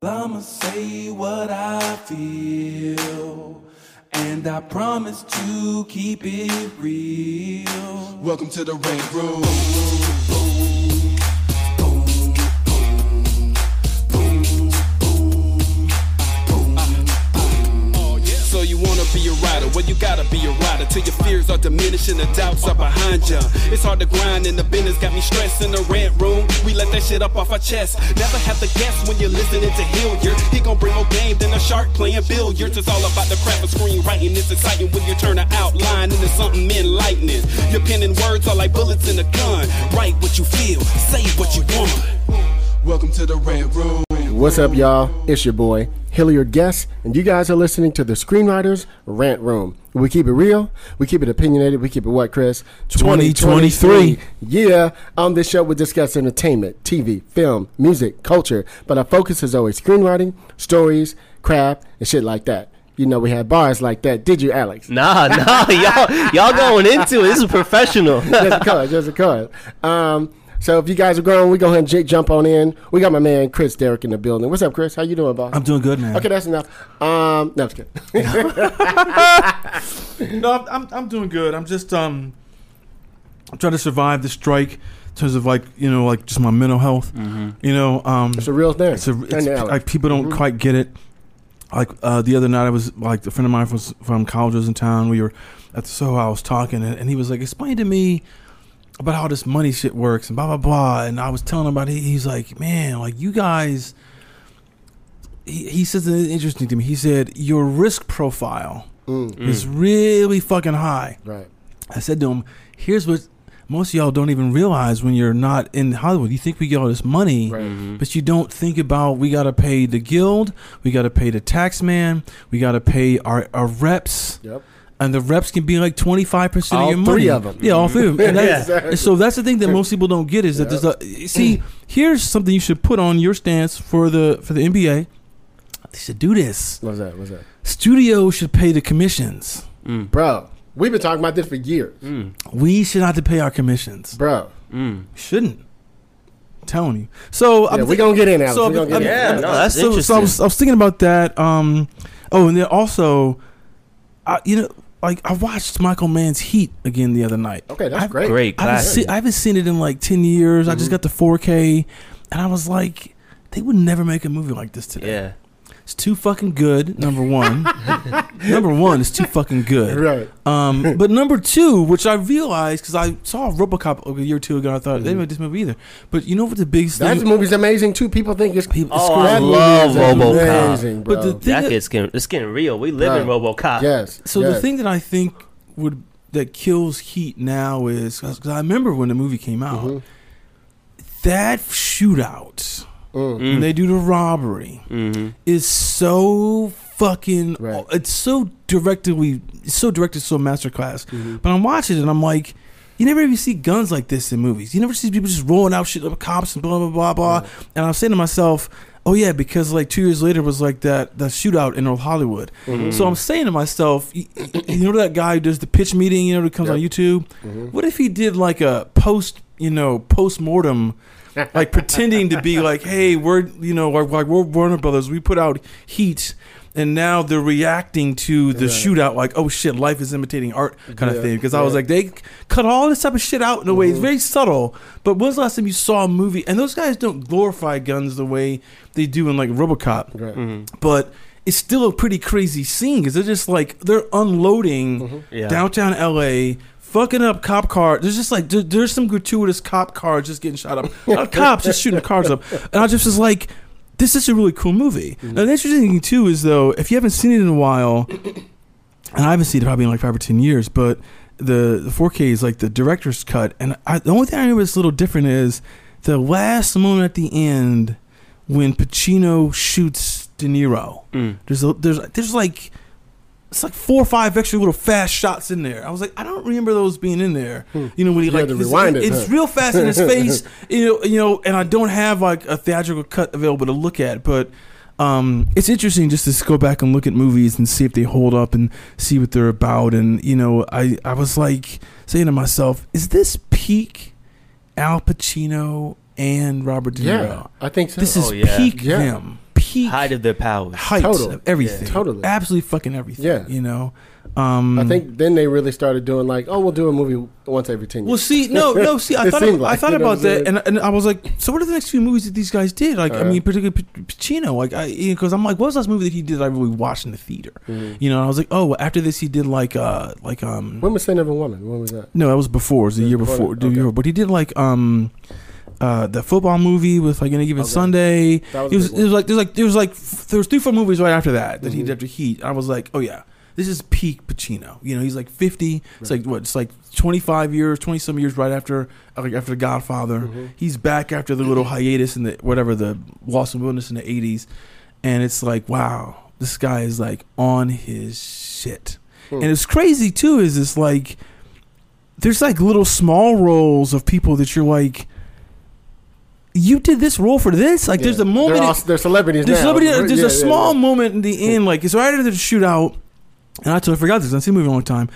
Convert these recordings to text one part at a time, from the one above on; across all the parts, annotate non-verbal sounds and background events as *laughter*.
I'ma say what I feel. And I promise to keep it real. Welcome to the Rant Room. Rider? Well, you gotta be a rider till your fears are diminishing, the doubts are behind ya. It's hard to grind, and the business got me stressed in the rent room. We let that shit up off our chest. Never have to guess when you're listening to Hilliard. He gon' bring more game than a shark playing billiards. It's all about the craft of screenwriting. It's exciting when you turn an outline into something enlightening. Your pen and words are like bullets in a gun. Write what you feel, say what you want. Welcome to the Rant Room. What's up, y'all? It's your boy, Hilliard Guess, and you guys are listening to the Screenwriters Rant Room. We keep it real, we keep it opinionated, we keep it what, Chris? 2023. Yeah, on this show we discuss entertainment, TV, film, music, culture, but our focus is always screenwriting, stories, craft, and shit like that. You know, we had bars like that. Did you, Alex? Nah, nah, *laughs* y'all, y'all going into it. This is professional. just a cause, just a cause. Um, so if you guys are going, we go ahead and j- jump on in. We got my man Chris Derrick in the building. What's up, Chris? How you doing, boss? I'm doing good, man. Okay, that's enough. Um, no, I'm just kidding. *laughs* No, I'm, I'm I'm doing good. I'm just um I'm trying to survive the strike in terms of like you know like just my mental health. You know, um, It's a real thing. it's a, it's, like people don't quite get it. Like uh, the other night, I was like a friend of mine was from college was in town. We were at the Soho. I was talking, and, and he was like, "Explain to me about how this money shit works and blah blah blah." And I was telling him about it. He's like, "Man, like you guys." He, he says something interesting to me. He said your risk profile Mm, is really fucking high. right. I said to him, "Here's what most of y'all don't even realize when you're not in Hollywood. You think we get all this money, Right. but you don't think about we got to pay the guild, we got to pay the tax man, we got to pay our, our reps, Yep. And the reps can be like 25 percent of your money. All three of 'em. Yeah, all three of them. And that's- *laughs* Exactly. and so that's the thing that most people don't get is that there's a see. Here's something you should put on your stance for the for the NBA. They should do this. What's that? What's that? Studios should pay the commissions. Mm. Bro, we've been talking about this for years. Mm. We should not have to pay our commissions. Bro. Mm. Shouldn't. I'm telling you. So Yeah, we gonna get in, Alex. So, We gonna get I'm- in. Yeah, I'm- no, that's so, So I was, I was thinking about that. Um, oh, and then also, I, you know, like I watched Michael Mann's Heat again the other night. Okay, that's I- great. Great I haven't, classic. seen, I haven't seen it in like ten years. I Mm-hmm. just got the 4K, and I was like, they would never make a movie like this today. Yeah. It's too fucking good. Number one, *laughs* number one, it's too fucking good. Right. Um, but number two, which I realized because I saw RoboCop a year or two ago, I thought they didn't make this movie either. But you know what the biggest That thing? movie's amazing too. People think it's People- Oh, it's I love RoboCop. amazing, bro. But the thing That that- gets getting, it's getting real. We live in RoboCop. yes. so yes. the thing that I think would that kills Heat now is because I remember when the movie came out, Mhm. that shootout Mm. they do the robbery Mm-hmm. is so fucking. Right. It's so directly, it's so directed, so masterclass. Mm-hmm. But I'm watching it and I'm like, you never even see guns like this in movies. You never see people just rolling out shit like cops and blah blah blah blah. And I'm saying to myself, oh yeah, because like two years later was like that that shootout in North Hollywood. Mm-hmm. So I'm saying to myself, you, you know that guy who does the pitch meeting, you know, that comes on YouTube. Mm-hmm. What if he did like a post, you know, post mortem, like pretending to be like, hey, we're you know, like, like we're Warner Brothers, we put out Heat. And now they're reacting to the Right. shootout like, oh shit, life is imitating art kind Yeah, of thing. Because I was like, they cut all this type of shit out in a way. Mm-hmm. It's very subtle. But when's the last time you saw a movie? And those guys don't glorify guns the way they do in like RoboCop Right. but it's still a pretty crazy scene because they're just like they're unloading Mm-hmm. Yeah. downtown LA, fucking up cop car. There's just like there- there's some gratuitous cop cars just getting shot up, not cops just shooting the cars up, and I just was like, this is a really cool movie. Mm-hmm. Now the interesting thing too is though, if you haven't seen it in a while, and I haven't seen it probably in like five or ten years, but the the 4K is like the director's cut, and I, the only thing I remember that's a little different is the last moment at the end when Pacino shoots De Niro. Mm. There's a, there's there's like it's like four or five extra little fast shots in there. I was like, I don't remember those being in there. You know, when he Hmm. You like had to it's, it, it's huh? real fast in his *laughs* face. You know, you know, and I don't have like a theatrical cut available to look at, but. Um, it's interesting just to go back and look at movies and see if they hold up and see what they're about. And you know, I I was like saying to myself, is this peak Al Pacino and Robert De Niro? Yeah, I think so. This is Oh, yeah. peak Yeah. them. Peak peak Height of their powers. heights Total. of everything. Yeah. Totally. absolutely fucking everything. Yeah. you know. Um, I think then they really started doing like, oh, we'll do a movie once every ten years. Well, see, no, no, see, I *laughs* It thought seemed about, I like, thought you know about I'm that, and, and I was like, so what are the next few movies that these guys did? Like, I Uh-huh. mean, particularly P- Pacino, like, I because I'm like, what was the last movie that he did? that I really watched in the theater, Mhm. you know. And I was like, oh, well, after this, he did like, uh, like, um, when was Scent of a Woman? When was that? no, that was before, it was the It year before before, that? the year Okay. before. but he did like, um, uh, the football movie with like any given Okay. Sunday. Was, It was, it was like, there's like, there was like, there was three, four movies right after that that he Mhm. did after Heat. I was like, oh yeah, this is peak Pacino. You know, he's like 50. It's like what? It's like 25 years, 20 some years right after, like after The Godfather. Mhm. He's back after the little hiatus in the whatever the Lost in Wilderness in the 80s, and it's like, wow, this guy is like on his shit. Hmm. And it's crazy too. Is it's like there's like little small roles of people that you're like. You did this role for this? Like, there's a moment. They're, all, they're celebrities There's now. somebody. There's Yeah, a small yeah. moment in the end, like it's right after the shootout, and I totally forgot this. I've seen the movie a long time.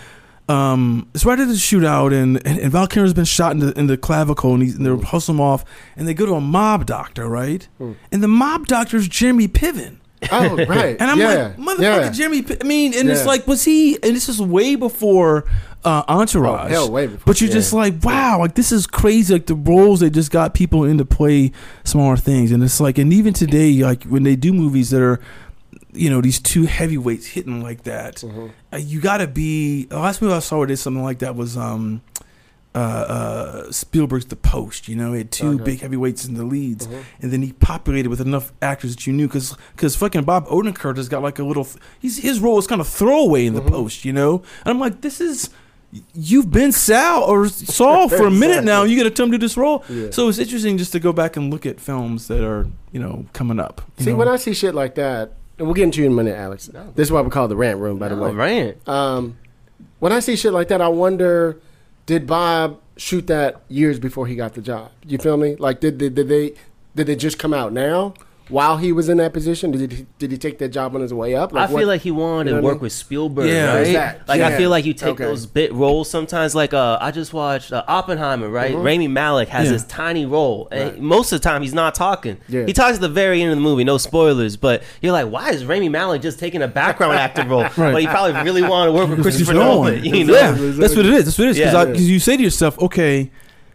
Um, it's right after the shootout, and and, and Val Kilmer's been shot in the in the clavicle, and, he's, and they're Mm. hustle him off, and they go to a mob doctor, right? Mm. And the mob doctor's Jeremy Piven, Oh, right. and I'm yeah. like, motherfucker, yeah. Jeremy. Piven. I mean, and it's like, was he? And this is way before uh, Oh, Entourage. hell, way before. But you're yeah. just like, wow, like this is crazy. Like the roles they just got people in to play smaller things, and it's like, and even today, like when they do movies that are, you know, these two heavyweights hitting like that, Mhm. uh, you got to be. The last movie I saw where did something like that was um, uh, uh, Spielberg's The Post. You know, he had two Okay. big heavyweights in the leads, Mhm. and then he populated with enough actors that you knew, because because fucking Bob Odenkirk has got like a little. He's his role is kind of throwaway in The Mhm. Post. You know, and I'm like, this is. You've been Sal or Saul *laughs* for a minute now. Exactly. You got to tell him to do this role. Yeah. So it's interesting just to go back and look at films that are you know coming up. See, know? when I see shit like that, and we'll get into you in a minute, Alex. This is why we call it the rant room, by the way. rant. Um, when I see shit like that, I wonder, did Bob shoot that years before he got the job? You feel me? Like, did, did, did they did it just come out now while he was in that position? Did he, did he take that job on his way up? I feel like he wanted you know to what I work mean? with Spielberg, Yeah. right? Exact- Like I feel like you take Okay. those bit roles sometimes. Like uh, I just watched uh, Oppenheimer, right? Mhm. Rami Malek has Yeah. this tiny role, and Right. most of the time he's not talking. Yeah. He talks at the very end of the movie, no spoilers. But you're like, why is Rami Malek just taking a background actor role? *laughs* But he probably really wanted to work with Christopher Nolan. You know? Yeah, that's what it is. That's what it is. Because Yeah. you say to yourself, okay,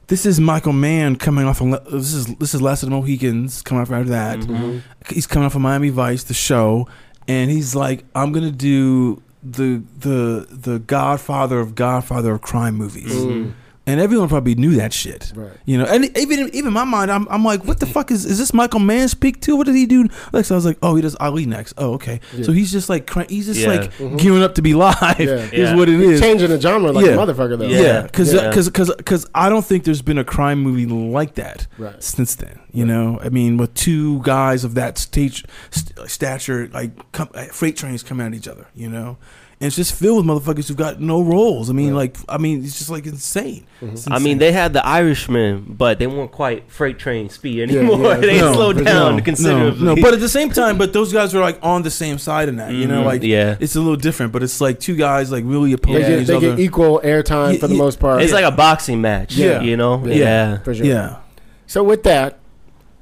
this is Michael Mann coming off. Of, this is this is Last of the Mohicans coming off after that. Mhm. He's coming off of Miami Vice, the show, and he's like, I'm gonna do the the the Godfather of Godfather of crime movies. Mm. And everyone probably knew that shit. Right. You know, and even even in my mind, I'm, I'm like, what the fuck is is this Michael Mann speak too? What did he do? Like, so I was like, oh, he does Ali next. Oh, okay. Yeah. So he's just like, he's just Yeah. like Mhm. gearing up to be live. Yeah. *laughs* Is Yeah. what it is. Changing the genre like Yeah. a motherfucker, though. Yeah. Yeah, because Yeah. because because I don't think there's been a crime movie like that Right. since then. You know, I mean, with two guys of that stage st- stature, like come, uh, freight trains coming at each other. You know, and it's just filled with motherfuckers who've got no roles. I mean, Right. like, I mean, it's just like insane. Mhm. It's I mean, they had the Irishman, but they weren't quite freight train speed anymore. yeah. *laughs* they No, slowed down no, considerably. No, no, but at the same time, but those guys were like on the same side in that. You know, Mhm, like yeah. it's a little different, but it's like two guys like really They, opposing Yeah. get, each they other. get equal airtime Yeah, for the yeah. most part. It's like a boxing match. Yeah. you know. Yeah. Yeah. for sure. yeah, So with that,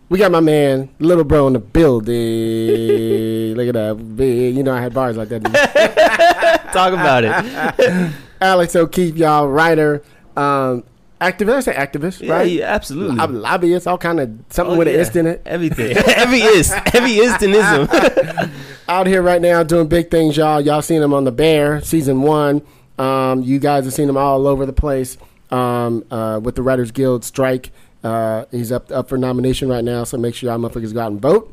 we got my man, little bro, in the building. Look at that. You know I had bars like that. *laughs* Talk about it. *laughs* Alex O'Keefe, y'all, writer, um, activist. I say activist, Yeah, right? yeah, absolutely. Lob- lobbyist, all kind of something Oh, with an yeah. ist in it. Everything. Every is. Every istanism. Out here right now doing big things, y'all. Y'all seen him on The Bear, season one. Um, you guys have seen him all over the place um, uh, with the Writers Guild strike. Uh, he's up up for nomination right now, so make sure y'all motherfuckers go out and vote.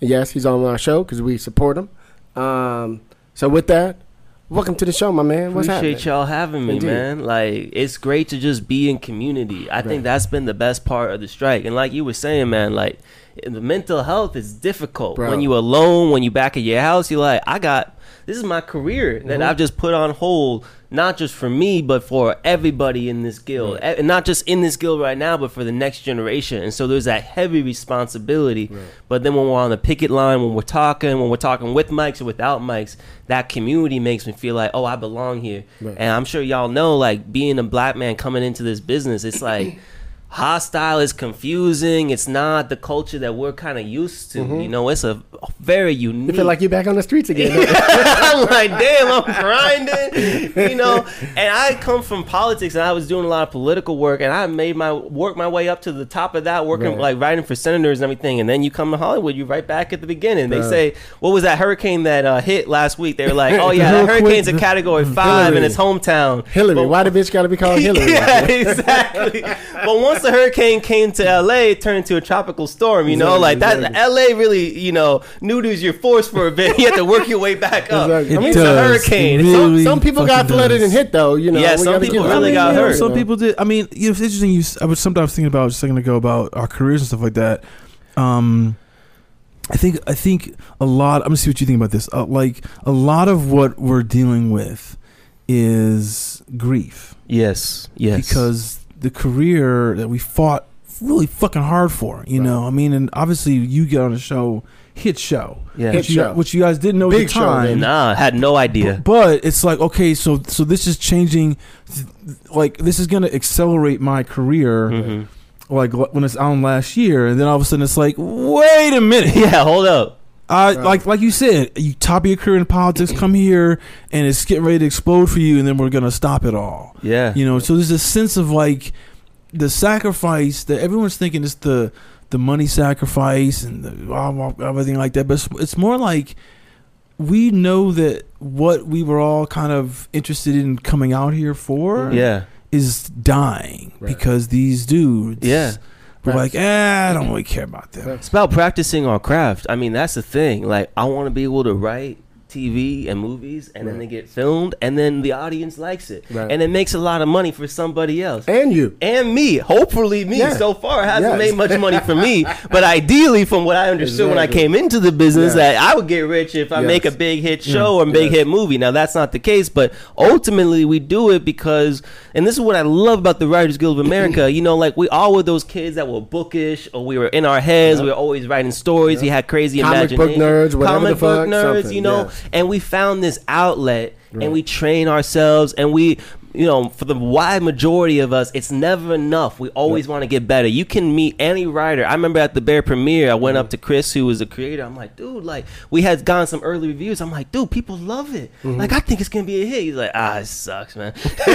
Yes, he's on our show because we support him. Um, so with that, welcome to the show, my man. What's Appreciate happening? y'all having me, Indeed. man. Like it's great to just be in community. I Right. think that's been the best part of the strike. And like you were saying, man, like the mental health is difficult Bro. when you're alone. When you back at your house, you're like, I got this is my career that Mhm. I've just put on hold, not just for me, but for everybody in this guild, Right. and not just in this guild right now, but for the next generation. And so there's that heavy responsibility. Right. But then when we're on the picket line, when we're talking, when we're talking with mics or without mics, that community makes me feel like, oh, I belong here. Right. And I'm sure y'all know, like being a black man coming into this business, it's like, *clears throat* hostile. It's confusing. It's not the culture that we're kind of used to. You know, it's a very unique. Mm-hmm. You feel like you're back on the streets again. *laughs* I'm like, damn, I'm grinding, you know. And I come from politics, and I was doing a lot of political work, and I made my work my way up to the top of that, working Right. like writing for senators and everything. And then you come to Hollywood, you're right back at the beginning. They Right. say, what was that hurricane that uh, hit last week? They were like, oh *laughs* yeah, that hurricane's a category five in Hillary. its hometown. Hillary, But- why the bitch got to be called *laughs* Hillary? yeah, exactly. but once the hurricane came to LA, it turned into a tropical storm. You know, Exactly, like that. exactly. LA really, you know, neuters your force for a bit. You have to work your way back up. Exactly. I It mean, it's a hurricane. It really- Some, some people got flooded does. and hit though. You know, Yeah, some people really I mean, got you hurt. Some people did. I mean, you know, it's interesting. You, s- I was sometimes thinking about just a second ago about our careers and stuff like that. Um, I think I think a lot. I'm gonna see what you think about this. Uh, like a lot of what we're dealing with is grief Yes, yes. because the career that we fought really fucking hard for. You Right. know, I mean, and obviously you get on a show, hit show, yeah, Hit which, you, show. which you guys didn't know Big at the time. then. nah, had no idea. B- But it's like okay, so so this is changing. Like this is gonna accelerate my career. Mhm. Like when it's on last year, and then all of a sudden it's like, wait a minute. *laughs* Yeah, hold up. Right. like like you said, you top of your career in politics, come here, and it's getting ready to explode for you, and then we're gonna stop it all. Yeah, You know, so there's a sense of like the sacrifice that everyone's thinking is the the money sacrifice and the everything like that. But it's, it's more like we know that what we were all kind of interested in coming out here for yeah, is dying Right. because these dudes Yeah. Like, eh, I don't really care about them. It's about practicing our craft. I mean, that's the thing. Like, I want to be able to write TV and movies, and then they get filmed, and then the audience likes it, Right. and it makes a lot of money for somebody else. and you. and me. Hopefully, me. Yeah. So far, it hasn't Yes. made much money for me. *laughs* But ideally, from what I understood when I Exactly. came into the business, Yes. that I would get rich if I Yes. make a big hit mm. show or big Yes. hit movie. Now, that's not the case. But ultimately, we do it because, and this is what I love about the Writers Guild of America. *clears throat* you know, like we all were those kids that were bookish, or we were in our heads. We were always writing stories. We had crazy Comic book imagination. nerds, whatever Comic the book fuck, nerds. something, You know. And we found this outlet Right. and we train ourselves and we you know for the wide majority of us it's never enough we always want to get better you can meet any writer i remember at the bear premiere i went up to chris who was the creator i'm like dude like we had gotten some early reviews i'm like dude people love it Mm-hmm. like i think it's gonna be a hit he's like ah it sucks man. *laughs*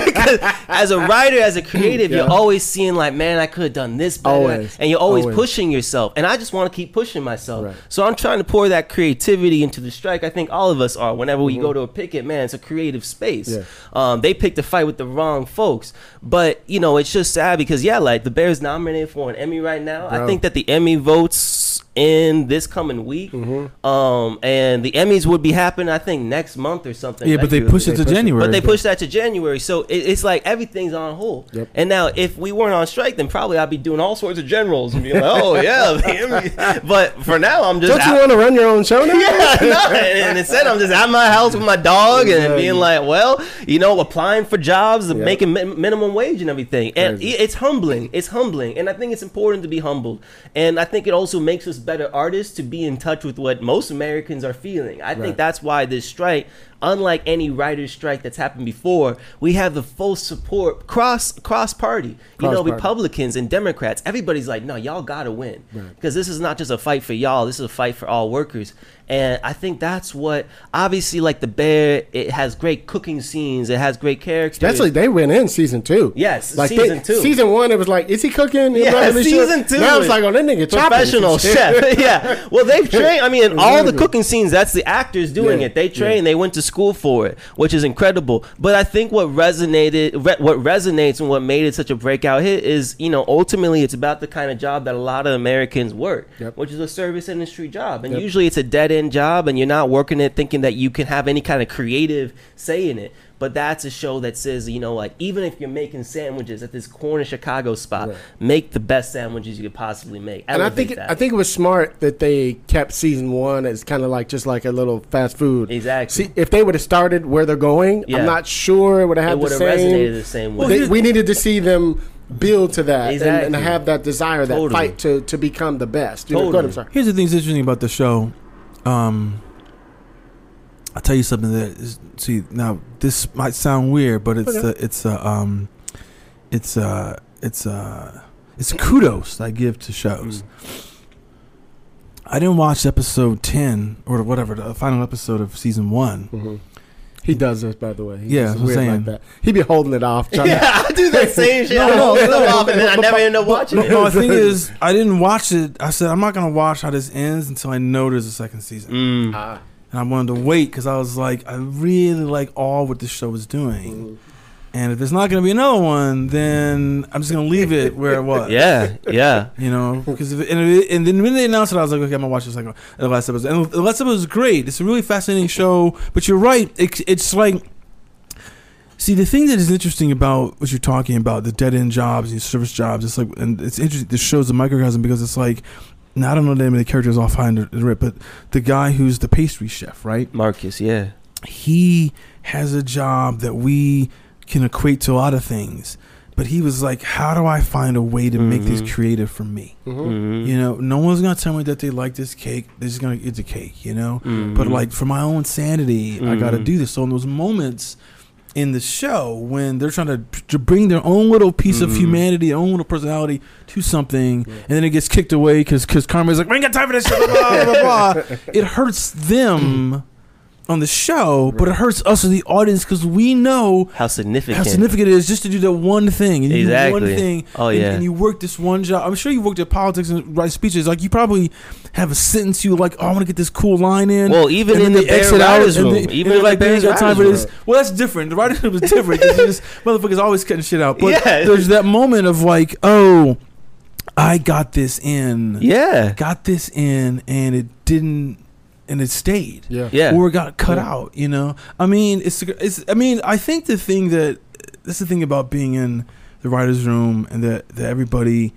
as a writer as a creative Yeah. you're always seeing like man i could have done this better Always. and you're always Always. pushing yourself and i just want to keep pushing myself Right. so I'm trying to pour that creativity into the strike. I think all of us are. Whenever we Mm-hmm. go to a picket, man, it's a creative space. Yeah. Um, they picked a fight with the wrong folks, but you know it's just sad because yeah, like the Bears nominated for an Emmy right now. I think that the Emmy votes in this coming week, Mm-hmm. um, and the Emmys would be happening I think next month or something. Yeah, but they year. pushed it to push it. January. But they push that to January, so it, it's like everything's on hold. Yep. And now, if we weren't on strike, then probably I'd be doing all sorts of generals and be like, "Oh yeah." the *laughs* Emmy. But for now, I'm just Don't you want to run your own show now? *laughs* yeah, no, and, and instead I'm just at my house with my dog and being like, well, you know, applying for jobs, and Yeah. making mi- minimum wage and everything. And Crazy. it's humbling. It's humbling, and I think it's important to be humbled. And I think it also makes us better artists to be in touch with what most Americans are feeling. I think that's why this strike. Unlike any writer's strike that's happened before, we have the full support cross cross party. You know, Cross-party. Republicans and Democrats. Everybody's like, no, y'all gotta win because this is not just a fight for y'all. This is a fight for all workers. And I think that's what obviously like the bear. It has great cooking scenes. It has great characters. Especially they went in season two. Yes, like season they, two. Season one, it was like, is he cooking? Yeah, really season sure? two Now it's like, oh, that nigga professional *laughs* chef. *laughs* yeah. Well, they've trained. I mean, all the mm-hmm. cooking scenes. That's the actors doing Yeah, it. They train. yeah. They went to school for it, which is incredible. But I think what resonated, re- what resonates, and what made it such a breakout hit is, you know, ultimately it's about the kind of job that a lot of Americans work, Yep. which is a service industry job, and Yep. usually it's a dead end job, and you're not working it thinking that you can have any kind of creative say in it. But that's a show that says, you know, like even if you're making sandwiches at this corner Chicago spot, Right. make the best sandwiches you could possibly make. And I think it, that. I think it was smart that they kept season one as kind of like just like a little fast food. Exactly. See, if they would have started where they're going, Yeah. I'm not sure it would have it had would the have same. resonated the same way. They- we needed to see them build to that and, Exactly. and have that desire, that Totally. fight to to become the best. You know, ahead, Totally. I'm sorry. Here's the thing that's interesting about the show. Um, I'll tell you something that is see now this might sound weird, but it's Okay. uh, it's a um it's a it's a it's kudos I give to shows. Mm. I didn't watch episode ten or whatever the final episode of season one. Mm-hmm. He does this, by the way. He's Yeah, just that's what I'm weird saying. like that. He be holding it off. Trying *laughs* Yeah, I do that same shit. *laughs* I no, hold stuff no, off and then I never end up watching it. No, the thing is, *laughs* I didn't watch it. I said I'm not gonna watch how this ends until I know there's a second season. Mm. Ah. And I wanted to wait because I was like, I really like all what this show was doing. Mm-hmm. And if there's not going to be another one, then I'm just going to leave it where it was. *laughs* Yeah, yeah. You know, because if, and, if it, and then when they announced it, I was like, okay, I'm gonna watch this like the last episode. And the last episode was great. It's a really fascinating show. But you're right. It, it's like, see, the thing that is interesting about what you're talking about, the dead end jobs, these service jobs. It's like, and it's interesting. This shows a microcosm because it's like, now I don't know the name of the characters offhand, the rip, but the guy who's the pastry chef, right? Marcus, yeah. he has a job that we can equate to a lot of things. But he was like, "How do I find a way to make Mhm. this creative for me?" Mm-hmm. Mhm. You know, no one's gonna tell me that they like this cake. They're just gonna eat the cake. You know, Mhm. but like for my own sanity, I got to Mhm. do this. So in those moments in the show when they're trying to, to bring their own little piece of Mhm. humanity, their own little personality to something, and then it gets kicked away because because Carmen's like, "We ain't got time for this." Shit, blah, blah, blah, blah. *laughs* it hurts them on the show, but it hurts us as the audience because we know How significant. how significant it is just to do that one thing. And you do one Exactly. thing. Oh, and, yeah. and you work this one job. I'm sure you worked at politics and write speeches. Like you probably have a sentence you like. Oh, I want to get this cool line in. Well, even and in the they exit out, room. they- even like, ain't got time for Writers this." Well, that's different. The writers room is different. this *laughs* motherfucker's always cutting shit out. But Yeah. there's that moment of like, oh, I got this in. Yeah. Got this in, and it didn't, and it stayed Yeah. Yeah. or it got cut Yeah. out. You know, I mean, it's it's. I mean, I think the thing that that's the thing about being in the writers' room and that that everybody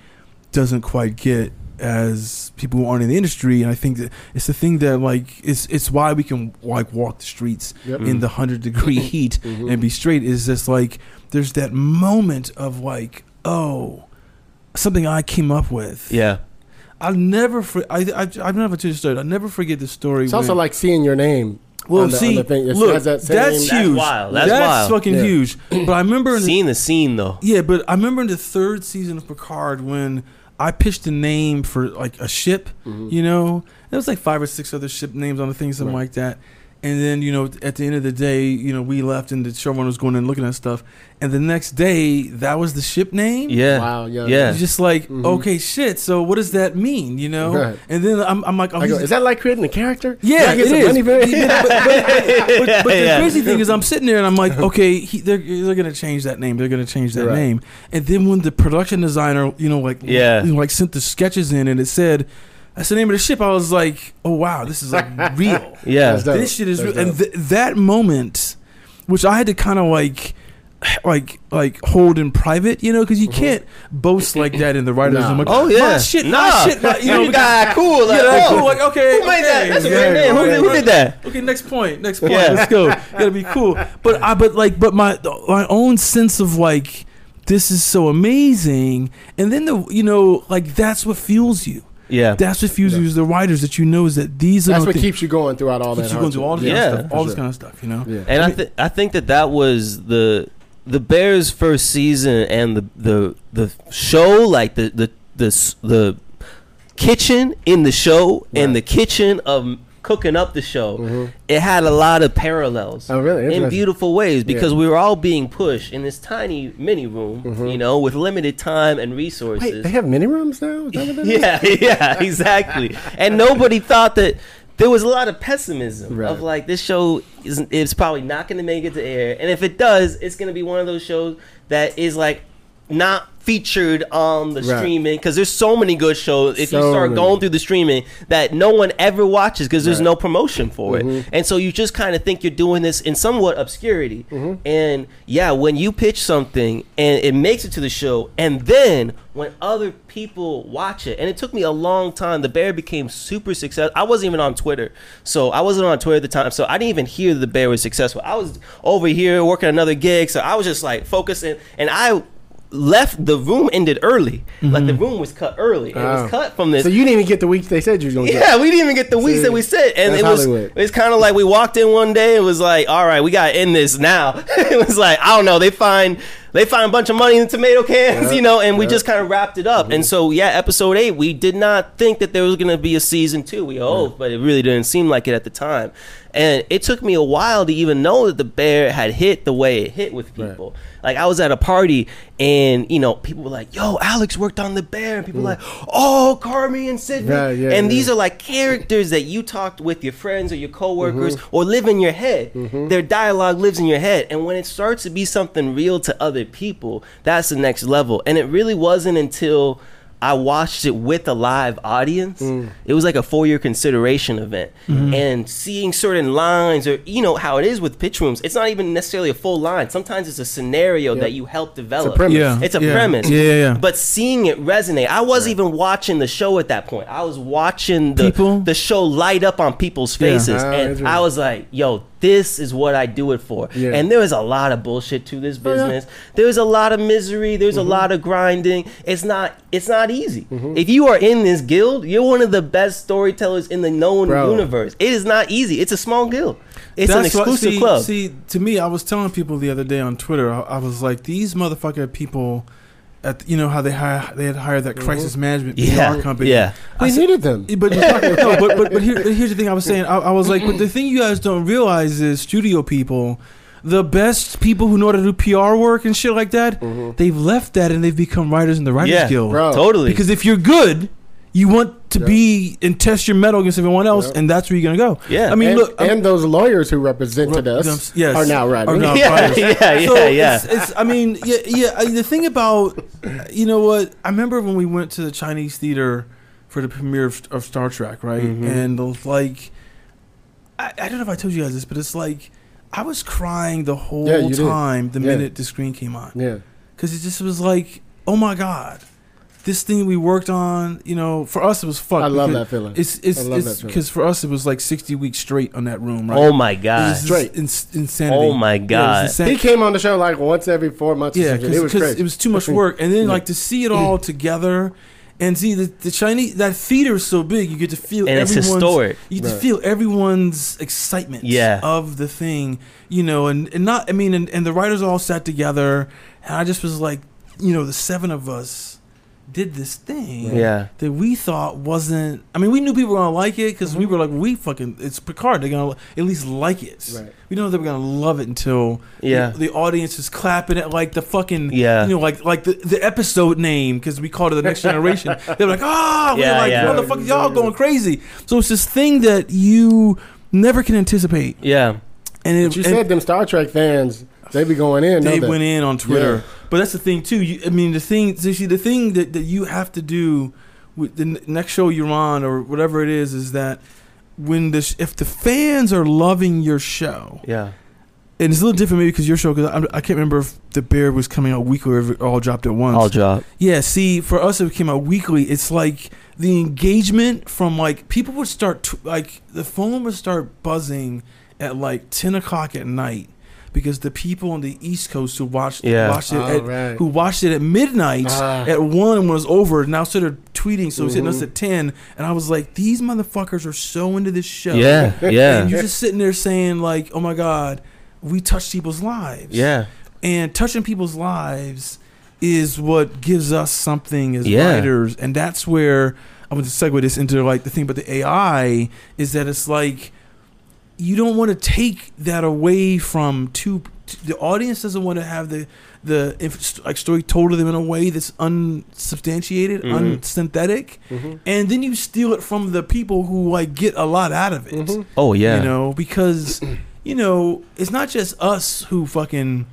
doesn't quite get as people who aren't in the industry. And I think that it's the thing that like it's it's why we can like walk the streets Yep. in the hundred degree heat Mhm. and be straight. Is just like there's that moment of like oh something I came up with. Yeah. I'll never. For, I I I've never told you a story. I'll never forget the story. It's also like seeing your name. well, on the- see, the thing. Look, has that same- that's That's huge. wild. That's wild. fucking Yeah. huge. *clears throat* But I remember, in Seeing the scene though. yeah, but I remember in the third season of Picard when I pitched a name for like a ship. Mhm. You know, there was like five or six other ship names on the thing, something Right. like that. And then you know, at the end of the day, you know, we left and the showrunner was going in and looking at stuff. And the next day, that was the ship name. Yeah. Wow. Yeah. Yeah. It's just like, Mhm. okay, shit. So what does that mean? You know? Right. And then I'm, I'm like, oh, go, is that like creating a character? yeah, Can I get it some is. money for? *laughs* Yeah, but, but, but, but the *laughs* Yeah. crazy thing is, I'm sitting there and I'm like, okay, he, they're they're gonna change that name. They're gonna change that Right. name. And then when the production designer, you know, like Yeah. you know, like sent the sketches in and it said. That's the name of the ship. I was like, "Oh wow, this is like *laughs* real. Yeah. This shit is That's real." And th- that moment, which I had to kind of like, like, like hold in private, you know, because you uh-huh. can't boast like that in the writers' Nah. room. Like, Oh yeah. my shit, nah. my shit, my, you know, you because- got cool. Like, yeah, like, oh, cool, like okay, who made that? okay, That's a yeah, great name. Who, okay, did- who did that? Okay, next point. Next point. Yeah. Let's go. *laughs* Gotta be cool. But I, but like, but my my own sense of like, this is so amazing, and then the you know like that's what fuels you. Yeah. That's what fuels you as the writers that you know is that these are That's the what things- keeps you going throughout all keeps that. you going through all this Yeah, kind of stuff, all for this kind of stuff. You know. Yeah. And I think I think that that was the the Bears' first season and the the the show, like the the the the kitchen in the show and the kitchen of cooking up the show. Mhm. It had a lot of parallels. Oh, really? in beautiful ways because Yeah. we were all being pushed in this tiny mini room, Mhm. you know, with limited time and resources. Wait, they have mini rooms now? Is that what yeah, *laughs* yeah, exactly. and nobody thought that there was a lot of pessimism Right. of like this show is it's probably not going to make it to air, and if it does, it's going to be one of those shows that is like not featured on the Right. streaming because there's so many good shows if you start many. going through the streaming that no one ever watches because there's Right. no promotion for Mhm. it and so you just kind of think you're doing this in somewhat obscurity Mhm. and yeah when you pitch something and it makes it to the show and then when other people watch it and it took me a long time the bear became super successful i wasn't even on twitter so i wasn't on twitter at the time so i didn't even hear the bear was successful i was over here working another gig so i was just like focusing and i left the room ended early like the mm-hmm. room was cut early it Oh. was cut from this So you didn't even get the weeks they said you was going to get. yeah, we didn't even get the weeks that we said, and it was Hollywood. it's kind of like we walked in one day. It was like, all right, we got to end this now. *laughs* it was like I don't know. They find they find a bunch of money in the tomato cans, Yeah. you know, and we just kind of wrapped it up. And mm-hmm. so, yeah, episode eight, we did not think that there was going to be a season two. We hoped, but it really didn't seem like it at the time. And it took me a while to even know that the bear had hit the way it hit with people. Like I was at a party and you know people were like, "Yo, Alex worked on the bear," and people were mm. like, "Oh, Carmy and Sydney," Yeah, yeah, and yeah. these are like characters that you talked with your friends or your coworkers Mm-hmm. or live in your head. Mm-hmm. Their dialogue lives in your head, and when it starts to be something real to other people, that's the next level. And it really wasn't until I watched it with a live audience. Mm. It was like a For Your Consideration event. And seeing certain lines, or you know how it is with pitch rooms, it's not even necessarily a full line. Sometimes it's a scenario that you help develop. premise. Yeah, It's a yeah. premise. Yeah, yeah, yeah. But seeing it resonate, I wasn't even watching the show at that point. I was watching the, People? the show light up on people's Yeah. faces. Ah, and. I was like, yo, this is what I do it for. Yeah. And there is a lot of bullshit to this Oh, yeah. business. There's a lot of misery. There's Mm-hmm. a lot of grinding. It's not it's not easy. If you are in this guild, you're one of the best storytellers in the known Bro. universe. It is not easy. It's a small guild. It's an That's what- exclusive see, club. See, to me, I was telling people the other day on Twitter, I, I was like, these motherfucker people, at you know how they hire, they had hired that crisis management Mm-hmm. yeah. PR company. Yeah. I We said- needed them. But, no, but, but, but, here, but *laughs* here's the thing I was saying. I, I was like, but the thing you guys don't realize is studio people, the best people who know how to do PR work and shit like that, they've left that and they've become writers in the Writers Yeah, Guild. Bro. Totally. Because if you're good, you want to Yeah. be and test your mettle against everyone else, Yeah. and that's where you're gonna go. Yeah. I mean, and, look, I'm- and those lawyers who represented us them- yes. are now writing. Are now *laughs* Yeah, yeah, yeah, So yeah. It's, it's, I mean, yeah, yeah. The thing about, you know what? I remember when we went to the Chinese theater for the premiere of, of Star Trek, right? Mhm. And it was like, I, I don't know if I told you guys this, but it's like I was crying the whole Yeah, you did. time the Yeah. minute the screen came on yeah. because it just was like, oh my god, this thing we worked on. You know, for us it was fuck. I love that feeling. It's it's I love it's that feeling. because for us it was like sixty weeks straight on that room, right? Oh my It god. was Straight. ins- insanity. Oh my Yeah, God. insane. He came on the show like once every four months. Yeah, something. it was because it was too much work, and then Yeah. like to see it all *laughs* together, and see the, the Chinese that theater is so big, you get to feel And it's everyone's historic. you get to feel everyone's excitement Yeah. of the thing, you know, and, and not I mean, and, and the writers all sat together, and I just was like, you know, the seven of us did this thing Yeah. that we thought wasn't. I mean, we knew people were gonna like it because Mm-hmm. we were like, we fucking it's Picard. They're gonna at least like it. Right. We don't know they were gonna love it until Yeah. the, the audience is clapping it like the fucking Yeah. you know like like the, the episode name because we called it the next generation. *laughs* They're like, ah, we're Yeah, like yeah. motherfuckers, y'all going crazy. So it's this thing that you never can anticipate, Yeah. and it But you and said them Star Trek fans, they be going in. they went in on Twitter. Yeah. But that's the thing too. You, I mean, the thing, see, the thing that, that you have to do with the n- next show you're on or whatever it is is that when the sh- if the fans are loving your show, Yeah. and it's a little different maybe because your show because I, I can't remember if the Bear was coming out weekly or if it all dropped at once. All drop. Yeah, see, for us, it came out weekly. It's like the engagement from like people would start t- like the phone would start buzzing at like ten o'clock at night because the people on the East Coast who watched Yeah. watched it Oh, at, right. who watched it at midnight Ah. at one and was over now started tweeting. So it was hitting us Mhm. at ten, and I was like, these motherfuckers are so into this show. Yeah. Yeah. and you're just sitting there saying like, oh my god, we touched people's lives Yeah. and touching people's lives is what gives us something as Yeah. writers and that's where i'm going to segue this into like the thing about the ai is that it's like you don't want to take that away from two the audience doesn't want to have the the if, like story told to them in a way that's unsubstantiated Mhm. unsynthetic Mhm. and then you steal it from the people who like get a lot out of it Mhm. Oh yeah. you know, because you know, it's not just us who fucking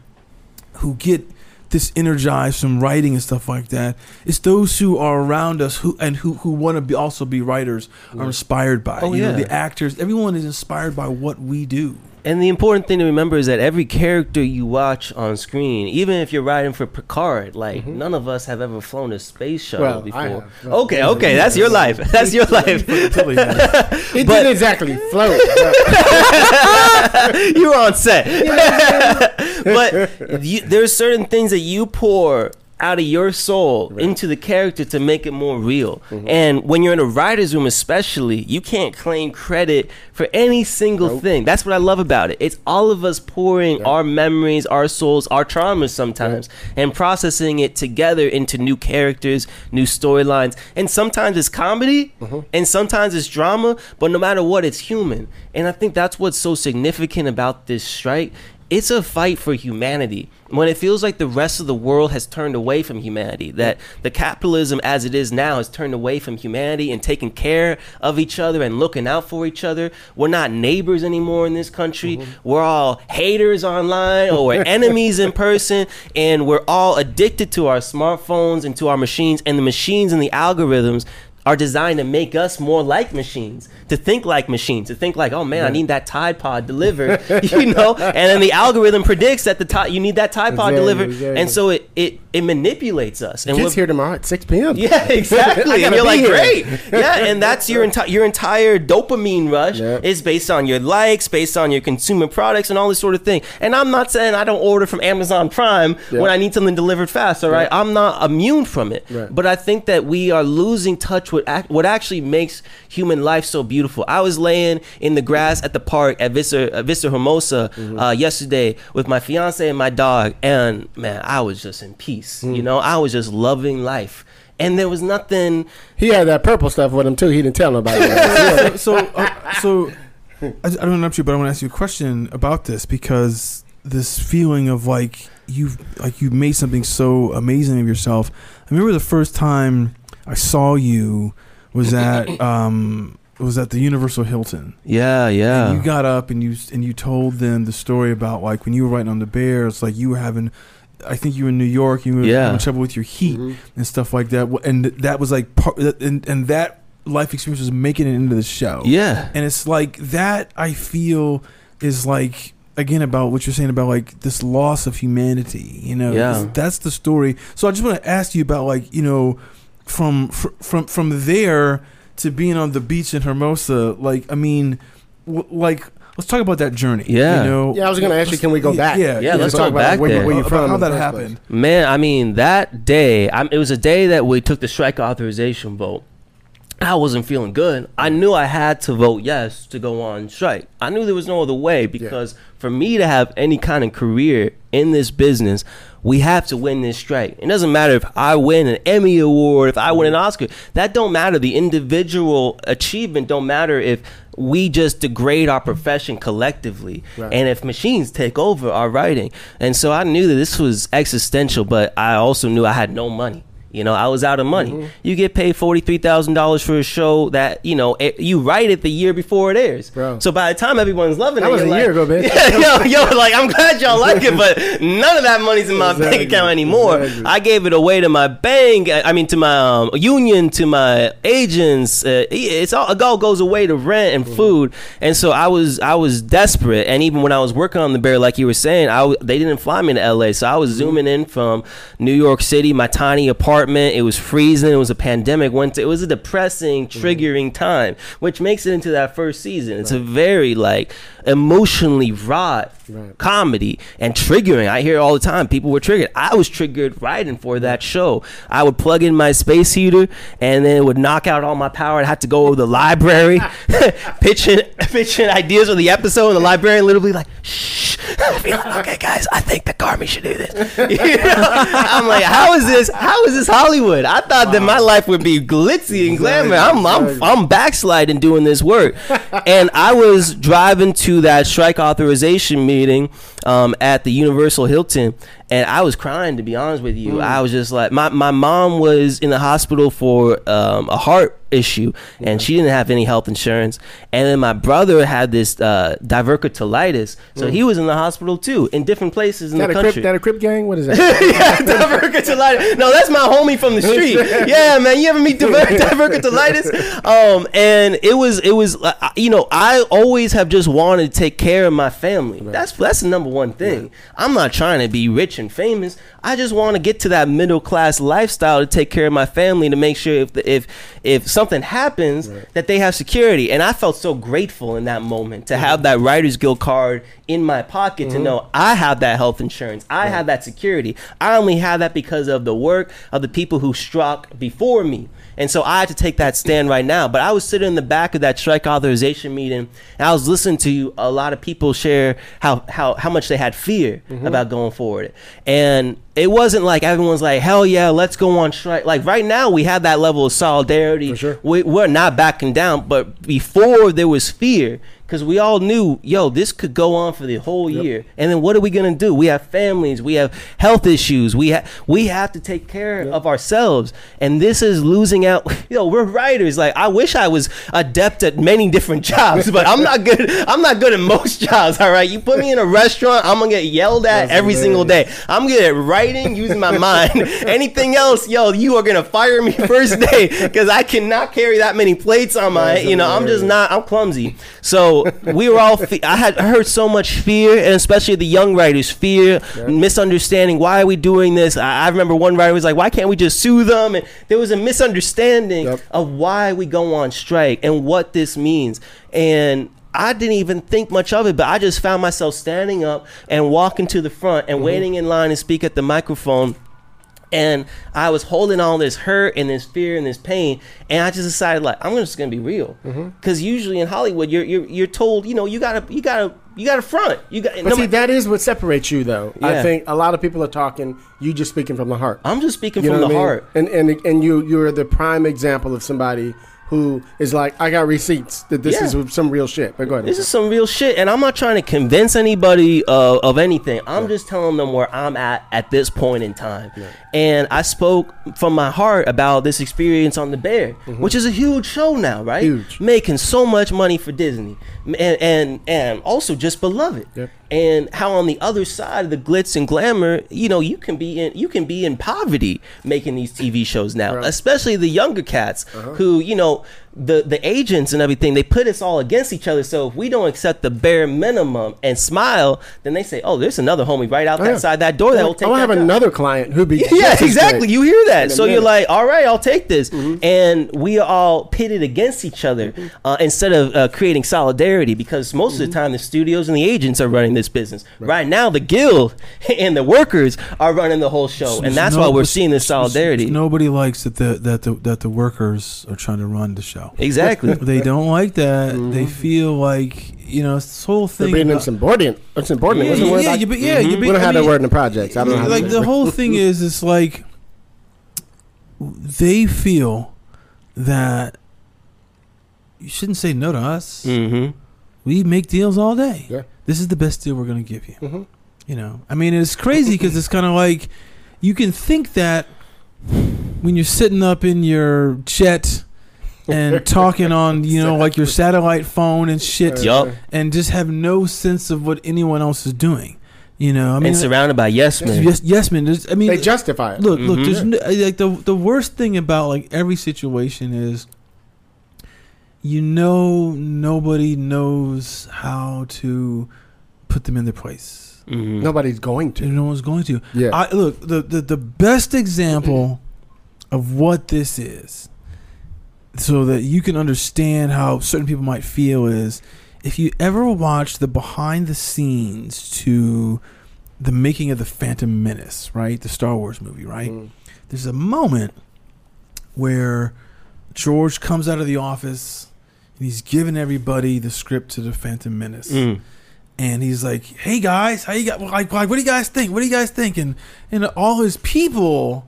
who get this energized from writing and stuff like that. It's those who are around us who and who who want to be also be writers are inspired by. Oh, you know, yeah. the actors, everyone is inspired by what we do. And the important thing to remember is that every character you watch on screen, even if you're riding for Picard, like mm-hmm. none of us have ever flown a space shuttle Well, before. have. Okay, okay, that's your life. *laughs* That's your life. *laughs* It But- didn't exactly float. *laughs* you were on set. but you, there's certain things that you pour out of your soul into the character to make it more real. Mm-hmm. And when you're in a writer's room, especially, you can't claim credit for any single thing. That's what I love about it. It's all of us pouring our memories, our souls, our traumas sometimes, and processing it together into new characters, new storylines. And sometimes it's comedy, mm-hmm. and sometimes it's drama, but no matter what, it's human. And I think that's what's so significant about this strike it's a fight for humanity. When it feels like the rest of the world has turned away from humanity that the capitalism as it is now has turned away from humanity and taking care of each other and looking out for each other. We're not neighbors anymore in this country. Mm-hmm. We're all haters online or we're *laughs* enemies in person and we're all addicted to our smartphones and to our machines and the machines and the algorithms are designed to make us more like machines, to think like machines, to think like, oh man, I need that Tide Pod delivered, *laughs* you know. And then the algorithm predicts that the Tide, you need that Tide Pod Exactly, delivered, exactly. and so it it it manipulates us. And Kids here tomorrow at 6 p.m. yeah, *laughs* exactly. and you're like, here. great. *laughs* Yeah, and that's your entire your entire dopamine rush is based on your likes, based on your consumer products, and all this sort of thing. And I'm not saying I don't order from Amazon Prime when I need something delivered fast. All right, I'm not immune from it. Right. But I think that we are losing touch with ac- what actually makes human life so beautiful. I was laying in the grass at the park at Vista uh, Vista Hermosa Mm-hmm. uh, yesterday with my fiance and my dog, and man, I was just in peace. Mm. You know, I was just loving life. And there was nothing He had that purple stuff with him too. He didn't tell nobody. *laughs* so *laughs* so, uh, so I, I don't interrupt you, but I want to ask you a question about this because this feeling of like you've like you made something so amazing of yourself. I remember the first time I saw you was at *coughs* um was at the Universal Hilton. Yeah, yeah. And you got up and you and you told them the story about like when you were writing on the Bears, like you were having. I think you were in New York. You were Yeah. having trouble with your heat and stuff like that. And that was like part. And and that life experience was making it into the show. yeah. And it's like that. I feel is like again about what you're saying about like this loss of humanity. You know, Yeah. That's- that's the story. So I just want to ask you about like you know, from fr- from from there to being on the beach in Hermosa. Like I mean, w- like let's talk about that journey. Yeah. you know. Yeah, I was gonna ask you, can we go back? Yeah, Yeah, let's talk go about back where, there. where you About from? how that first place. happened. Man, I mean, that day, I'm, it was a day that we took the strike authorization vote. I wasn't feeling good. I knew I had to vote yes to go on strike. I knew there was no other way because for me to have any kind of career in this business, we have to win this strike. It doesn't matter if I win an Emmy award, if I win an Oscar. That don't matter. The individual achievement don't matter if we just degrade our profession collectively Right. and if machines take over our writing. And so I knew that this was existential, but I also knew I had no money. You know, I was out of money. Mm-hmm. You get paid forty three thousand dollars for a show that you know it, you write it the year before it airs. Bro. So by the time everyone's loving That it, was a like- year ago, man. Yeah, *laughs* yo, yo, like I'm glad y'all like it, but *laughs* none of that money's in my Exactly. bank account anymore. Exactly. I gave it away to my bank. I mean, to my um, union, to my agents. Uh, it's all it all goes away to rent Mm-hmm. and food. And so I was I was desperate. And even when I was working on the bear, like you were saying, I w- they didn't fly me to L.A. So I was Mm-hmm. zooming in from New York City, my tiny apartment. It was freezing. It was a pandemic. Winter. It was a depressing, Mm-hmm. triggering time, which makes it into that first season. It's a very like emotionally wrought Right. comedy and triggering. I hear all the time people were triggered. I was triggered writing for that show. I would plug in my space heater and then it would knock out all my power. I had to go to the library, *laughs* *laughs* pitching pitching ideas for the episode, and the librarian literally like, shh. *laughs* Be like, okay, guys, I think the Carmy should do this. You know? I'm like, how is this? How is this Hollywood? I thought that my life would be glitzy and glamour. I'm I'm I'm backsliding doing this work, and I was driving to that strike authorization meeting um, at the Universal Hilton, and I was crying to be honest with you. I was just like, my my mom was in the hospital for um, a heart issue, and she didn't have any health insurance, and then my brother had this uh, diverticulitis, so he was in the hospital too, in different places in That the country crip, that a crip gang? What is *laughs* that? yeah, diverticulitis. No, that's my homie from the street. *laughs* Yeah, man. You ever meet diver- *laughs* diverticulitis? Um, and it was, it was, uh, you know, I always have just wanted to take care of my family. That's that's the number one thing. I'm not trying to be rich rich and famous. I just want to get to that middle class lifestyle to take care of my family to make sure if the, if if something happens that they have security. And I felt so grateful in that moment to have that Writers Guild card in my pocket to mm-hmm. know I have that health insurance. I have that security. I only have that because of the work of the people who struck before me. And so I had to take that stand right now. But I was sitting in the back of that strike authorization meeting, and I was listening to a lot of people share how how how much they had fear mm-hmm. about going forward. And it wasn't like everyone's like, hell yeah, let's go on strike. Like right now, we have that level of solidarity. For sure. We, we're not backing down. But before there was fear, because we all knew, yo, this could go on for the whole year. And then what are we gonna do? We have families, we have health issues, we have we have to take care of ourselves. And this is losing out. *laughs* Yo, we're writers. Like I wish I was adept at many different *laughs* jobs, but I'm not good. I'm not good at most *laughs* jobs. All right, you put me in a restaurant, I'm gonna get yelled at That's every single day. I'm good at writing, using my mind. Anything else, yo, you are gonna fire me first day because I cannot carry that many plates on my. That's You know, I'm just not. I'm clumsy. So we were all. Fe- I had heard so much fear, and especially the young writers, fear, misunderstanding. Why are we doing this? I, I remember one writer was like, "Why can't we just sue them?" And there was a misunderstanding Yep. of why we go on strike and what this means. And I didn't even think much of it, but I just found myself standing up and walking to the front and mm-hmm. waiting in line to speak at the microphone and I was holding all this hurt and this fear and this pain, and I just decided like I'm just gonna be real, Mm-hmm. because usually in Hollywood you're, you're you're told you know you gotta you gotta you gotta front you got. But no see, that is what separates you, though. I think a lot of people are talking. You just speaking from the heart. I'm just speaking You from the I mean? heart. And and and you you're the prime example of somebody who is like, I got receipts that this Yeah. is some real shit. But go ahead. This is some real shit, and I'm not trying to convince anybody uh, of anything. I'm just telling them where I'm at at this point in time. And I spoke from my heart about this experience on the Bear, which is a huge show now, right? Mm-hmm. Huge. making so much money for Disney, and and and also just beloved. Yep. And how on the other side of the glitz and glamour, you know, you can be in you can be in poverty making these TV shows now, Right. especially the younger cats uh-huh. who, you know, the the agents and everything, they put us all against each other. So if we don't accept the bare minimum and smile, then they say, "Oh, there's another homie right out Oh, yeah. outside that door that will take." I'll that have job." another client who be *laughs* Yeah, exactly. great. You hear that. a So you're like, all right, I'll take this. Mm-hmm. And we are all pitted against each other uh, instead of uh, creating solidarity because most Mm-hmm. of the time the studios and the agents are running this business. Right, now, the guild *laughs* and the workers are running the whole show. And that's why we're seeing this solidarity. Nobody likes that the that the that the workers are trying to run the show. Exactly. *laughs* They don't like that. They feel like you know it's this whole Mm-hmm. They're thing. being about- insubordinate. Insubordinate. yeah, What's the yeah, word? yeah, Like- you be- yeah, you we don't I have that word in the projects. I don't know. How like to the whole thing is, it's like they feel that you shouldn't say no to us. mm-hmm. We make deals all day. Yeah. This is the best deal we're going to give you. Mhm. You know, I mean, it's crazy because it's kind of like you can think that when you're sitting up in your jet *laughs* and talking on, you know, like your satellite phone and shit, Yup. and just have no sense of what anyone else is doing. You know, I mean, and surrounded by yes men. yes, yes, man. there's- I mean, They justify it. look, look. There's Mhm. no, like the the worst thing about like every situation is, you know, nobody knows how to put them in their place. Mhm. Nobody's going to. No one's going to. Yeah. I look the the, the best example *clears throat* of what this is, so that you can understand how certain people might feel is if you ever watch the behind the scenes to the making of the Phantom Menace, right, the Star Wars movie, right. Mm. There's a moment where George comes out of the office and he's giving everybody the script to the Phantom Menace Mm. and he's like, "Hey guys, how you got? Like, like, what do you guys think? What do you guys think?" And and all his people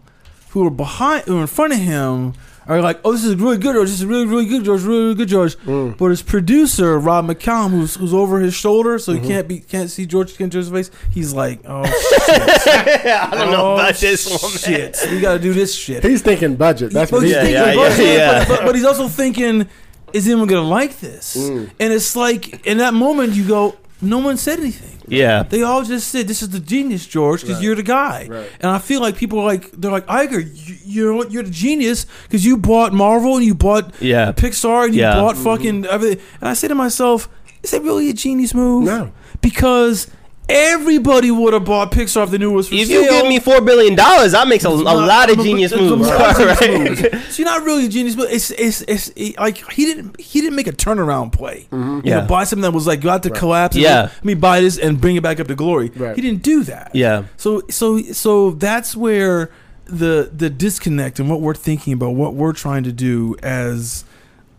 who are behind, who are in front of him, are like, "Oh, this is really good, George. This is really, really good, George. Really, really good, George." Mm. But his producer, Rob McCallum, who's who's over his shoulder, so Mm-hmm. he can't be can't see George can't George's face. He's like, "Oh *laughs* I don't know oh, about this one, shit. We got to do this shit." He's thinking budget. That's what he's Yeah, thinking. yeah, thinking, yeah, but- But, but he's also thinking, is anyone gonna like this? Mm. And it's like in that moment you go, no one said anything. Yeah. They all just said, "This is the genius, George, because Right. you're the guy." Right. And I feel like people are like, they're like, "Iger, you, you're you're the genius because you bought Marvel and you bought Yeah. Pixar and you Yeah. bought mm-hmm. fucking everything." And I say to myself, "Is that really a genius move?" No. because everybody would have bought Pixar if they knew it was for If sale. you give me four billion dollars, that makes a, a not- lot of genius it's a moves. lot *laughs* of genius right? moves. So you're not really a genius, but it's it's it's it- like he didn't he didn't make a turnaround play. Mm-hmm. You Yeah. know, buy something that was like got to collapse. Yeah. let me buy this and bring it back up to glory. Right. He didn't do that. Yeah. So so so that's where the the disconnect and what we're thinking about, what we're trying to do as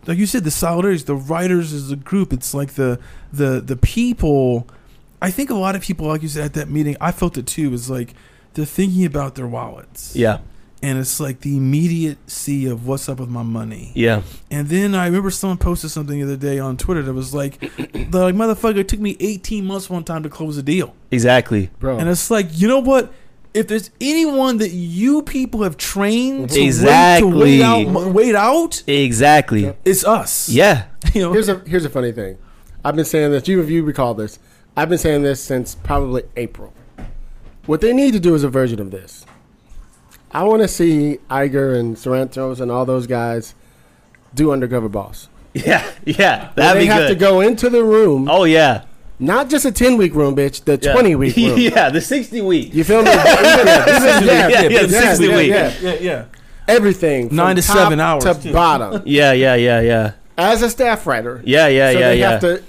like you said, the solidarity, the writers as a group. It's like the the the people. I think a lot of people, like you said at that meeting, I felt it too. Is like they're thinking about their wallets, Yeah, and it's like the immediacy of what's up with my money. yeah, And then I remember someone posted something the other day on Twitter that was like, *clears throat* "The like, motherfucker, it took me 18 months one time to close a deal." exactly. bro. And it's like, you know what? If there's anyone that you people have trained to Exactly. wait, to wait out, wait out, Exactly. it's us. Yeah. *laughs* You know, here's a here's a funny thing. I've been saying this. You if you recall this, I've been saying this since probably April. What they need to do is a version of this. I want to see Iger and Sarandos and all those guys do undercover boss. *laughs* Yeah. Yeah. That'd they be have to go into the room, Oh yeah. not just a ten week room, bitch, the Yeah. twenty week *laughs* room. yeah, the sixty week. You feel me? Even- even- *laughs* Yeah, yeah, 60 week. yeah. yeah, yeah. Everything from Nine to top seven hours, to too. bottom. Yeah, yeah, yeah, yeah. As a staff writer, Yeah, yeah, so yeah, they yeah. have to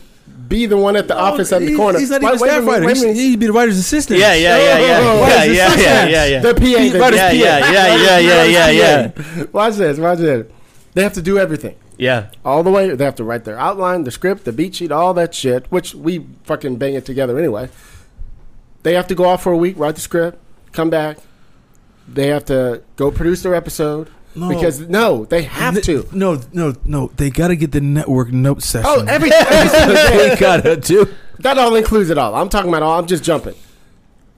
be the one at the oh, office at the corner. He's not even wait a staff writer. wait a He's- minute. He'd be the writer's assistant. yeah, yeah, yeah, yeah. Oh, Yeah, yeah, yeah, yeah, yeah. The PA. the Writer's Yeah, PA. yeah, yeah, yeah, yeah, yeah, yeah. Watch this. Watch this. They have to do everything. Yeah. All the way. They have to write their outline, the script, the beat sheet, all that shit, which we fucking bang it together anyway. They have to go off for a week, write the script, come back. They have to go produce their episode. No. Because, no, they have to. No, no, no. They got to get the network note session. Oh, every, *laughs* every single day. they gotta do. That all includes it all. I'm talking about all. I'm just jumping.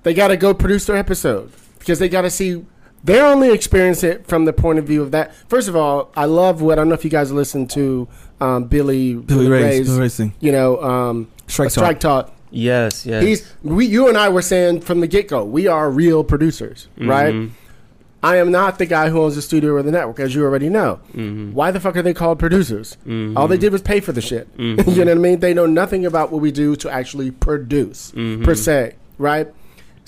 They got to go produce their episode because they got to see. They're only experience it from the point of view of that. First of all, I love what I don't know if you guys listen to um, Billy Billy Ray's, Billy Ray's. You know, um, Strike a strike talk. Yes, yes. He's we. You and I were saying from the get go, we are real producers, right? Mm-hmm. I am not the guy who owns the studio or the network, as you already know. Mm-hmm. Why the fuck are they called producers? All they did was pay for the shit. *laughs* you know what I mean? They know nothing about what we do to actually produce, Mm-hmm. per se, right?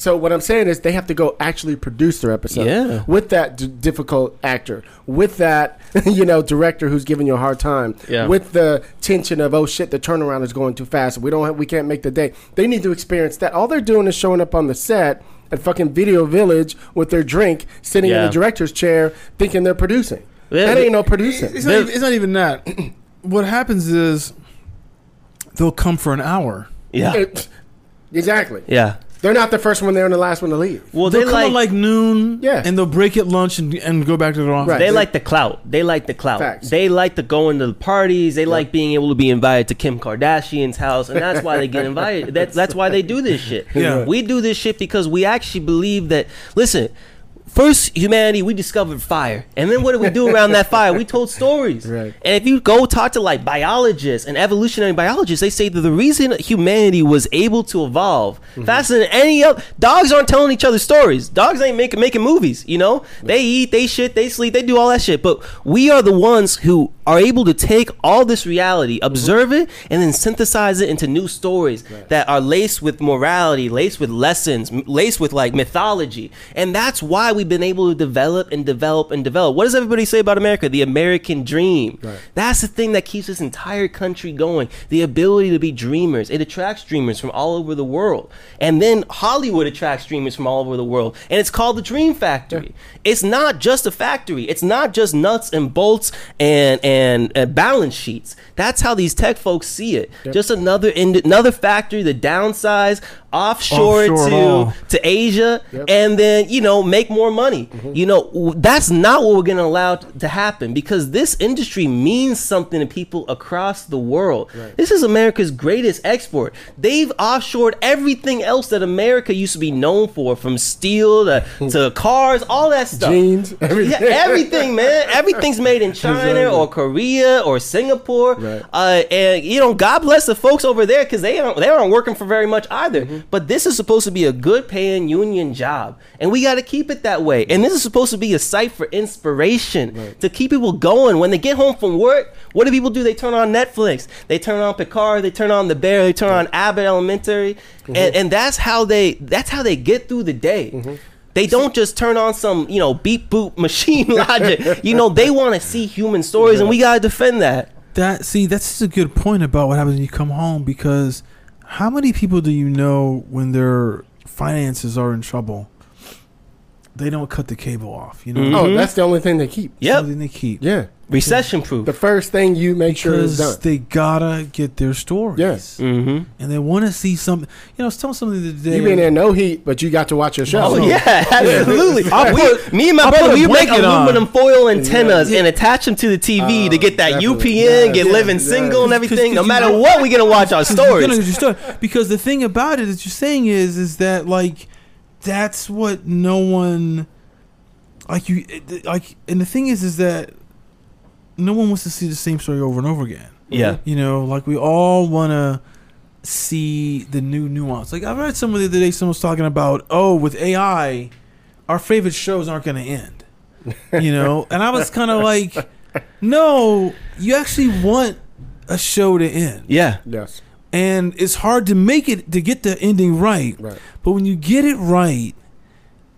So what I'm saying is they have to go actually produce their episode Yeah. with that d- difficult actor, with that *laughs* you know director who's giving you a hard time, Yeah. with the tension of oh shit the turnaround is going too fast, we don't have, we can't make the day. They need to experience that. All they're doing is showing up on the set at fucking Video Village with their drink, sitting in Yeah. the director's chair, thinking they're producing. Yeah, that ain't no producing. It's not, even, it's not even that. *clears throat* what happens is they'll come for an hour. yeah. It- exactly. Yeah. They're not the first one there and the last one to leave. Well, They'll they come like, at like noon, Yeah. and they'll break at lunch and, and go back to their office. Right. they like the clout. They like the clout. Facts. They like to go into the parties. They like being able to be invited to Kim Kardashian's house, and that's why they get invited. That's that's why they do this shit. Yeah. We do this shit because we actually believe that. Listen. First, humanity, we discovered fire. And then what did we do around that fire? We told stories. *laughs* Right. And if you go talk to like biologists and evolutionary biologists, they say that the reason humanity was able to evolve Mm-hmm. faster than any other dogs aren't telling each other stories. Dogs ain't making making movies, you know? They eat, they shit, they sleep, they do all that shit. But we are the ones who are able to take all this reality, mm-hmm. observe it, and then synthesize it into new stories that are laced with morality, laced with lessons, laced with like mythology. And that's why we've been able to develop and develop and develop. What does everybody say about America? The American dream. That's the thing that keeps this entire country going. The ability to be dreamers. It attracts dreamers from all over the world. And then Hollywood attracts dreamers from all over the world. And it's called the Dream Factory. It's not just a factory. It's not just nuts and bolts and and uh, balance sheets. That's how these tech folks see it. Just another in, another factory, the downsize, offshore, Offshore to all. to Asia, and then you know make more money. You know that's not what we're going to allow to happen because this industry means something to people across the world. This is America's greatest export. They've offshored everything else that America used to be known for, from steel to, *laughs* to cars, all that stuff. Jeans, everything. Yeah, everything, man. *laughs* Everything's made in China Exactly. or Korea or Singapore. Right. Uh, and you know, God bless the folks over there because they aren't they aren't working for very much either. Mm-hmm. But this is supposed to be a good paying union job, and we got to keep it that way. And this is supposed to be a site for inspiration to keep people going. When they get home from work, what do people do? They turn on Netflix, they turn on Picard, they turn on The Bear, they turn on Abbott Elementary, mm-hmm. and and that's how they that's how they get through the day. Mm-hmm. They don't just turn on some, you know, beep boop *laughs* machine *laughs* logic. you know, they want to see human stories, and we gotta defend that. That see, that's a good point about what happens when you come home because how many people do you know when their finances are in trouble? They don't cut the cable off. You know, Mhm. Oh, that's the only thing they keep. Yep, something they keep. Yeah. Recession proof. The first thing you make sure is because done. they gotta get their stories. Yes. mm-hmm. and they want to see something. You know, I was telling something the other day. You been in no heat, but you got to watch your show. Oh yeah, *laughs* absolutely. I'll we, put- me and my I'll brother, put we make blanket on. aluminum foil antennas Yeah. and attach them to the TV Oh, to get that definitely. UPN, Yeah, get yeah, living yeah. single and everything. No because you matter know- what, we gonna watch our Because you're stories. gonna get your story. Because the thing about it that you're saying is, is that like, that's what no one, like you, like, and the thing is, is that no one wants to see the same story over and over again. yeah, You know, like we all want to see the new nuance. Like I read someone the other day, someone was talking about, oh, with AI, our favorite shows aren't going to end. *laughs* You know, and I was kind of like, no, you actually want a show to end, yeah, Yes. and it's hard to make it to get the ending right. Right. But when you get it right,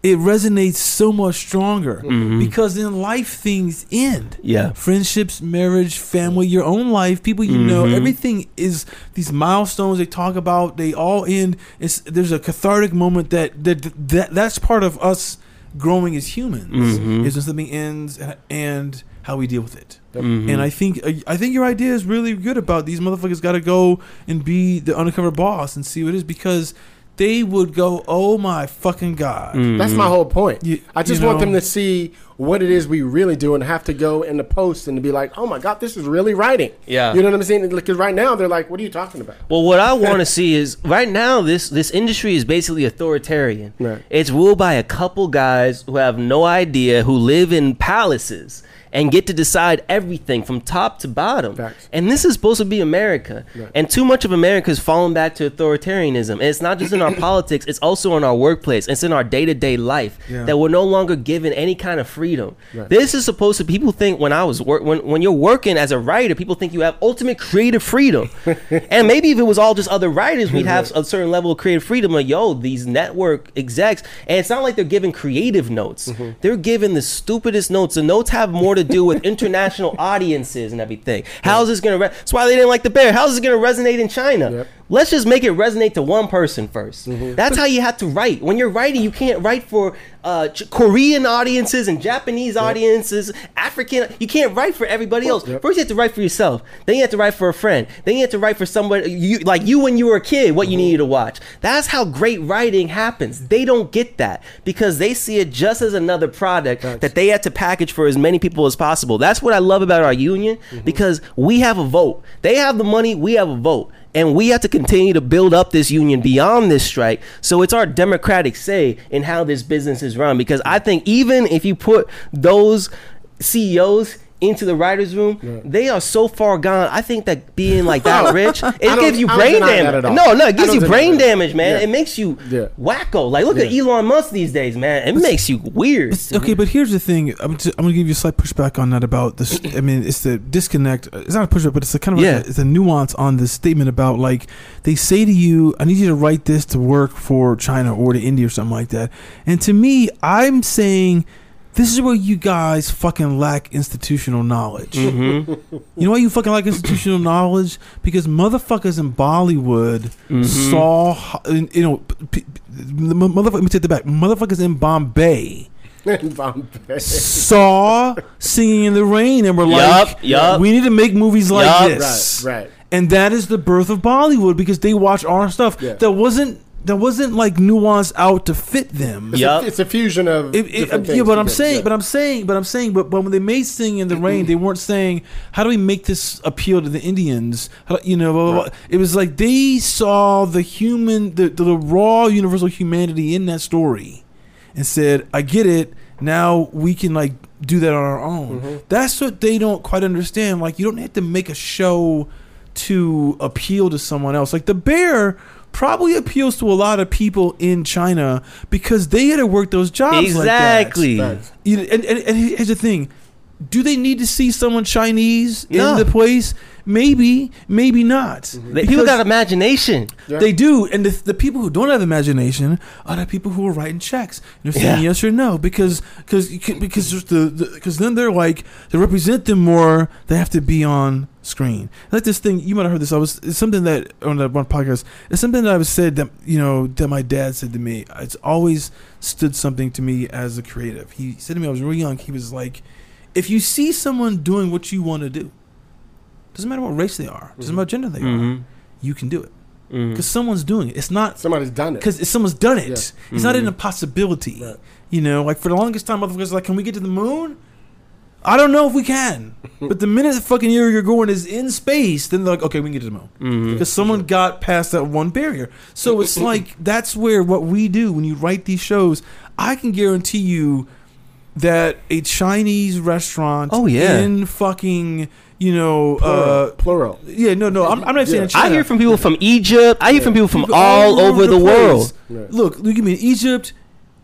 it resonates so much stronger Mhm. because in life things end yeah. friendships, marriage, family, your own life, people you know, Mhm. everything is these milestones they talk about. They all end. It's there's a cathartic moment that that, that that's part of us growing as humans. Mhm. Is when something ends and, and how we deal with it. Mhm. And I think I think your idea is really good about these motherfuckers got to go and be the undercover boss and see what it is because they would go, oh my fucking god. Mm-hmm. That's my whole point. You- I just you want know- them to see what it is we really do and have to go in the post and to be like, oh my God, this is really writing. Yeah. You know what I'm saying? Because right now they're like, what are you talking about? Well, what I want to *laughs* see is right now this this industry is basically authoritarian. Right. It's ruled by a couple guys who have no idea, who live in palaces and get to decide everything from top to bottom. Facts. And this is supposed to be America. Right. And too much of America has fallen back to authoritarianism. And it's not just in our *coughs* politics, it's also in our workplace. It's in our day-to-day life Yeah. that we're no longer given any kind of freedom. Right. This is supposed to people think when I was work when when you're working as a writer, people think you have ultimate creative freedom. *laughs* and maybe if it was all just other writers, we'd have *laughs* a certain level of creative freedom. Like, yo, these network execs, and it's not like they're giving creative notes. Mm-hmm. They're giving the stupidest notes. The notes have more to do with international *laughs* audiences and everything. How's this gonna? Re- That's why they didn't like the bear. How's this gonna resonate in China? Yep. Let's just make it resonate to one person 1st Mm-hmm. That's how you have to write. When you're writing, you can't write for uh, Ch- Korean audiences and Japanese audiences, African. You can't write for everybody else. Yep. First, you have to write for yourself. Then you have to write for a friend. Then you have to write for somebody you like you when you were a kid. What you Mm-hmm. needed to watch. That's how great writing happens. They don't get that because they see it just as another product Facts. that they have to package for as many people as possible. That's what I love about our union Mm-hmm. because we have a vote. They have the money. We have a vote. And we have to continue to build up this union beyond this strike. So it's our democratic say in how this business is run. Because I think even if you put those CEOs into the writers' room, they are so far gone. I think that being like that *laughs* rich, it gives you brain damage. No, no, it gives you brain damage, man. Yeah. It makes you Yeah. wacko. Like look at Elon Musk these days, man. It makes you weird. Okay, but here's the thing. I'm, just, I'm gonna give you a slight pushback on that about this. *clears throat* I mean, it's the disconnect. It's not a pushback, but it's a kind of Yeah. a, it's a nuance on this statement about like they say to you, "I need you to write this to work for China or to India or something like that." And to me, I'm saying. This is where you guys fucking lack institutional knowledge. Mm-hmm. *laughs* You know why you fucking lack institutional knowledge? Because motherfuckers in Bollywood Mm-hmm. saw, you know, p- p- the motherfucker. Let me take that back. Motherfuckers in Bombay In Bombay. saw Singing in the Rain and were Yup, like, yup. we need to make movies like Yup. this. Right, right. And that is the birth of Bollywood because they watch our stuff. Yeah. That wasn't that wasn't like nuanced out to fit them. It's, Yup. a, it's a fusion of. It, it, different yeah, but I'm together. saying, Yeah. but I'm saying, but I'm saying, but, but when they made "Singing in the Rain," they weren't saying, "How do we make this appeal to the Indians?" How, you know, blah, blah, blah. Right. it was like they saw the human, the, the raw universal humanity in that story, and said, "I get it. Now we can like do that on our own." Mm-hmm. That's what they don't quite understand. Like, you don't have to make a show to appeal to someone else. Like the bear probably appeals to a lot of people in China because they had to work those jobs exactly. like that. You know, and, and, and here's the thing: Do they need to see someone Chinese No. in the place? Maybe, maybe not. Mm-hmm. They- People got imagination. Yeah. They do, and the, the people who don't have imagination are the people who are writing checks. They're saying Yeah. yes or no because because because there's the because then they're like to represent them more. They have to be on screen. Like this thing, you might have heard this. I was it's something that on that one podcast. It's something that I was said that you know that my dad said to me. It's always stood something to me as a creative. He said to me, I was really young. He was like, if you see someone doing what you want to do, doesn't matter what race they are, doesn't matter what gender they are, Mhm. you can do it mm-hmm. because someone's doing it. It's not Somebody's done it. because someone's done it. Yeah. It's not an impossibility. Mm-hmm. Right. You know, like for the longest time, motherfuckers are like, can we get to the moon? I don't know if we can. *laughs* but the minute the fucking year you're going is in space, then they're like, okay, we can get to the moon mm-hmm. because someone got past that one barrier. So it's *laughs* like that's where what we do when you write these shows. I can guarantee you that a Chinese restaurant Oh, yeah. in fucking you know Plural. uh Plural. yeah no no I'm, I'm not saying Yeah. China. I hear from people from Egypt. I hear from people from People all over the place. world. Right. Look, you give me in Egypt,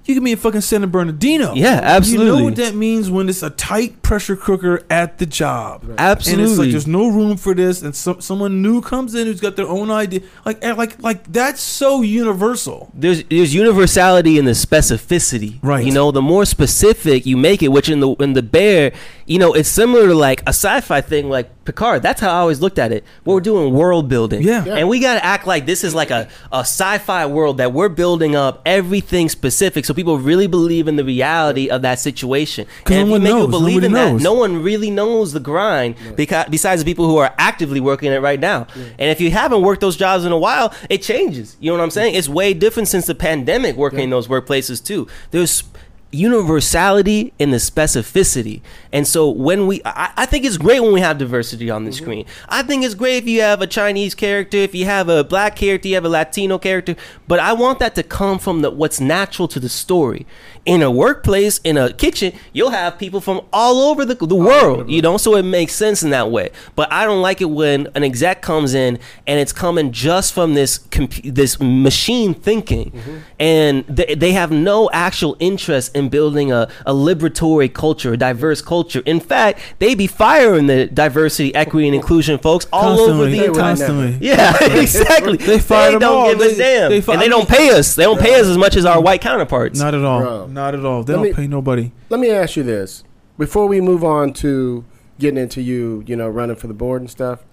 you give me in fucking San Bernardino. Yeah, absolutely. You know what that means when it's a tight pressure cooker at the job. Absolutely. And it's like there's no room for this, and some someone new comes in who's got their own idea. Like, and like, like that's so universal. there's there's universality in the specificity. Right. You know, the more specific you make it, which in the in the bear, you know, it's similar to like a sci-fi thing like Picard. That's how I always looked at it. We're doing world building. Yeah. Yeah. And we gotta act like this is like a, a sci-fi world that we're building up everything specific so people really believe in the reality of that situation. 'Cause And no if one you make knows. people believe Nobody in knows. that, no one really knows the grind because besides the people who are actively working it right now. And if you haven't worked those jobs in a while, it changes. You know what I'm saying? It's way different since the pandemic working in those workplaces too. There's universality in the specificity. And so when we I, I think it's great when we have diversity on the screen. I think it's great if you have a Chinese character, if you have a black character, you have a Latino character, but I want that to come from the what's natural to the story. In a workplace, in a kitchen, you'll have people from all over the, the world, you know, so it makes sense in that way. But I don't like it when an exec comes in and it's coming just from this compu- this machine thinking, and they, they have no actual interest in building a, a liberatory culture, a diverse culture. In fact, they be firing the diversity, equity, and inclusion folks all over the They would entire. constantly. *laughs* Yeah, exactly. They fired them don't all. give They- a damn, they fi- and they don't pay us. They don't pay us as much as our white counterparts. Not at all. Bro. Not at all. They Let don't me- pay nobody. Let me ask you this before we move on to getting into you, you know, running for the board and stuff.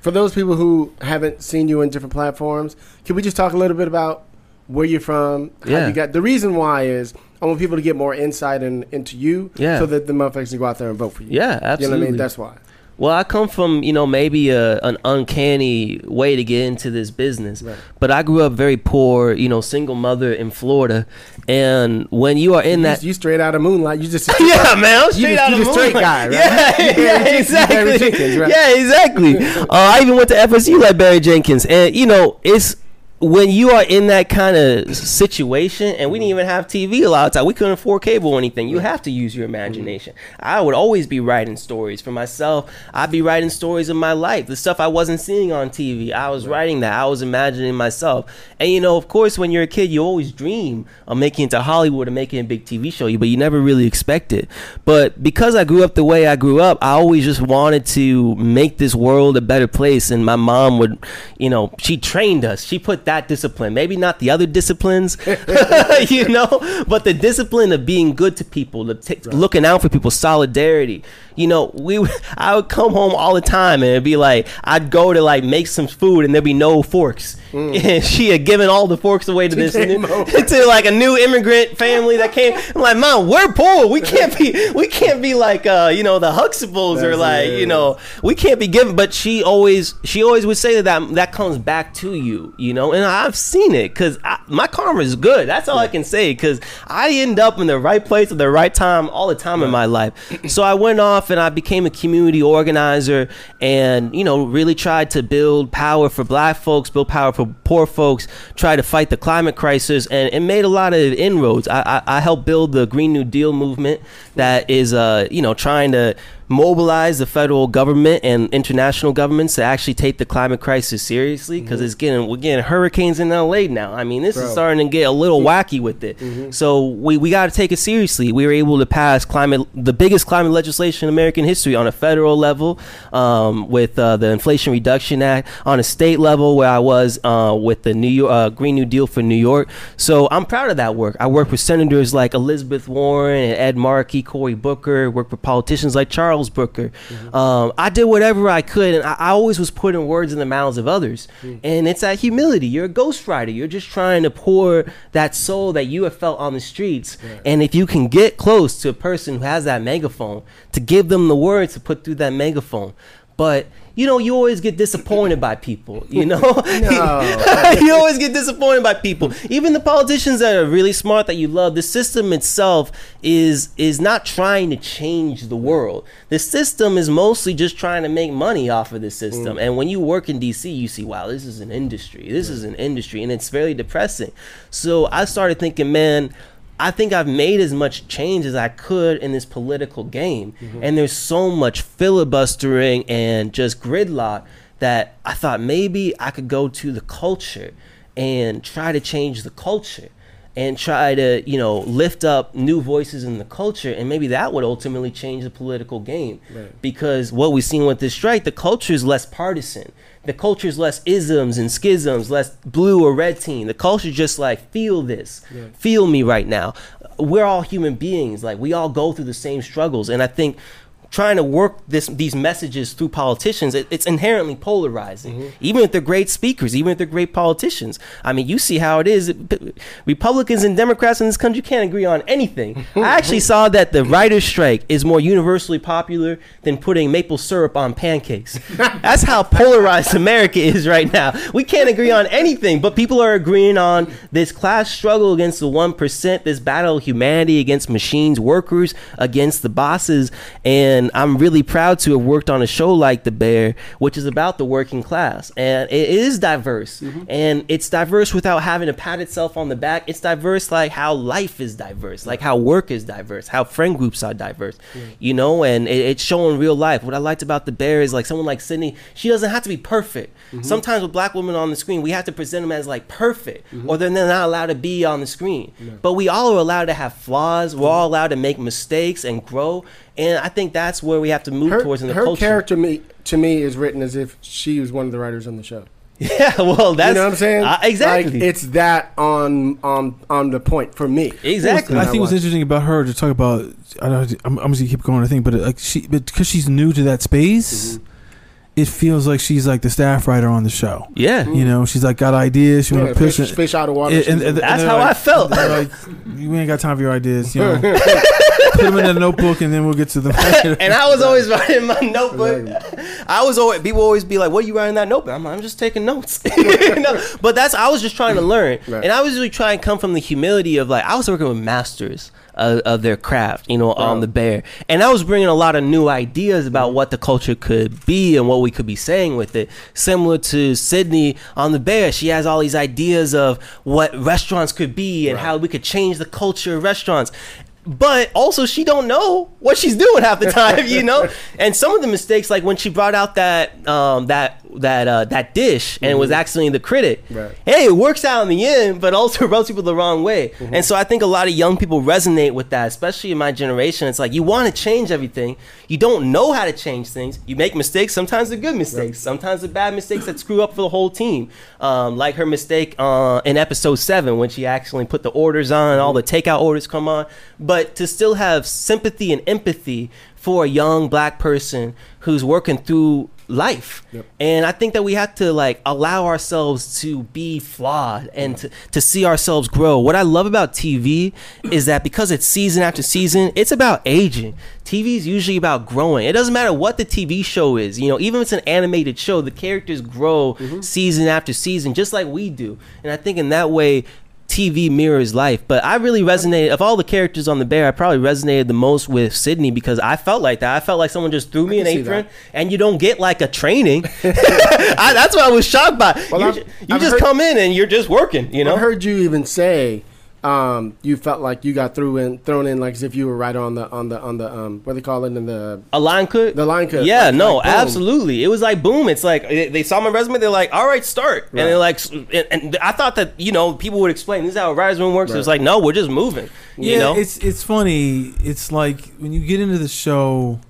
For those people who haven't seen you in different platforms, can we just talk a little bit about where you're from? How Yeah. you got the reason why is I want people to get more insight in, into you, Yeah. so that the motherfuckers can go out there and vote for you. Yeah, you know what I absolutely. mean. That's why. Well, I come from, you know, maybe a, an uncanny way to get into this business. Right. But I grew up very poor, you know, single mother in Florida. And when you are in you, that. you straight out of Moonlight. You just *laughs* yeah, man, I'm You straight just- out you of just straight guy, right? *laughs* Yeah, yeah, Jenkins- you Barry exactly. Jenkins, right? Yeah, exactly. *laughs* uh, I even went to FSU like Barry Jenkins, and you know, it's when you are in that kind of situation, and we didn't even have TV a lot of time. We couldn't afford cable or anything. You have to use your imagination. Mm-hmm. I would always be writing stories for myself. I'd be writing stories of my life, the stuff I wasn't seeing on TV. I was writing that. I was imagining myself. And you know, of course, when you're a kid, you always dream of making it to Hollywood or making a big TV show, You, but you never really expect it. But because I grew up the way I grew up, I always just wanted to make this world a better place. And my mom would, you know, she trained us. She put that discipline, maybe not the other disciplines, *laughs* you know, but the discipline of being good to people, the t- looking out for people, solidarity. You know, we *laughs* I would come home all the time and it'd be like I'd go to like make some food and there'd be no forks. And *laughs* she had given all the forks away to this new, *laughs* to like a new immigrant family that came. I'm like, Mom, we're poor. We can't be *laughs* we can't be like uh, you know, the Huxtables or like, you know, we can't be given but she always she always would say that that, that comes back to you, you know, and I've seen it because my karma is good. That's all I can say because I end up in the right place at the right time all the time in my life. *clears throat* So I went off and I became a community organizer and you know really tried to build power for black folks, build power for poor folks, try to fight the climate crisis, and it made a lot of inroads. I, I, I helped build the Green New Deal movement that is uh you know trying to mobilize the federal government and international governments to actually take the climate crisis seriously because it's getting we're getting hurricanes in LA now. I mean, this is starting to get a little wacky with it. So we, we got to take it seriously. We were able to pass climate the biggest climate legislation in American history on a federal level um, with uh, the Inflation Reduction Act on a state level where I was uh, with the New York uh, Green New Deal for New York. So I'm proud of that work. I work with senators like Elizabeth Warren and Ed Markey, Cory Booker. Work with politicians like Charles Booker. Um, I did whatever I could, and I, I always was putting words in the mouths of others. And it's that humility. You're a ghostwriter. You're just trying to pour that soul that you have felt on the streets. And if you can get close to a person who has that megaphone, to give them the words to put through that megaphone. But you know, you always get disappointed by people. You know, *laughs* *laughs* you always get disappointed by people. Even the politicians that are really smart that you love, the system itself is is not trying to change the world. The system is mostly just trying to make money off of the system. Mm. And when you work in DC, you see, wow, this is an industry. This is an industry, and it's very depressing. So I started thinking, man. I think I've made as much change as I could in this political game. Mm-hmm. And there's so much filibustering and just gridlock that I thought maybe I could go to the culture and try to change the culture and try to, you know, lift up new voices in the culture and maybe that would ultimately change the political game. Because what we've seen with this strike, the culture is less partisan. The culture's less isms and schisms, less blue or red team. The culture is just like feel this, feel me right now. We're all human beings. Like we all go through the same struggles, and I think trying to work this these messages through politicians it, it's inherently polarizing. Mm-hmm. Even if they're great speakers even if they're great politicians. I mean you see how it is. Republicans and democrats in this country can't agree on anything. *laughs* I actually saw that the writers strike is more universally popular than putting maple syrup on pancakes. *laughs* That's how polarized america is right now. We can't agree on anything but people are agreeing on this class struggle against the 1% this battle of humanity against machines workers against the bosses and i'm really proud to have worked on a show like the bear which is about the working class. And it is diverse. Mm-hmm. And it's diverse without having to pat itself on the back. It's diverse like how life is diverse like how work is diverse how friend groups are diverse you know? And it, it's showing real life. What i liked about the bear is like someone like sydney she doesn't have to be perfect. Mm-hmm. Sometimes with black women on the screen we have to present them as like perfect mm-hmm. or then they're not allowed to be on the screen. But we all are allowed to have flaws. We're all allowed to make mistakes and grow and i think that's where we have to move her, towards in the her culture character me, to me is written as if she was one of the writers on the show. *laughs* yeah well that's you know what I'm saying? uh, exactly Like, it's that on on on the point for me. Exactly. When I think what's interesting about her to talk about. I don't. I'm, I'm just gonna keep going. I think, but like she, but because she's new to that space, it feels like she's like the staff writer on the show. yeah You know, she's like got ideas. She Yeah, want to push fish, it. fish out of water. And- and- and That's how like- I felt. they're like, we ain't got time for your ideas. You know, *laughs* put them in a notebook, and then we'll get to the. *laughs* and I was always writing my notebook. I was always people always be like, "What are you writing that notebook?" I'm like, "I'm just taking notes." *laughs* you know? But that's I was just trying to learn, Right. and I was really trying to come from the humility of like I was working with masters of, of their craft, you know, on the bear, and I was bringing a lot of new ideas about what the culture could be and what we could be saying with it. Similar to Sydney on the bear, she has all these ideas of what restaurants could be and how we could change the culture of restaurants but also she don't know what she's doing half the *laughs* time, you know. *laughs* And some of the mistakes, like when she brought out that um, that that uh, that dish and was accidentally the critic. Right. Hey, it works out in the end, but also *laughs* rubs people the wrong way. And so I think a lot of young people resonate with that, especially in my generation. It's like you want to change everything, you don't know how to change things. You make mistakes. Sometimes they're good mistakes. Sometimes they're bad mistakes that screw up for the whole team. Um, like her mistake uh, in episode seven when she actually put the orders on, and all the takeout orders come on. But to still have sympathy and empathy for a young black person who's working through life. And I think that we have to like allow ourselves to be flawed and to, to see ourselves grow. What I love about TV is that because it's season after season, it's about aging. TV is usually about growing. It doesn't matter what the TV show is. You know, even if it's an animated show, the characters grow mm-hmm. season after season, just like we do. And I think in that way, TV mirrors life. But I really resonated of all the characters on the bear. I probably resonated the most with Sydney because I felt like that. I felt like someone just threw me an apron, that. and you don't get like a training. *laughs* *laughs* I, that's what I was shocked by. Well, you I've- you I've just heard- come in and you're just working. You know. I heard you even say um, you felt like you got through and thrown in like as if you were right on the on the on the um, what they call it in the A line cut? The line cut, Yeah, like- no, like absolutely. It was like boom. It's like they they saw my resume. They're like, all right, start. Right. And they're like, and, and I thought that you know people would explain this is how a writer's room works. It was like, no, we're just moving. Yeah, You know, it's it's funny. It's like when you get into the show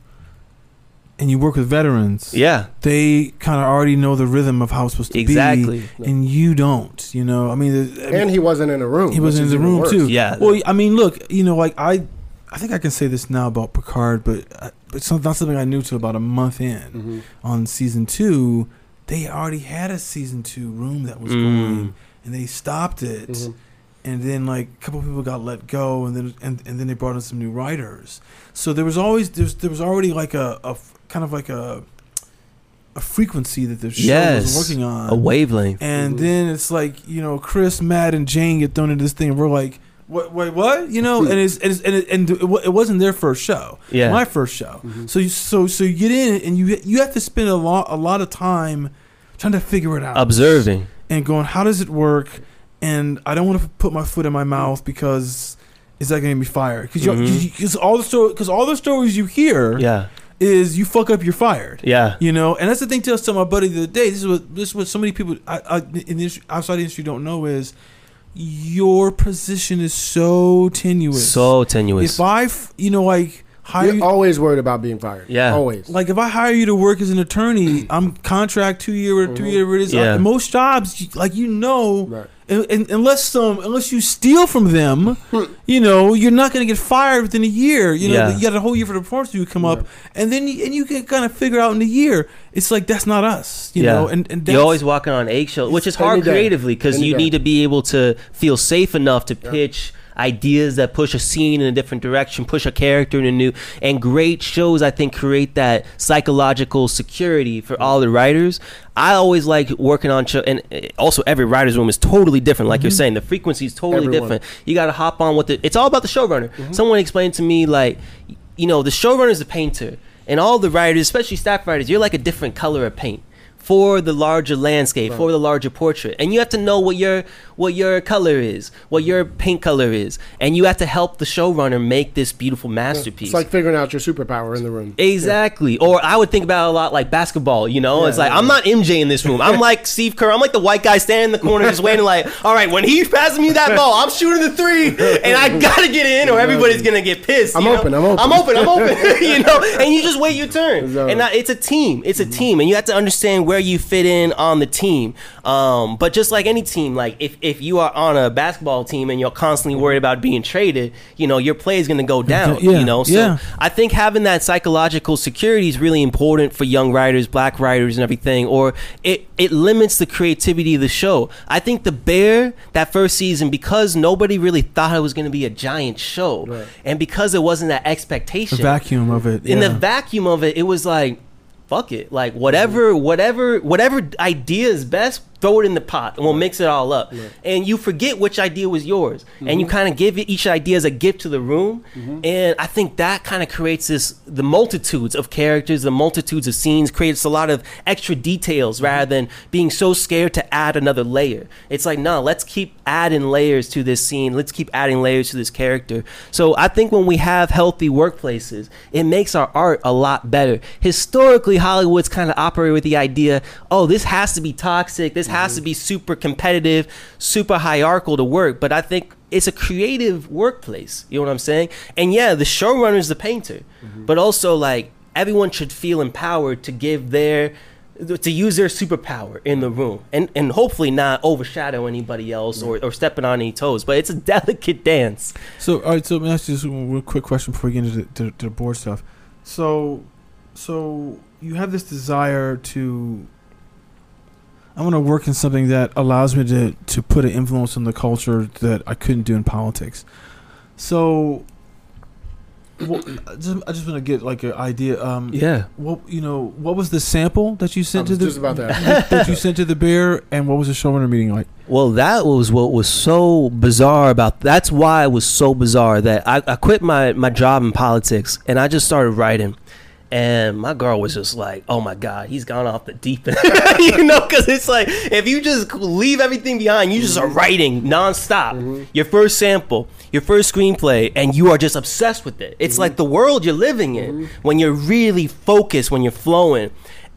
and you work with veterans. yeah, they kind of already know the rhythm of how it's supposed to Exactly. be, and you don't. You know, I mean, I mean, and he wasn't in a room. he wasn't in the room worse. too. Yeah. Well, I mean, look, you know, like I, I think I can say this now about Picard, but uh, but it's not not something I knew till about a month in Mhm. on season two. They already had a season two room that was Mm. going, and they stopped it. Mhm. And then like a couple people got let go, and then and, and then they brought in some new writers. So there was always there's there was already like a, a f- kind of like a a frequency that the show yes, was working on a wavelength. and Mhm. then it's like you know Chris, Matt, and Jane get thrown into this thing. And we're like, what? Wait, what? You know? and it's, and it's, and, it, and it, it wasn't their first show. Yeah. my first show. Mhm. So you so so you get in and you you have to spend a lot a lot of time trying to figure it out, Observing. and going, how does it work? And I don't want to put my foot in my mouth because. Is that going to be fired? Because Mhm. all the story, because all the stories you hear Yeah, is you fuck up, you're fired. yeah, You know, and that's the thing. To us, to my buddy the other day. This is what this is what so many people I, I, in the industry, outside the industry don't know is your position is so tenuous. so tenuous. if I, you know, like hire You're you, always worried about being fired. Yeah. always. like if I hire you to work as an attorney, I'm contract two year or three year. It is Yeah. like, most jobs, like you know, Right. And, and, unless some unless you steal from them, you know, you're not going to get fired within a year. You know, Yeah. you got a whole year for the performance to come up, and then you, and you can kind of figure out in a year. It's like that's not us, you yeah. know, and and you're always walking on eggshells, which is hard creatively because you day. need to be able to feel safe enough to pitch ideas that push a scene in a different direction, push a character in a new. And great shows, I think, create that psychological security for all the writers. I always like working on show, and uh, also every writer's room is totally different. Like you're saying, the frequency is totally Everyone. different. You got to hop on with it. It's all about the showrunner. Someone explained to me like, you know, the showrunner is the painter, and all the writers, especially staff writers, you're like a different color of paint for the larger landscape, for the larger portrait, and you have to know what your what your color is, what your paint color is, and you have to help the showrunner make this beautiful masterpiece. It's like figuring out your superpower in the room. Exactly. Or I would think about it a lot like basketball, you know? Yeah, it's like yeah, I'm not MJ in this room. I'm *laughs* like Steve Kerr. I'm like the white guy standing in the corner just waiting like, all right, when he passes me that ball, I'm shooting the three and I gotta get in or everybody's gonna get pissed. I'm you know? open, I'm open. I'm open, I'm open. *laughs* *laughs* you know? And you just wait your turn. Exactly. And I, it's a team. It's a team. And you have to understand where you fit in on the team. Um, but just like any team, like if, if you are on a basketball team and you're constantly worried about being traded, you know, your play is gonna go down. Yeah, you know, so yeah. I think having that psychological security is really important for young writers, black writers, and everything. Or it it limits the creativity of the show. I think the Bear that first season because nobody really thought it was going to be a giant show, Right. and because it wasn't that the expectation vacuum of it. in the vacuum of it, it was like. Fuck it, like whatever, mm-hmm. whatever, whatever idea is best, throw it in the pot, and we'll mix it all up. And you forget which idea was yours, and you mm-hmm. kind of give each idea as a gift to the room. Mm-hmm. And I think that kind of creates this the multitudes of characters, the multitudes of scenes, creates a lot of extra details mm-hmm. rather than being so scared to add another layer. It's like no, let's keep adding layers to this scene. Let's keep adding layers to this character. So I think when we have healthy workplaces, it makes our art a lot better. Historically, Hollywood's kind of operated with the idea, oh, this has to be toxic. This has to be super competitive, super hierarchical to work. But I think it's a creative workplace. You know what I'm saying? And yeah, the showrunner is the painter, mm-hmm. but also like everyone should feel empowered to give their to use their superpower in the room and and hopefully not overshadow anybody else or, or stepping on any toes but it's a *laughs* delicate dance So, all right. So, let me ask you just one real quick question before we get into the, to, to the board stuff. So, so you have this desire to. I want to work in something that allows me to to put an influence on the culture that I couldn't do in politics. So, well, I just, I just want to get like an idea. Um, yeah What you know? What was the sample that you I sent was to the just about *laughs* that. that you sent to the bear, and what was the showrunner meeting like? Well, that was what was so bizarre about. That's why it was so bizarre that I, I quit my my job in politics and I just started writing, And my girl was just like, "Oh my god, he's gone off the deep end," *laughs* you know, because it's like if you just leave everything behind, you just are mm-hmm. writing nonstop. Mm-hmm. Your first sample, your first screenplay, and you are just obsessed with it. It's like mm-hmm. the world you're living in when you're really focused, when you're flowing.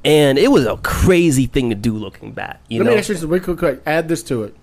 And it was a crazy thing to do looking back. You Let know, me ask you something real quick, quick. Add this to it.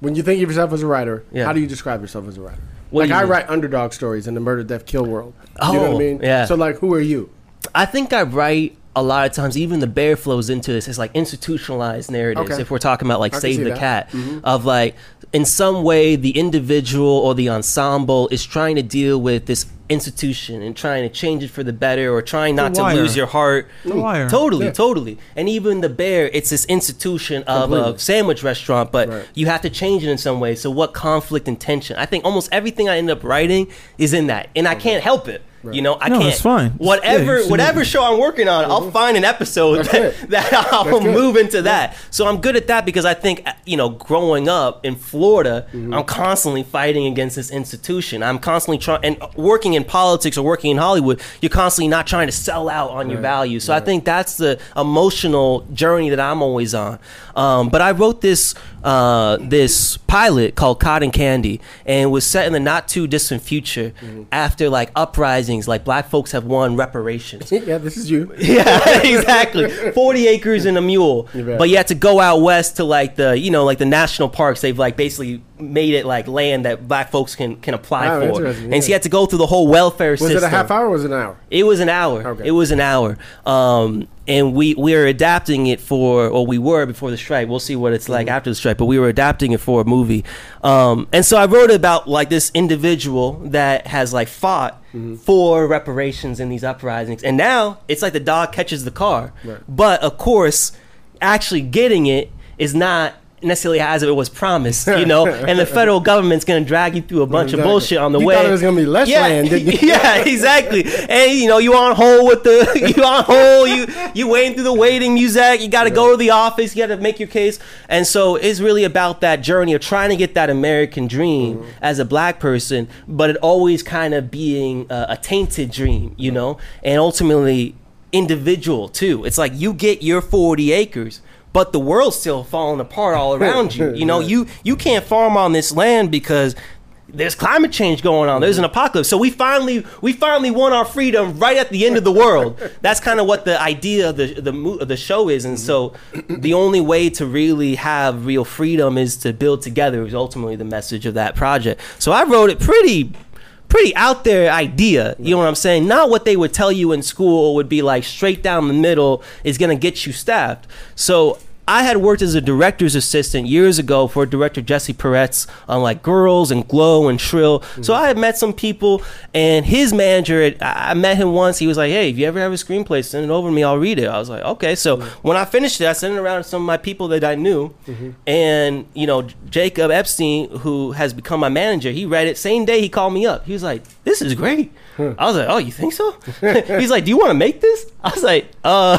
When you think of yourself as a writer, Yeah. how do you describe yourself as a writer? What like I mean? write underdog stories in the murder, death, kill world. you know what Oh, I mean? yeah. So like, who are you? I think I write a lot of times. Even the bear flows into this. It's like institutionalized narratives. Okay. If we're talking about like Save the that. Mm-hmm. Cat, of like in some way the individual or the ensemble is trying to deal with this institution and trying to change it for the better or trying not to lose your heart. The Wire. Totally, Yeah. totally. And even the bear, it's this institution of Completely. a sandwich restaurant, but Right. you have to change it in some way. So what conflict and tension? I think almost everything I end up writing is in that, and I can't help it. You know, I No, can't. it's fine. Whatever, Yeah, whatever show I'm working on, I'll find an episode Mm-hmm. That, *laughs* that I'll move into that. So I'm good at that because I think uh, you know, growing up in Florida, Mm-hmm. I'm constantly fighting against this institution. I'm constantly trying and working in politics or working in Hollywood. You're constantly not trying to sell out on your Right, values. So I think that's the emotional journey that I'm always on. Um, but I wrote this uh, this pilot called Cotton Candy, and it was set in the not too distant future Mm-hmm. after like uprisings, like black folks have won reparations. *laughs* yeah, this is you. *laughs* Yeah, exactly. Forty acres and a mule, bet. but you had to go out west to like the you know like the national parks. They've like basically made it like land that black folks can can apply Wow, for, and so you had to go through the whole welfare Was system. Was it a half hour? or Was it an hour? It was an hour. Okay. It was an hour. Um, and we we are adapting it for, or we were before the strike. We'll see what it's like Mm-hmm. after the strike. But we were adapting it for a movie. Um, and so I wrote about like this individual that has like fought Mm-hmm. for reparations in these uprisings, and now it's like the dog catches the car. Right. But of course, actually getting it is not necessarily as it was promised, you *laughs* know. and the federal government's going to drag you through a bunch of bullshit on the You way. thought it was gonna be less yeah, land, *laughs* yeah, exactly. And you know, you on hold with the *laughs* you on hold. You you waiting through the waiting music. You got to go to the office. You got to make your case. And so it's really about that journey of trying to get that American dream Mm-hmm. as a black person, but it always kind of being a, a tainted dream, you know, and ultimately individual too. It's like you get your forty acres. But the world's still falling apart all *laughs* around you. You know, you you can't farm on this land because there's climate change going on. There's an mm-hmm. apocalypse. So we finally we finally won our freedom right at the end of the world. *laughs* That's kind of what the idea of the the the show is. And so mm-hmm. the only way to really have real freedom is to build together. Is ultimately the message of that project. So I wrote it pretty pretty out there idea. You know what I'm saying? Not what they would tell you in school would be like straight down the middle is going to get you staffed. So I had worked as a director's assistant years ago for director Jesse Peretz on like Girls and Glow and Shrill. Mm-hmm. So I had met some people, and his manager, I I met him once. He was like, "Hey, if you ever have a screenplay, send it over to me. I'll read it." I was like, "Okay." So mm-hmm. when I finished it, I sent it around to some of my people that I knew, mm-hmm. and you know, Jacob Epstein, who has become my manager, he read it same day. He called me up. He was like, "This is great." I was like, "Oh, you think so?" *laughs* He's like, "Do you want to make this?" I was like, "Uh."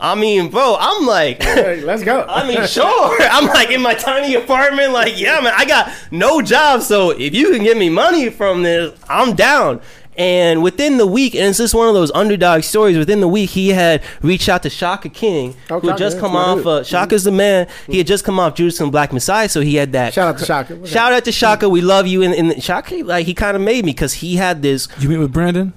I mean, bro, I'm like, Hey, let's go. *laughs* I mean, sure. *laughs* I'm like in my tiny apartment, like, yeah, man, I got no job. So if you can give me money from this, I'm down. And within the week, and it's just one of those underdog stories. Within the week, he had reached out to Shaka King, Oh, who had just that's come off. dude. Uh, Shaka's the man. He had just come off Judas and Black Messiah, so he had that. Shout out to Shaka. Shout out to Shaka. We love you. And, and Shaka, like, he kind of made me because he had this You meet with Brandon?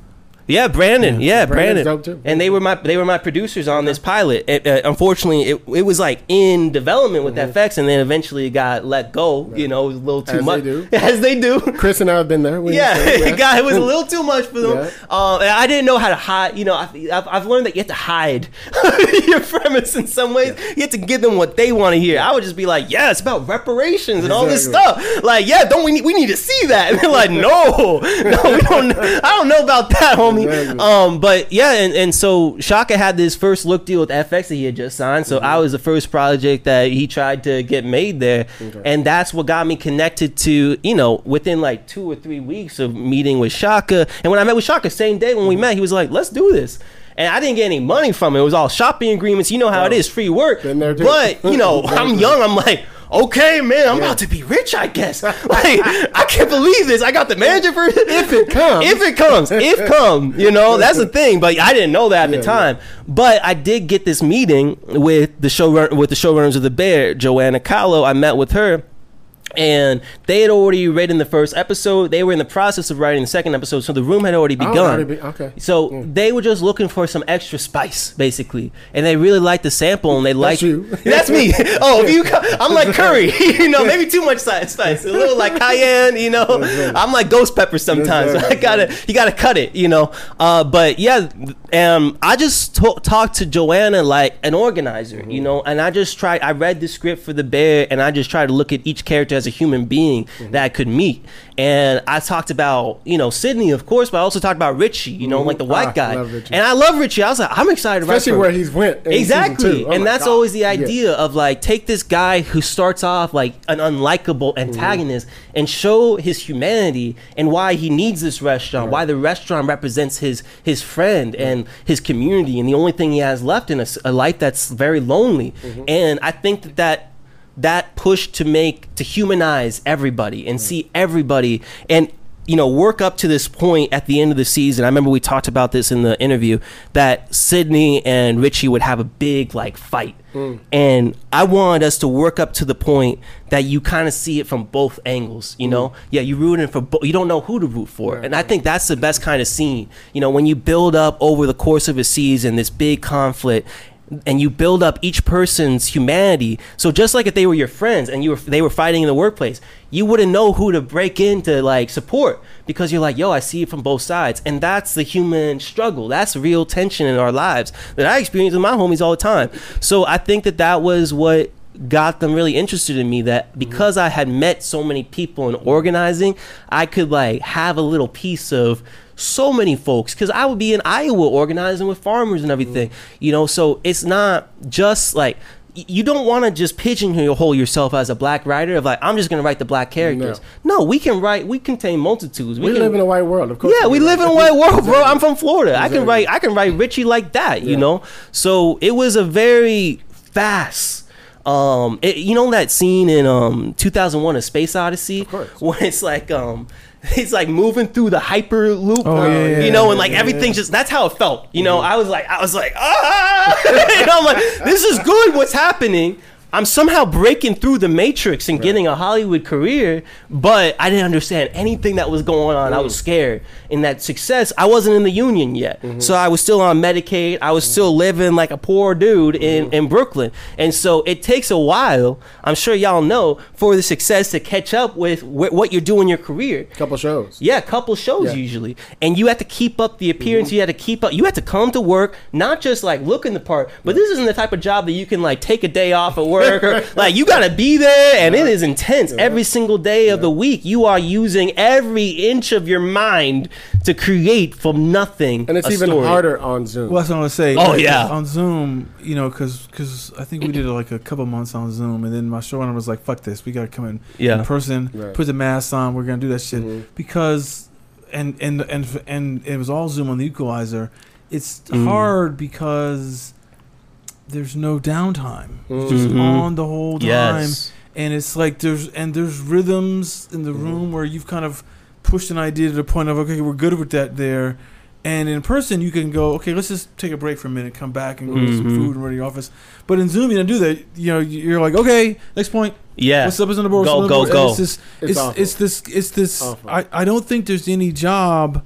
Yeah, Brandon. Yeah, Brandon. And they were my they were my producers on this pilot. It, uh, unfortunately, it, it was like in development with FX, and then eventually it got let go. You know, it was a little too As they much. do. *laughs* As they do. Chris and I have been there. Yeah, *laughs* it got it was a little too much for them. Yeah. Um, I didn't know how to hide. You know, I, I've, I've learned that you have to hide *laughs* your premise in some ways. You have to give them what they want to hear. I would just be like, "Yeah, it's about reparations and all this stuff." Like, yeah, don't we need we need to see that? And they're like, "No, no, we don't. I don't know about that, homie." Exactly. Um, but yeah, and, and so Shaka had this first look deal with FX that he had just signed. So I was the first project that he tried to get made there, and that's what got me connected to you know within like two or three weeks of meeting with Shaka. And when I met with Shaka, same day when we met, he was like, "Let's do this." And I didn't get any money from it. It was all shopping agreements. You know how it is, free work. Been there too. But you know, *laughs* I'm young. I'm like, okay, man, I'm Yeah. about to be rich, I guess. *laughs* Like, I can't believe this. I got the manager for it. If it *laughs* comes. If it comes, if come, you know, that's the thing. But I didn't know that at Yeah, the time. But I did get this meeting with the showrun with the showrunners of the Bear, Joanna Calo. I met with her. And they had already written the first episode. They were in the process of writing the second episode, so the room had already Oh, begun. already be- okay. So they were just looking for some extra spice, basically, and they really liked the sample, and they liked you. *laughs* That's me. *laughs* Oh, if you, I'm like curry, *laughs* you know, maybe too much spice, a little like cayenne, you know. I'm like ghost pepper sometimes. That's I gotta, you gotta cut it, you know. Uh, but yeah, um, I just to- talked to Joanna like an organizer, Mm-hmm. you know, and I just tried. I read the script for the bear, and I just tried to look at each character as a human being Mm-hmm. that I could meet. And I talked about, you know, Sydney, of course, but I also talked about Richie, you know, like the white Ah, guy. And I love Richie. I was like, I'm excited about Especially where he's went. Exactly. Oh and that's God. always the Yeah. idea of like take this guy who starts off like an unlikable Mm-hmm. antagonist and show his humanity and why he needs this restaurant, why the restaurant represents his his friend and his community and the only thing he has left in a life that's very lonely. Mm-hmm. And I think that that that push to make to humanize everybody and see everybody and you know work up to this point at the end of the season. I remember we talked about this in the interview that sydney and richie would have a big like fight. Mm. And i wanted us to work up to the point that you kind of see it from both angles you know? Mm. Yeah you rooting for both you don't know who to root for. And i think that's the best kind of scene. You know when you build up over the course of a season this big conflict and you build up each person's humanity. So just like if they were your friends and you were they were fighting in the workplace, you wouldn't know who to break in to like support because you're like, yo, I see it from both sides, and that's the human struggle. That's real tension in our lives that I experience with my homies all the time. So I think that that was what got them really interested in me that mm-hmm. because I had met so many people in organizing, I could like have a little piece of so many folks because I would be in Iowa organizing with farmers and everything, you know. So it's not just like you don't want to just pigeonhole yourself as a black writer of like I'm just gonna write the black characters. No, we can write. We contain multitudes. We can, live in a white world, of course. yeah, we live in a white world, bro. I'm from Florida. I can write. I can write Richie like that, you know. So it was a very fast. Um, it, you know that scene in um 2001: A Space Odyssey, when it's like um. *laughs* He's like moving through the hyper loop, Oh, yeah, yeah, you know, and like yeah, everything's just that's how it felt. You know, I was like, I was like, ah, *laughs* you know, I'm like, this is good. What's happening? I'm somehow breaking through the matrix and getting a Hollywood career, but I didn't understand anything that was going on. I was mm. scared. In that success, I wasn't in the union yet. Mm-hmm. So I was still on Medicaid. I was mm-hmm. still living like a poor dude in, mm-hmm. in Brooklyn. And so it takes a while, I'm sure y'all know, for the success to catch up with wh- what you're doing in your career. couple shows. Yeah, a couple shows Yeah. usually, and you have to keep up the appearance. You have to keep up. You have to come to work, not just like looking the part, but this isn't the type of job that you can like take a day off at work or *laughs* like you got to be there, and it is intense every single day of the week. You are using every inch of your mind to create from nothing. And it's a even story. harder on Zoom. Well, that's what I was say. Oh, Like, yeah. on Zoom, you know, because because I think we did like a couple months on Zoom, and then my showrunner was like, "Fuck this, we gotta come in Yeah. in person, Right. put the mask on, we're gonna do that shit." Mhm. Because, and and and and it was all Zoom on the Equalizer. It's Mm. hard because there's no downtime. It's just on the whole time Yes. and it's like there's and there's rhythms in the room where you've kind of pushed an idea to the point of okay we're good with that there and in person you can go okay let's just take a break for a minute come back and go get some Mhm. food and run to the office but in zoom you don't do that you know you're like okay next point Yeah. what's up is on the board Go, what's on the go. And go. it's this It's it's, it's this it's this Awful. I, I don't think there's any job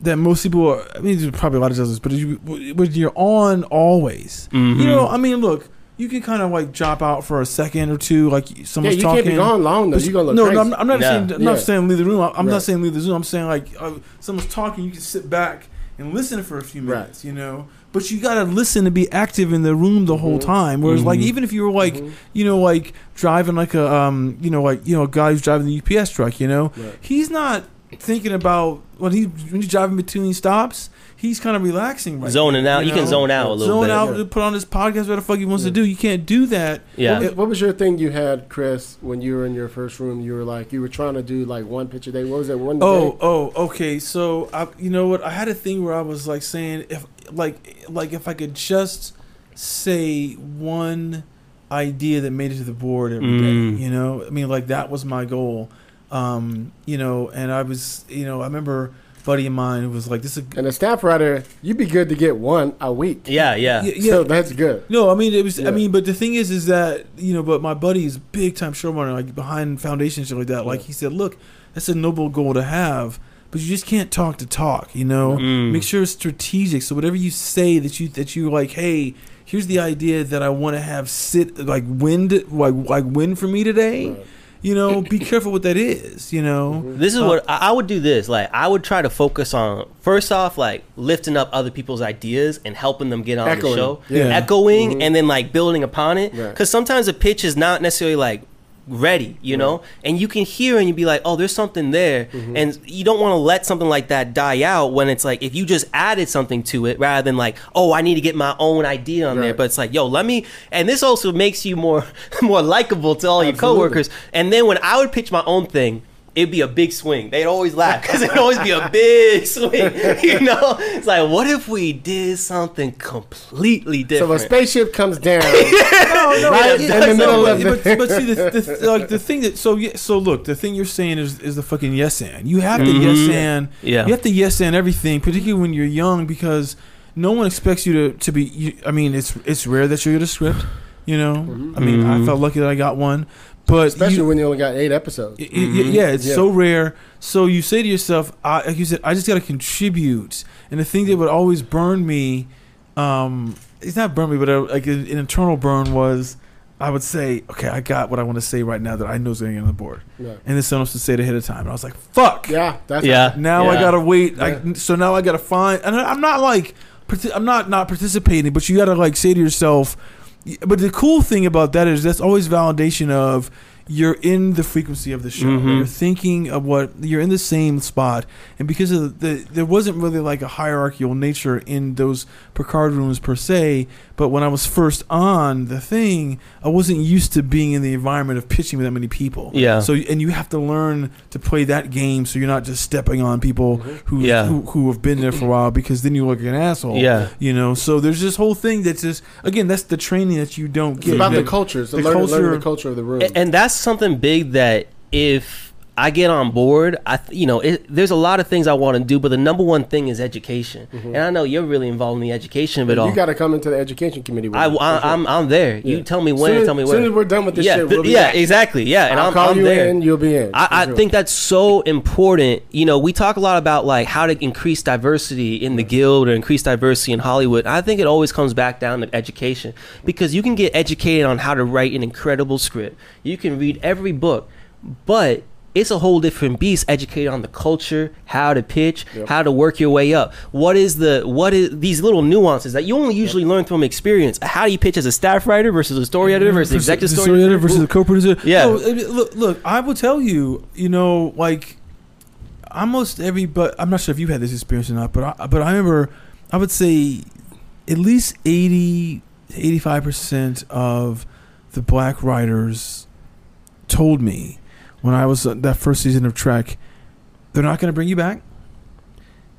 that most people are, I mean there's probably a lot of jobs but you when you're on always Mhm. you know I mean look you can kind of like drop out for a second or two like someone's yeah, you talking can't be gone long though. You're gonna look no, crazy. no, I'm, I'm not Yeah. saying I'm not saying leave the room. I'm Right. not saying leave the Zoom. I'm saying like uh, someone's talking, you can sit back and listen for a few Right. minutes, you know. But you gotta listen to be active in the room the whole Mhm. time. Whereas like Mhm. even if you were like Mhm. you know like driving like a um you know like you know a guy who's driving the UPS truck, you know, Right. he's not thinking about when he when he's driving between stops. He's kind of relaxing right zoning now, out. You can know? zone out a little Zone bit. out Yeah. to put on his podcast, what the fuck he wants to do. You can't do that. Yeah. What was, what was your thing you had, Chris, when you were in your first room? You were like, you were trying to do like one picture a day. What was it? One Oh, day? oh, okay. So I, you know what? I had a thing where I was like saying if, like, like if I could just say one idea that made it to the board every day. Mm. You know, I mean, like that was my goal. Um, you know, and I was, you know, I remember a buddy of mine who was like, "This is a And a staff writer, you'd be good to get one a week. Yeah, yeah. Yeah, yeah. So that's good. No, I mean it was. Yeah. I mean, but the thing is, is that you know, but my buddy is big time showrunner, like behind foundation shit like that. Like Yeah. he said, look, that's a noble goal to have, but you just can't talk to talk. You know, Mm. make sure it's strategic. So whatever you say that you that you like, hey, here's the idea that I want to have sit like wind like like win for me today. Right. You know, be careful what that is. You know, This is Uh, what I I would do. This like I would try to focus on first off like lifting up other people's ideas and helping them get on Echoing. the show, Yeah. echoing, Mhm. and then like building upon it. Right. Because sometimes a pitch is not necessarily like ready, you know, and you can hear and you be like, oh, there's something there, Mm-hmm. and you don't want to let something like that die out when it's like if you just added something to it rather than like, oh, I need to get my own idea on there, but it's like, yo, let me, and this also makes you more *laughs* more likable to all your Absolutely. coworkers. And then when I would pitch my own thing, it'd be a big swing. They'd always laugh *laughs* because it'd always be a big swing. *laughs* You know, it's like, what if we did something completely different? if a spaceship comes down, *laughs* no, right yeah, in the middle but, of but, the. but see the, the like the thing that so yeah, so look the thing you're saying is is the fucking yes and you have to Mhm. yes and Yeah. you have to yes and everything particularly when you're young because no one expects you to to be you, I mean it's it's rare that you get a script you know I mean I Mhm. felt lucky that I got one but Especially you, when you only got eight episodes. Y- y- y- yeah, it's Yeah. so rare. So you say to yourself, I, like you said, I just got to contribute. And the thing that would always burn me, um, it's not burn me, but uh, like an, an internal burn was, I would say, okay, I got what I want to say right now that I know is going to get on the board, Yeah. and then someone else to say it ahead of time. And I was like, fuck. Yeah, that's Yeah. Now I gotta wait. I, so now I gotta find, and I- I'm not like, I'm not not participating, but you gotta like say to yourself. But the cool thing about that is that's always validation of you're in the frequency of the show. Mhm. You're thinking of what you're in the same spot, and because of the, there wasn't really like a hierarchical nature in those Picard rooms per se. But when I was first on the thing, I wasn't used to being in the environment of pitching with that many people. Yeah. So and you have to learn to play that game, so you're not just stepping on people who Yeah. who, who have been there for a while, because then you look like an asshole. Yeah. You know. So there's this whole thing that's just again that's the training that you don't It's get. about You the culture. It's the learning, learning culture- the culture of the room. A- and that's something big that if I get on board, I th- you know, it, there's a lot of things I want to do, but the number one thing is education. Mm-hmm. And I know you're really involved in the education of it all. you got to come into the education committee. With I, I, sure. I'm I'm there. You tell me when, Soon tell me when soon as we're done with this yeah, shit, we'll be yeah, back. exactly. Yeah, and I'll I'm, call I'm you there. in. You'll be in. I, I sure. think that's so important. You know, we talk a lot about like how to increase diversity in the guild or increase diversity in Hollywood. I think it always comes back down to education because you can get educated on how to write an incredible script. You can read every book, but it's a whole different beast educated on the culture how to pitch Yep. how to work your way up what is the what is these little nuances that you only usually learn from experience how do you pitch as a staff writer versus a story editor versus versus executive the story editor versus the co-producer. Yeah. No, look, look, I will tell you, you know, like almost every, but I'm not sure if you had this experience or not, but I, but I remember, I would say, at least 80, 85 percent of the black writers told me when I was uh, that first season of Trek, they're not going to bring you back.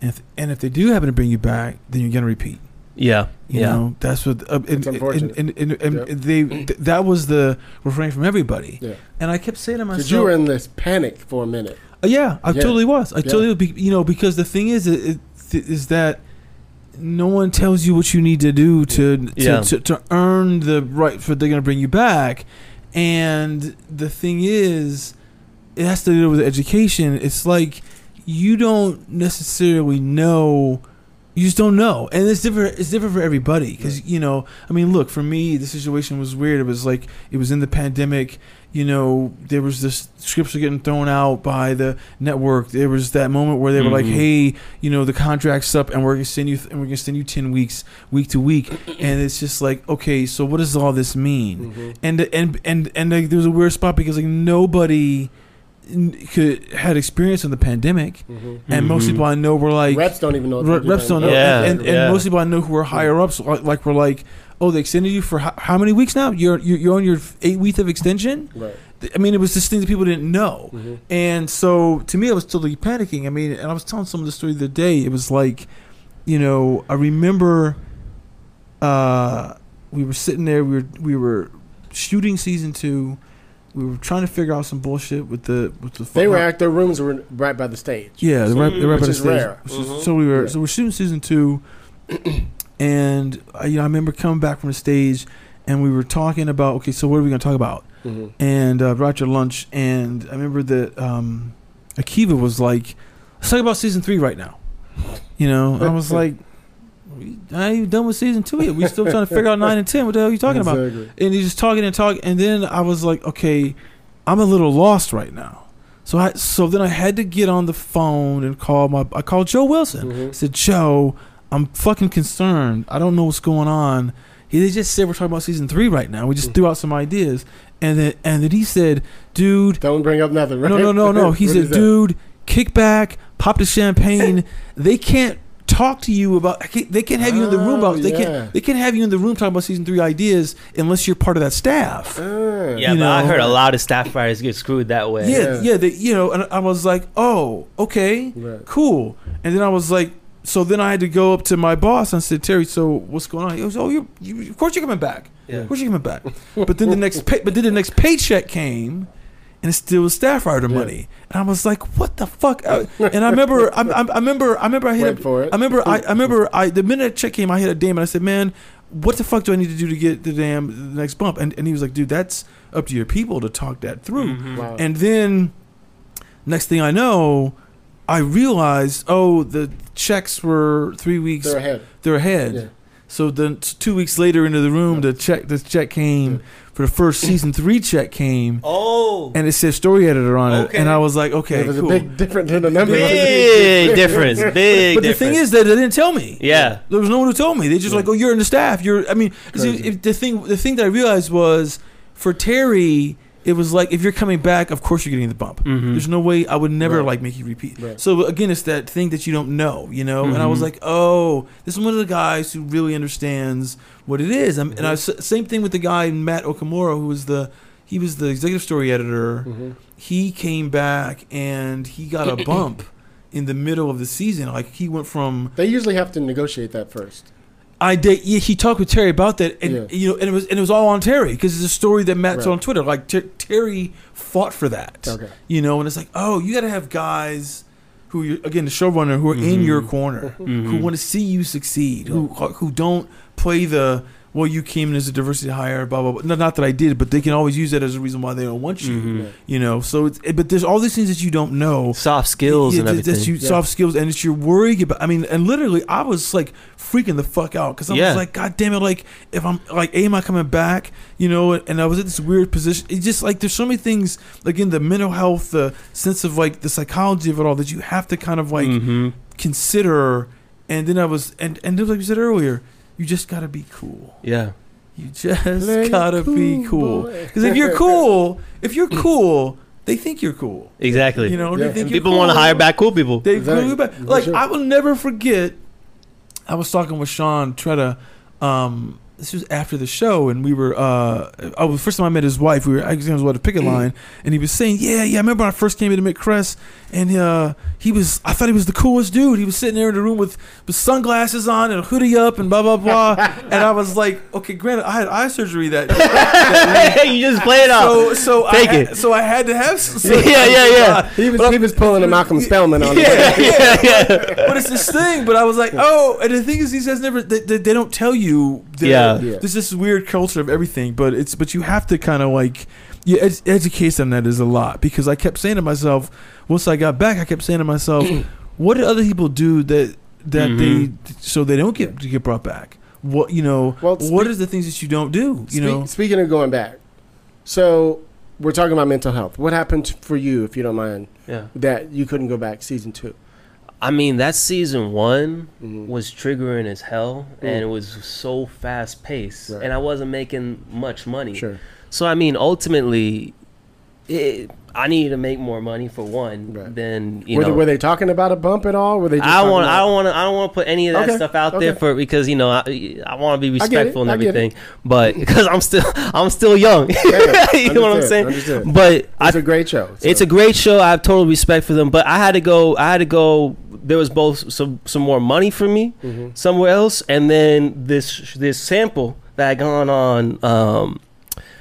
And if, and if they do happen to bring you back, then you're going to repeat. yeah You yeah know, that's what. Uh, and, It's unfortunate. And, and, and, and Yep. they th- that was the refrain from everybody. Yeah. And I kept saying to myself, you were in this panic for a minute. Uh, yeah, I Yeah. totally was. I Yeah. totally, be, you know, because the thing is, it, it, th- is that no one tells you what you need to do to to, Yeah. to, to earn the right for they're going to bring you back. And the thing is, it has to do with education. It's like you don't necessarily know. You just don't know, and it's different. It's different for everybody because you know. I mean, look for me, the situation was weird. It was like it was in the pandemic. You know, there was this scripts were getting thrown out by the network. There was that moment where they were like, Mhm. "Hey, you know, the contract's up, and we're gonna send you, and we're gonna send you ten weeks, week to week." And it's just like, okay, so what does all this mean? Mhm. and and and and like, there was a weird spot because like nobody could had experience in the pandemic, Mhm. and most Mhm. people I know were like reps don't even know. re- reps don't know. Yeah, and, and, and yeah. most people I know who were higher ups like, like were like, oh, they extended you for how, how many weeks now? You're, you're you're on your eight week of extension. Right. I mean, it was just things that people didn't know. Mhm. And so to me, I was totally panicking. I mean, and I was telling some of the story the other day. It was like, you know, I remember uh, we were sitting there. We were we were shooting season two. We were trying to figure out some bullshit with the with the. They were at their rooms were right by the stage. Yeah, they're right, they're right Which by the is stage. rare. Which is-. So we were Yeah. so we're shooting season two, *clears throat* and I, you know I remember coming back from the stage, and we were talking about okay, so what are we gonna talk about? Mhm. And uh, brought your lunch, and I remember that um, Akiva was like, "Let's talk about season three right now." You know, I was *laughs* like, "We- "I ain't even done with season two yet. We still trying to figure out nine and ten. What the hell are you talking about?" And he's just talking and talking and then i was like okay i'm a little lost right now so i so then i had to get on the phone and call my i called joe wilson Mhm. I said joe i'm fucking concerned i don't know what's going on he they just said we're talking about season three right now we just Mhm. threw out some ideas and then and then he said dude Don't bring up nothing, right? no no no *laughs* no he said dude kick back pop the champagne they can't talk to you about can't- they can't have you in the room Oh, about they yeah. can't they can't have you in the room talking about season three ideas unless you're part of that staff Ah. Yeah, You but I heard a lot of staff writers get screwed that way. Yeah, Yeah. yeah, they, you know, and I was like, oh, okay, Right. cool. And then I was like, so then I had to go up to my boss and said, Terry, so what's going on? He goes, oh, you, you of course you're coming back. Yeah. Of course you're coming back. but then the next, pay, but then the next paycheck came, and it still was staff writer Yeah. money. And I was like, what the fuck? I- *laughs* and I remember, I, I, I remember, I remember, I hit Wait a, for it. I remember, I, I remember, *laughs* I the minute that check came, I hit a damn, and I said, man, what the fuck do I need to do to get the damn the next bump? And and he was like, dude, that's up to your people to talk that through. Mhm. Wow. And then next thing I know, I realized, oh, the checks were three weeks. They're ahead. They're ahead. Yeah. So then two weeks later into the room, the check the check came for the first season three check came, Oh, and it said story editor on it, Okay. and I was like, okay, it was cool. a big difference in the number. big *laughs* difference. Big. but the thing is that they didn't tell me. yeah. There was no one who told me. They just Yeah. like, oh, you're in the staff. You're. I mean, see, if the thing the thing that I realized was for Terry, it was like if you're coming back, of course you're getting the bump. Mhm. There's no way I would never Right. like make you repeat. Right. So again, it's that thing that you don't know, you know. And I was Mhm. like, oh, this is one of the guys who really understands what it is. I'm, And I same thing with the guy Matt Okumura, who was the he was the executive story editor. Mhm. He came back and he got a *coughs* bump in the middle of the season. Like he went from They usually have to negotiate that first. I did. Yeah, he talked with Terry about that, and Yeah. you know, and it was and it was all on Terry because it's a story that Matt's Right. on Twitter. Like Ter- Terry fought for that, Okay. you know, and it's like, oh, you got to have guys who, you again, the showrunner who are in Mhm. your corner, who Mhm. want to see you succeed, who who don't play the well, you came in as a diversity hire, blah blah blah. No, not that I did, but they can always use that as a reason why they don't want you, Mhm. You know. So, it's, it, but there's all these things that you don't know. Soft skills Yeah, and everything. That's you Yeah. soft skills, and it's you're worried about. I mean, and literally, I was like freaking the fuck out because I Yeah. was like, God damn it! Like, if I'm like, am I coming back? You know, and I was at this weird position. It's just like there's so many things, like in the mental health, the sense of like the psychology of it all that you have to kind of like Mhm. consider. And then I was, and and like you said earlier, you just gotta be cool. Yeah. You just Play gotta be cool. Because if you're *laughs* cool, if you're cool, they think you're cool. Exactly. You know, Yeah. they think And you're people want to hire back cool people. They Exactly. really bad. For Like sure. I will never forget. I was talking with Sean Tretta. Um, this was after the show, and we were. Uh, I was first time I met his wife. We were. I was at a picket line, and he was saying, "Yeah, yeah." I remember when I first came into McCrest, and uh, he was. I thought he was the coolest dude. He was sitting there in the room with with sunglasses on and a hoodie up and blah blah blah. *laughs* and I was like, okay, granted, I had eye surgery that. *laughs* you just play it out. so so I Take had, it. so I had to have. s- *laughs* Yeah, yeah, yeah. He was But he was pulling a Malcolm Spellman on the yeah, way. yeah, yeah. But it's this thing. But I was like, oh, and the thing is, these guys never. They, they, they don't tell you. that Yeah. Yeah. There's this weird culture of everything, but it's but you have to kind of like. You ed- educate them that is a lot because I kept saying to myself once I got back I kept saying to myself *clears throat* what did other people do that that Mhm. they so they don't get get brought back what you know Well, what speak- is the things that you don't do you Speak- know Speaking of going back, so we're talking about mental health. What happened for you, if you don't mind, Yeah. that you couldn't go back season two? I mean, that season one Mhm. was triggering as hell, and Mm. it was so fast paced, Right. and I wasn't making much money. Sure. So I mean, ultimately, it, I needed to make more money for one. Right. Than you Were, know. they, were they talking about a bump at all? Were they? Just I want. I about- don't want to. I don't want to put any of that Okay, stuff out there for because you know I, I want to be I respectful and I everything. But *laughs* because I'm still I'm still young, Yeah, *laughs* you know what I'm saying. understood. But It's a great show. so- it's a great show. I have total respect for them, but I had to go. I had to go. There was both some some more money for me Mhm. somewhere else, and then this this sample that I gone on um,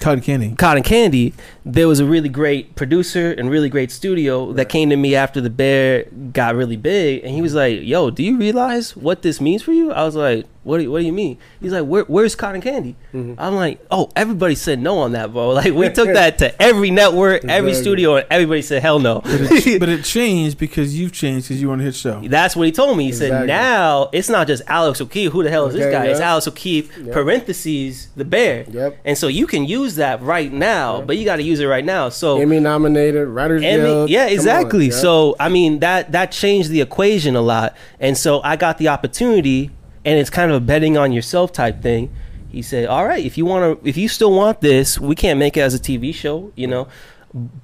Cotton candy. Cotton Candy, there was a really great producer and really great studio that came to me after the bear got really big, and he was like, "Yo, do you realize what this means for you?" I was like, "What do you, What do you mean?" He's like, Where, "Where's Cotton Candy?" Mm-hmm. I'm like, "Oh, everybody said no on that, bro. *laughs* Like we took that to every network, every studio, and everybody said hell no." But it, *laughs* but it changed because you've changed because you want a hit show. That's what he told me. He said, "Now it's not just Alex O'Keefe. Who the hell is this Okay, guy? It's. Alex O'Keefe. Yep. Parentheses the bear. Yep. And so you can use that right now, but you got to use it right now. So Emmy nominated, Writers Emmy- Guild. yeah, Come on, exactly. yeah. So I mean that that changed the equation a lot, and so I got the opportunity, and it's kind of a betting on yourself type thing. He said, "All right, if you want to, if you still want this, we can't make it as a TV show, you know."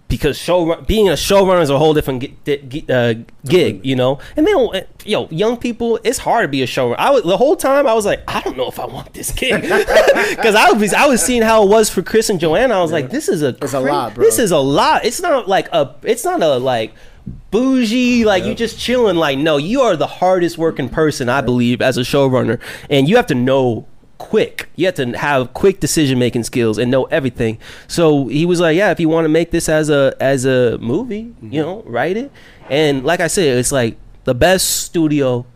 Because show being a showrunner is a whole different gi- di- uh, gig, you know. And then, uh, yo, young people, it's hard to be a showrunner. I was the whole time I was like, I don't know if I want this gig *laughs* because I was I was seeing how it was for Chris and Joanna. I was like, this is a It's a lot, bro. This is a lot. It's not like a. It's not a like bougie like you just chilling. Like no, you are the hardest working person I believe as a showrunner, and you have to know quick. You have to have quick decision making skills and know everything. So he was like, yeah, if you want to make this as a as a movie, you know, write it. And like I said, it's like the best studio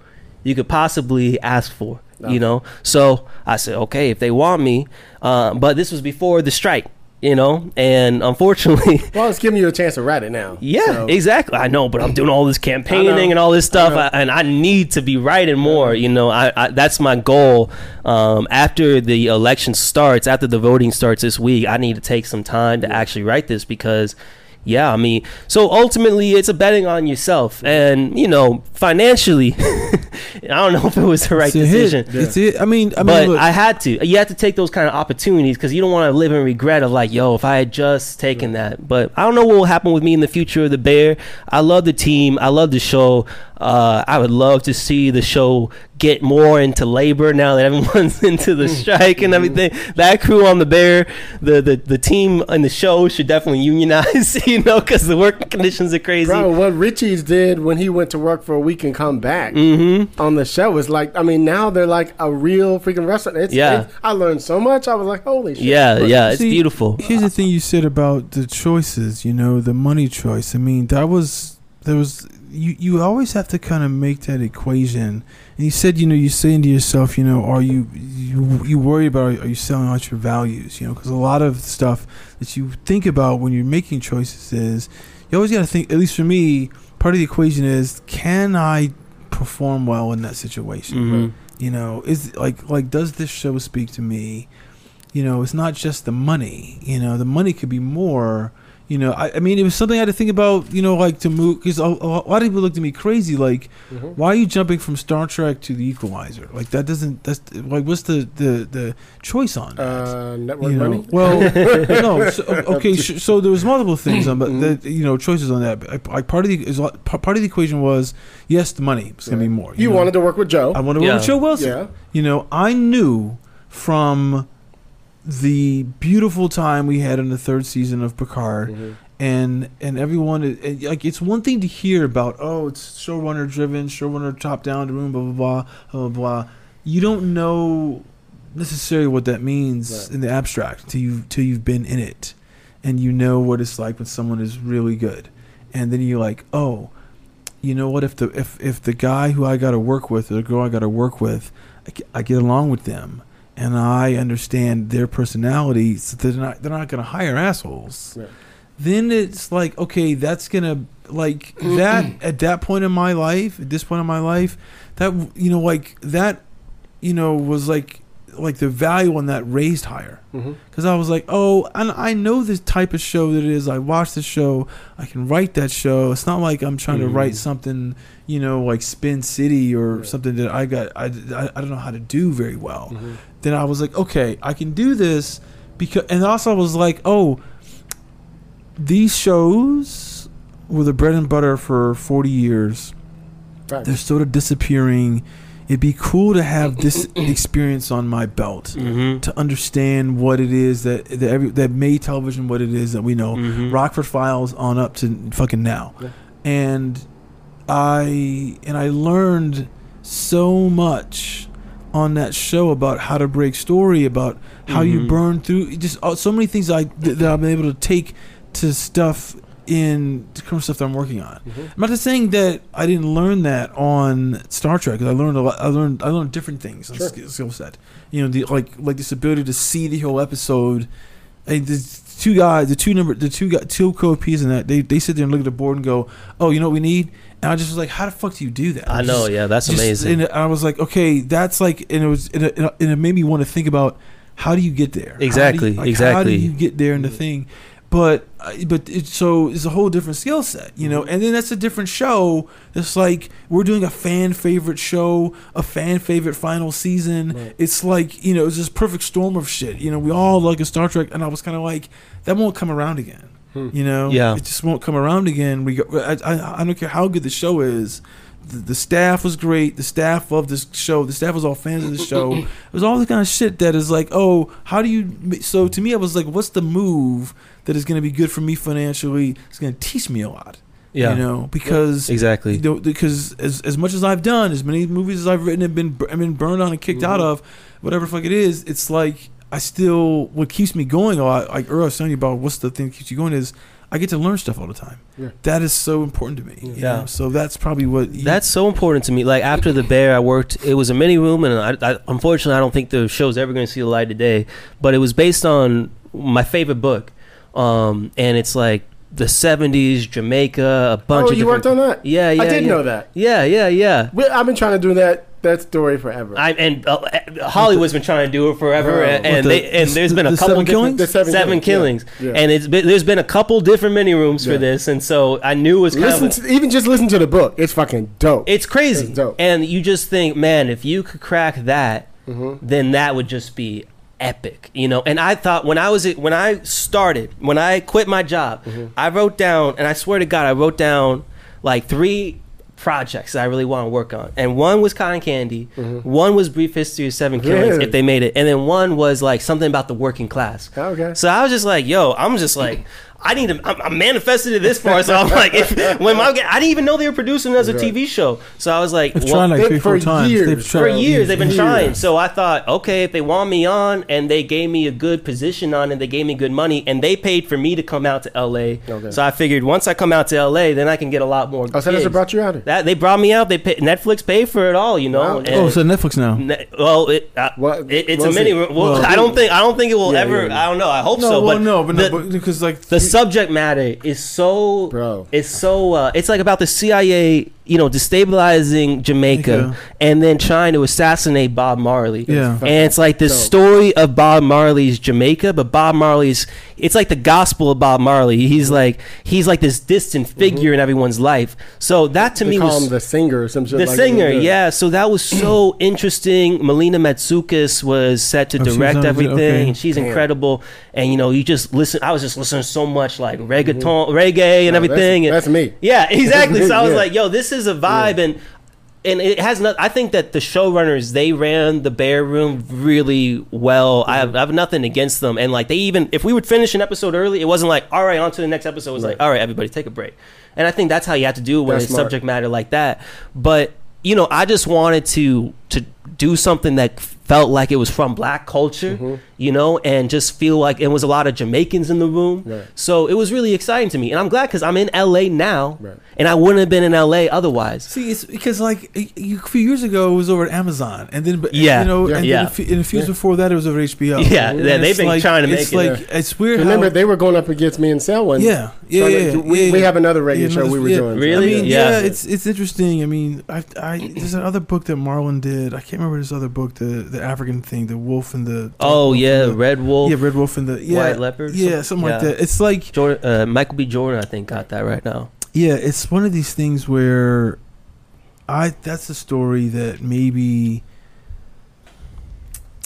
you could possibly ask for. You know, so I said, okay, if they want me, uh, but this was before the strike, you know, and unfortunately, *laughs* Well, it's giving you a chance to write it now. yeah, So, exactly. I know, but I'm doing all this campaigning and all this stuff, I and I need to be writing more. You know, I, I that's my goal. Um, after the election starts, after the voting starts this week, I need to take some time to actually write this because. Yeah, I mean, so ultimately it's a betting on yourself, and you know, financially, *laughs* I don't know if it was the right It's decision hit. It's it. I mean, I mean, but look, I had to. You have to take those kind of opportunities because you don't want to live in regret of like, yo, if I had just taken that. But I don't know what will happen with me in the future of the Bear. I love the team. I love the show. Uh, I would love to see the show get more into labor now that everyone's *laughs* into the strike and everything. That crew on the Bear, the the, the team in the show should definitely unionize, *laughs* you know, because the working conditions are crazy. Bro, what Richie's did when he went to work for a week and come back Mm-hmm. on the show is like, I mean, now they're like a real freaking restaurant. It's, Yeah. it's- I learned so much. I was like, holy shit. Yeah, But- yeah, it's See, beautiful. Here's the thing you said about the choices, you know, the money choice. I mean, that was there was you you always have to kind of make that equation. And you said, you know, you're saying to yourself, you know, are you you you worry about are you selling out your values, you know, because a lot of stuff that you think about when you're making choices is you always got to think. At least for me, part of the equation is can I perform well in that situation? Mhm. you know is like like does this show speak to me you know it's not just the money you know the money could be more you know i, I mean it was something i had to think about you know like to move because a, a lot of people looked at me crazy like Mhm. why are you jumping from star trek to the equalizer like that doesn't that's like what's the the the choice on that Uh, network you know, money? well, *laughs* no. So, okay, sh- so there was multiple things on, but Mhm. the, you know, choices on that. But, Like part of the is part part of the equation was yes, the money was gonna be more. You know. wanted to work with Joe. I wanted to work with Joe Wilson. Yeah. You know, I knew from the beautiful time we had in the third season of Picard, Mhm. and and everyone it, like it's one thing to hear about oh it's showrunner driven, showrunner top down, blah blah blah blah blah. blah. You don't know necessarily what that means Right. in the abstract till you till you've been in it, and you know what it's like when someone is really good, and then you're like oh. You know what? If the if, if the guy who I got to work with or the girl I got to work with, I I get along with them, and I understand their personality, so they're not they're not going to hire assholes. Right. Then it's like okay, that's gonna like that *clears throat* at that point in my life, at this point in my life, that you know like that, you know was like like the value on that raised higher because I was like, oh, and I know this type of show that it is. I watch the show. I can write that show. It's not like I'm trying to Mhm. write something, you know, like Spin City or Right. something that I got. I, I, I don't know how to do very well. Mhm. Then I was like, okay, I can do this because, and also I was like, oh, these shows were the bread and butter for 40 years Right. they're sort of disappearing. It'd be cool to have this *coughs* experience on my belt Mm-hmm. to understand what it is that that, every, that made television what it is that we know. Mhm. Rockford Files on up to fucking now, Yeah. and I and I learned so much on that show about how to break story, about how you Mhm. burn through, just uh, so many things I that, that I've been able to take to stuff in current stuff that I'm working on. Mm-hmm. I'm not just saying that I didn't learn that on Star Trek. 'cause I learned a lot. I learned I learned different things on Sure. skill, set. You know, the like like this ability to see the whole episode. And the two guys, the two number, the two guys, two co-Ps in that they they sit there and look at the board and go, "Oh, you know what we need." And I just was like, "How the fuck do you do that?" I know, Just- yeah, that's just- amazing. And I was like, "Okay, that's like," and it was, and it, and it made me want to think about how do you get there? How do you- Exactly, How do you get there in the mm-hmm. thing? But I- but it's so it's a whole different skill set, you know. Mm-hmm. And then that's a different show. It's like we're doing a fan favorite show, a fan favorite final season. Right. It's like you know, it's this perfect storm of shit. You know, we all like a Star Trek, and I was kind of like, that won't come around again. Hmm. You know, Yeah. it just won't come around again. We, go, I, I, I don't care how good the show is. The, the staff was great. The staff of this show. The staff was all fans of the show. *laughs* It was all the kind of shit that is like, oh, how do you? So to me, I was like, what's the move that is going to be good for me financially? It's going to teach me a lot. yeah, You know, because exactly. you know, because as as much as I've done, as many movies as I've written and been I've been burned on and kicked out Mhm. of, whatever the fuck it is, it's like I still what keeps me going. A lot, like Earl was telling you about, what's the thing that keeps you going is I get to learn stuff all the time. Yeah. That is so important to me. you Yeah. know? So that's probably what. You, That's so important to me. Like after the bear, I worked. It was a mini room, and I, I unfortunately I don't think the show's ever going to see the light of day. But it was based on my favorite book, um, and it's like the '70s Jamaica, a bunch oh, of you worked on that? Yeah, yeah. I did yeah. know that. Yeah, yeah, yeah. We, I've been trying to do that that story forever. I, and uh, Hollywood's been trying to do it forever, Oh. and, and the- they and the- there's been a the couple seven different killings? The seven, killings, Yeah. and it's been, there's been a couple different mini rooms Yeah. for this, and so I knew it was kind listen of. to, even just listen to the book. It's fucking dope. it's crazy, It's dope. and you just think, man, if you could crack that, Mhm. then that would just be epic, you know. And I thought when I was when I started, when I quit my job, Mm-hmm. I wrote down, and I swear to God, I wrote down like three projects that I really want to work on. And one was Cotton Candy, one was Brief History of Seven Killings, Mm-hmm. Really? if they made it, and then one was like something about the working class. Okay. So I was just like, yo, I'm just like. I need to. I'm, I'm manifested it this far, so I'm like, if when my, I didn't even know they were producing it as a Right. TV show. So I was like, They've well, tried like three, for four times. years. They've for tried years they've been years. trying. So I thought, okay, if they want me on and they gave me a good position on and they gave me good money and they paid for me to come out to LA. Okay. So I figured once I come out to LA, then I can get a lot more. Oh, so that's what brought you out here. That they brought me out. They pay, Netflix paid for it all, you know. Wow. and- Oh, so Netflix now. Ne- well, it, uh, What- it it's a mini. see. Well, Well, I don't think I don't think it will Yeah, ever. yeah, yeah. I don't know. I hope No, so. well, but no, but the, no, but because like the subject matter is so Bro. it's so uh, it's like about the CIA you know destabilizing Jamaica Jamaica. and then trying to assassinate Bob Marley Yeah. and it's like the dope. story of Bob Marley's Jamaica but Bob Marley's it's like the gospel of Bob Marley he's like he's like this distant figure in everyone's life so that to They me call was him the singer or some shit the like singer, that. yeah. So that was so *clears throat* interesting. Melina Matsoukas was set to Oh, direct everything, okay. and she's Damn. incredible. And you know, you just listen. I was just listening so much like reggaeton, reggae, and No, everything. That's, and, that's me. *laughs* yeah, *laughs* exactly. So I was Yeah. like, "Yo, this is a vibe," and and it has not. I think that the showrunners they ran the Bear Room really well. I, have, I have nothing against them, and like they even if we would finish an episode early, it wasn't like, "All right, on to the next episode." It was like, "All right, everybody, take a break." And I think that's how you have to do it when That's it's smart. subject matter like that. But you know, I just wanted to to do something that felt like it was from black culture, Mm-hmm. You know, and just feel like it was a lot of Jamaicans in the room. Right. So it was really exciting to me, and I'm glad because I'm in LA now, Right. and I wouldn't have been in LA otherwise. See, it's because like a, a few years ago it was over at Amazon, and then but Yeah, you know, yeah. and Yeah. then a few, and a few years Yeah. before that it was over HBO. Yeah, And yeah, they've it's been like- trying to it's make it, like it's weird. Remember, how, they were going up against me and Selwyn. yeah, yeah, trying to- yeah, we, yeah, we have another radio Yeah, show we were yeah. doing. Really? I mean, Yeah. yeah. it's it's interesting. I mean, I, I there's another book that Marlon did. I can't remember this other book, the the African thing, the wolf and the Oh wolf yeah, the- Red Wolf, yeah, red wolf and the yeah, White Leopard, yeah, something- like that. It's like Jordan, uh, Michael B. Jordan, I think, got that right now. yeah, it's one of these things where I that's a story that maybe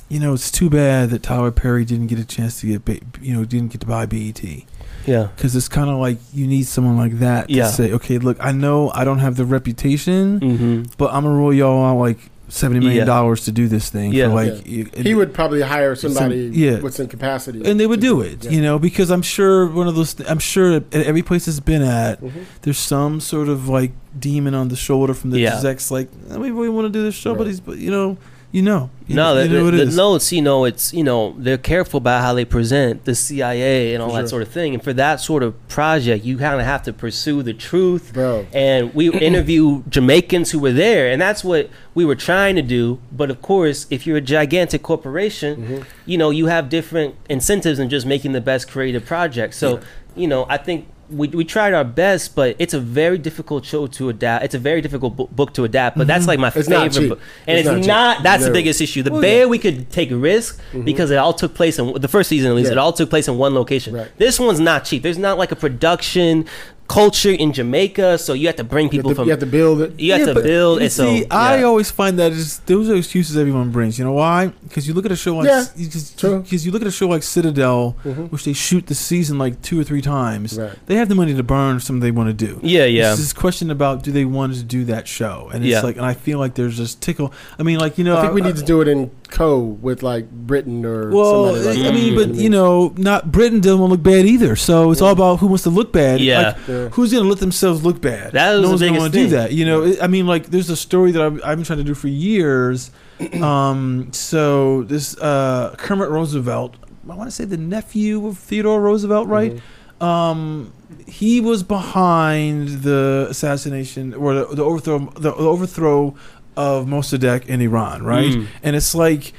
you know it's too bad that Tyler Perry didn't get a chance to get ba- you know didn't get to buy BET Yeah, because it's kind of like you need someone like that to Yeah. say okay look I know I don't have the reputation mm-hmm. but I'm gonna roll y'all out like seventy million Yeah. dollars to do this thing Yeah. for like you- He would probably hire somebody Some- yeah. with some capacity. and they would do it, Yeah. you know, because I'm sure one of those. I'm sure at every place it's been at, Mhm. there's some sort of like demon on the shoulder from the Yeah. execs, like "Eh, we want to do this show, but he's, but you know, you know. You no, know, the, you know what it the is. notes, you know, it's you know they're careful about how they present the CIA and all For that sort of thing. And for that sort of project, you kind of have to pursue the truth. Bro. And we *clears throat* interview Jamaicans who were there, and that's what we were trying to do. But of course, if you're a gigantic corporation, Mm-hmm. you know you have different incentives in just making the best creative project. So you know, I think. We, we tried our best, but it's a very difficult show to adapt. It's a very difficult bu- book to adapt, but that's like my It's favorite book. And It's it's, not not, that's the biggest issue. The Well, Bear, yeah. we could take a risk because it all took place in the first season at least. Mm-hmm. Yeah. It all took place in one location. Right. This one's not cheap. There's not like a production culture in Jamaica, so you have to bring people have, to, from. you have to build it. you have Yeah, to but build. you And so see, I yeah. always find that is those are excuses everyone brings. You know why? Because you look at a show like Yeah, because you look at a show like Citadel, Mhm. which they shoot the season like two or three times. Right. They have the money to burn something they want to do. Yeah, yeah. It's this question about do they want to do that show, and it's Yeah. like, and I feel like there's this tickle. I mean, like you know, I think we need to do it in co with like Britain or Well, somebody like I that. mean, but you know, not Britain doesn't want to look bad either. So it's all about who wants to look bad. Yeah. Like, Yeah. who's going to let themselves look bad? That was no the one's going to want to do that. You know, I mean, like there's a story that I've, I've been trying to do for years. *clears throat* um, so this uh, Kermit Roosevelt, I want to say the nephew of Theodore Roosevelt, right? Mm-hmm. Um, he was behind the assassination or the, the overthrow, the, the overthrow of Mossadegh in Iran, right? Mm. And it's like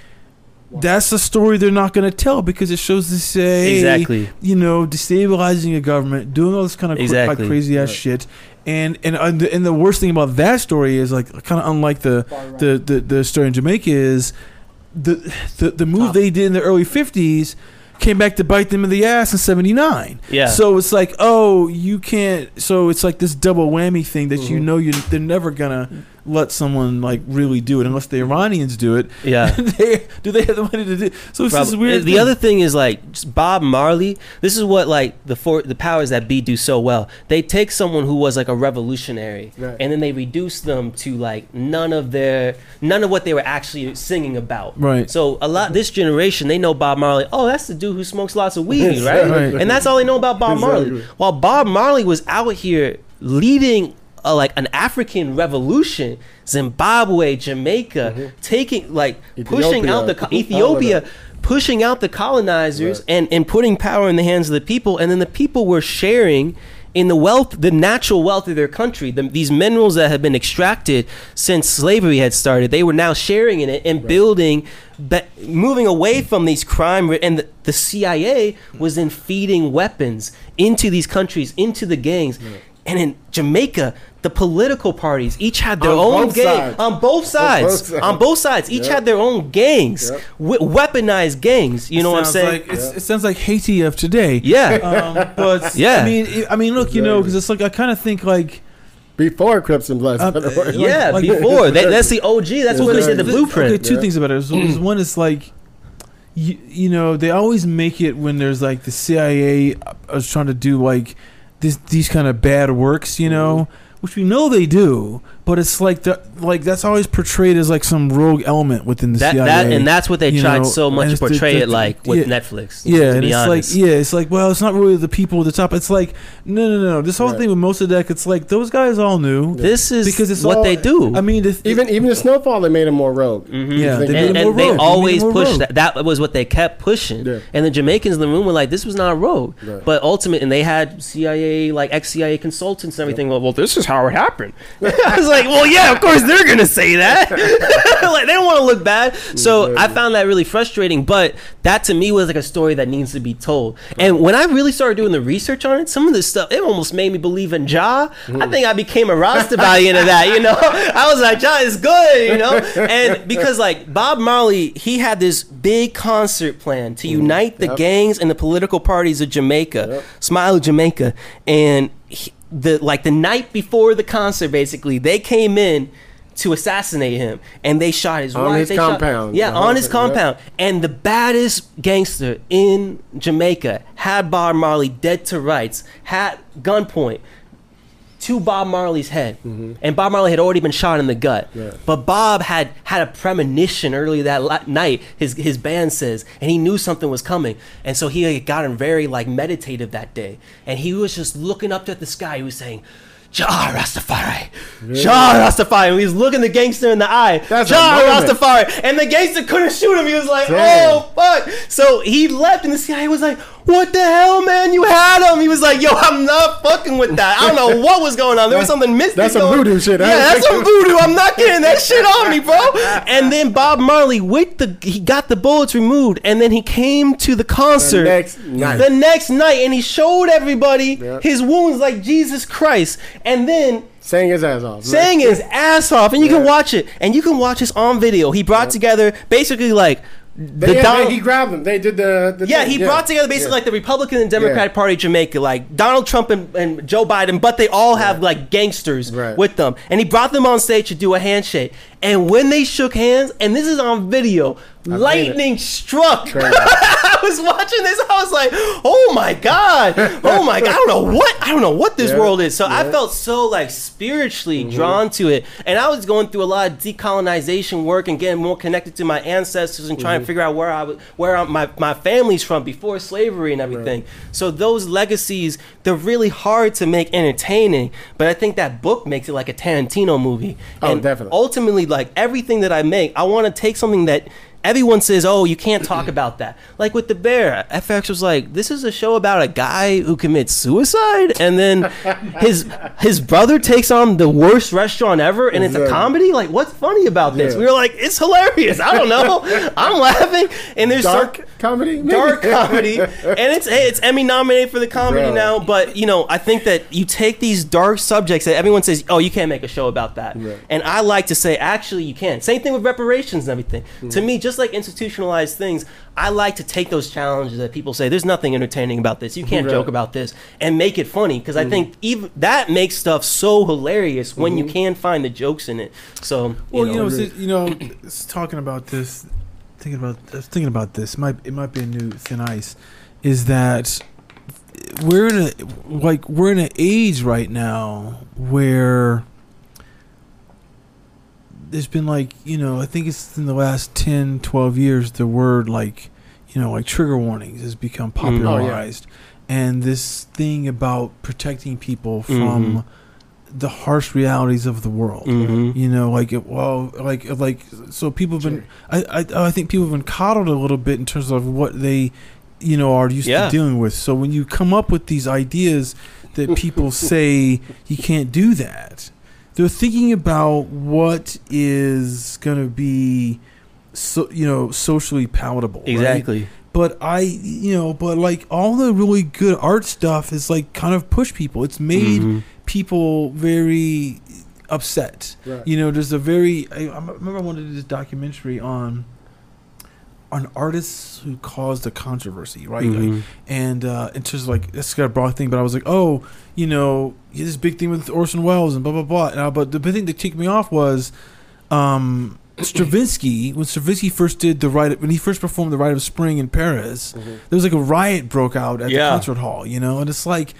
that's a story they're not going to tell because it shows the say Exactly. you know destabilizing a government, doing all this kind of cra- like crazy ass Right. shit. And and uh, the, and the worst thing about that story is like kind of unlike the the, the the story in Jamaica is the the the move Top. they did in the early fifties came back to bite them in the ass in '79. Yeah. So it's like, oh, you can't. So it's like this double whammy thing that you Mhm. know you they're never gonna let someone like really do it unless the Iranians do it. Yeah. *laughs* they, do they have the money to do? It? So it's this Prob- weird. The thing. other thing is like Bob Marley. This is what like the for the powers that be do so well. They take someone who was like a revolutionary, Right. and then they reduce them to like none of their none of what they were actually singing about. Right. So a lot this generation they know Bob Marley. Oh, that's the dude who smokes lots of weed, *laughs* right? Right. And that's all they know about Bob Marley. While Bob Marley was out here leading. A, like an African revolution, Zimbabwe, Jamaica, taking like pushing out the Ethiopia, all of Ethiopia, that. pushing out the colonizers Right. and, and putting power in the hands of the people and then the people were sharing in the wealth the natural wealth of their country the, these minerals that had been extracted since slavery had started they were now sharing in it and building but moving away from these crime and the, the cia was then feeding weapons into these countries into the gangs and in jamaica the political parties each had their On own both gang sides. on both sides sides. on both sides each Yep. had their own gangs Yep. we- weaponized gangs you know what i'm saying Like, it's, It sounds like Haiti of today. yeah Um, *laughs* but Yeah. I mean, it- I mean, look, you know, because it's like I kind of think like Before Crips and Bloods. Uh, by the way. like- yeah like- before that, that's the og that's what Well, they did the the- blueprint Okay, two Yeah. things about it. So, is *clears throat* one is like, you, you know, they always make it when there's like the CIA is trying to do like this these kind of bad works, you know, mm-hmm. which we know they do, but it's like the, like that's always portrayed as like some rogue element within the that, CIA. that and that's what they tried know, so much to it's the- portray the- it like with yeah. netflix Yeah, to and be it's honest. like yeah, it's like well, it's not really the people at the top. It's like no, no, no. This whole Right. thing with Mossadegh, it's like those guys all knew this is because it's what all- they do I mean, the, even even the Snowfall, they made him more rogue. Mhm. Yeah, They they and, and they rogue. They always him more pushed rogue. that. That was what they kept pushing. Yeah. And the Jamaicans in the room were like, "This was not rogue." Right. But ultimate, and they had CIA, like ex CIA consultants and everything. Well, well, this is how it happened. *laughs* *laughs* Like, "Well, yeah, of course they're gonna say that." *laughs* like they don't want to look bad. So I found that really frustrating. But that to me was like a story that needs to be told. And when I really started doing the research on it, some of this stuff it almost made me believe in Jah. I think I became a Rasta by the end of that. You know, *laughs* I was like, Jah is good. You know, and because like Bob Marley, he had this big concert plan to mm. unite the Yep. gangs and the political parties of Jamaica, Yep. Smile Jamaica, and he, the like the night before the concert, basically they came in to assassinate him, and they shot his On wife. his they shot- compound. yeah, Uh-huh. on his Yep. compound. And the baddest gangster in Jamaica had Bob Marley dead to rights, had gunpoint to Bob Marley's head. And Bob Marley had already been shot in the gut. Mm-hmm. Yeah. But Bob had had a premonition early that la- night, his his band says, and he knew something was coming. And so he had gotten very like meditative that day. And he was just looking up at the sky. He was saying, Jah Rastafari, Jah Rastafari. And he's looking the gangster in the eye. That's Jah. Rastafari. And the gangster couldn't shoot him. He was like, Damn. oh, fuck. So he left, and the CIA was like, what the hell, man? You had him. He was like, yo, I'm not fucking with that. I don't know what was going on. There was something mystic. That's some voodoo shit. I Yeah, that's some voodoo. I'm not getting that shit on me, bro. And then Bob Marley, with the he got the bullets removed, and then he came to the concert next night. the next night, and he showed everybody Yeah. his wounds like Jesus Christ, and then Sang his ass off. sang his ass off, and you can watch it, and you can watch this on video. He brought together basically like They, the yeah, Donald. he grabbed them. They did the. the yeah, thing. he brought together basically Yeah. like the Republican and Democratic Party of Jamaica, like Donald Trump and, and Joe Biden, but they all have like gangsters Right. with them. And he brought them on stage to do a handshake. And when they shook hands, and this is on video, lightning struck. *laughs* I was watching this, I was like, "Oh my god, oh my god!" I don't know what I don't know what this Yeah, world is. So I yeah. Mm-hmm. felt so like spiritually drawn to it, and I was going through a lot of decolonization work and getting more connected to my ancestors and Mm-hmm. trying to figure out where I was, where I- my my family's from before slavery and everything. So those legacies, they're really hard to make entertaining, but I think that book makes it like a Tarantino movie. Oh, and definitely. ultimately like everything that I make, I want to take something that everyone says, "Oh, you can't talk *clears throat* about that." Like with the bear, FX was like, "This is a show about a guy who commits suicide, and then his his brother takes on the worst restaurant ever, and it's a comedy. Like, what's funny about this?" Yeah. We were like, "It's hilarious." I don't know. *laughs* I'm laughing, and there's dark some comedy. maybe? dark comedy, and it's hey, it's Emmy nominated for the comedy Bro. now. But you know, I think that you take these dark subjects that everyone says, "Oh, you can't make a show about that," and I like to say, actually, you can. Same thing with reparations and everything. Mm-hmm. To me, just like institutionalized things, I like to take those challenges that people say, "There's nothing entertaining about this. You can't Right. Mm-hmm. joke about this," and make it funny because I think even that makes stuff so hilarious when you can find the jokes in it. So you Well, know, you know, it's, you know, talking about this, thinking about, I was thinking about this. Might it might be a new thin ice, is that we're in a like we're in an age right now where there's been like you know I think it's in the last 10, 12 years the word like you know like trigger warnings has become Mm. Oh, yeah. popularized, and this thing about protecting people from Mhm. the harsh realities of the world. Mhm. You know, like it, well, like like so people have been. I, I I think people have been coddled a little bit in terms of what they, you know, are used Yeah. to dealing with. So when you come up with these ideas that people *laughs* say you can't do that, they're thinking about what is going to be, so you know, socially palatable. right? exactly. but I, you know, but like all the really good art stuff is like kind of push people. It's made Mhm. people very upset. Right. You know, there's a very. I, I remember I wanted to do this documentary on on artists who caused a controversy, right? Like, Mhm. and uh, it's just like this got a broad thing, but I was like, oh, you know, this big thing with Orson Welles and blah blah blah. And I, but the big thing that kicked me off was. Um, Stravinsky, when Stravinsky first did the rite, when he first performed the Rite of Spring in Paris, Mm-hmm. there was like a riot broke out at Yeah. the concert hall, you know, and it's like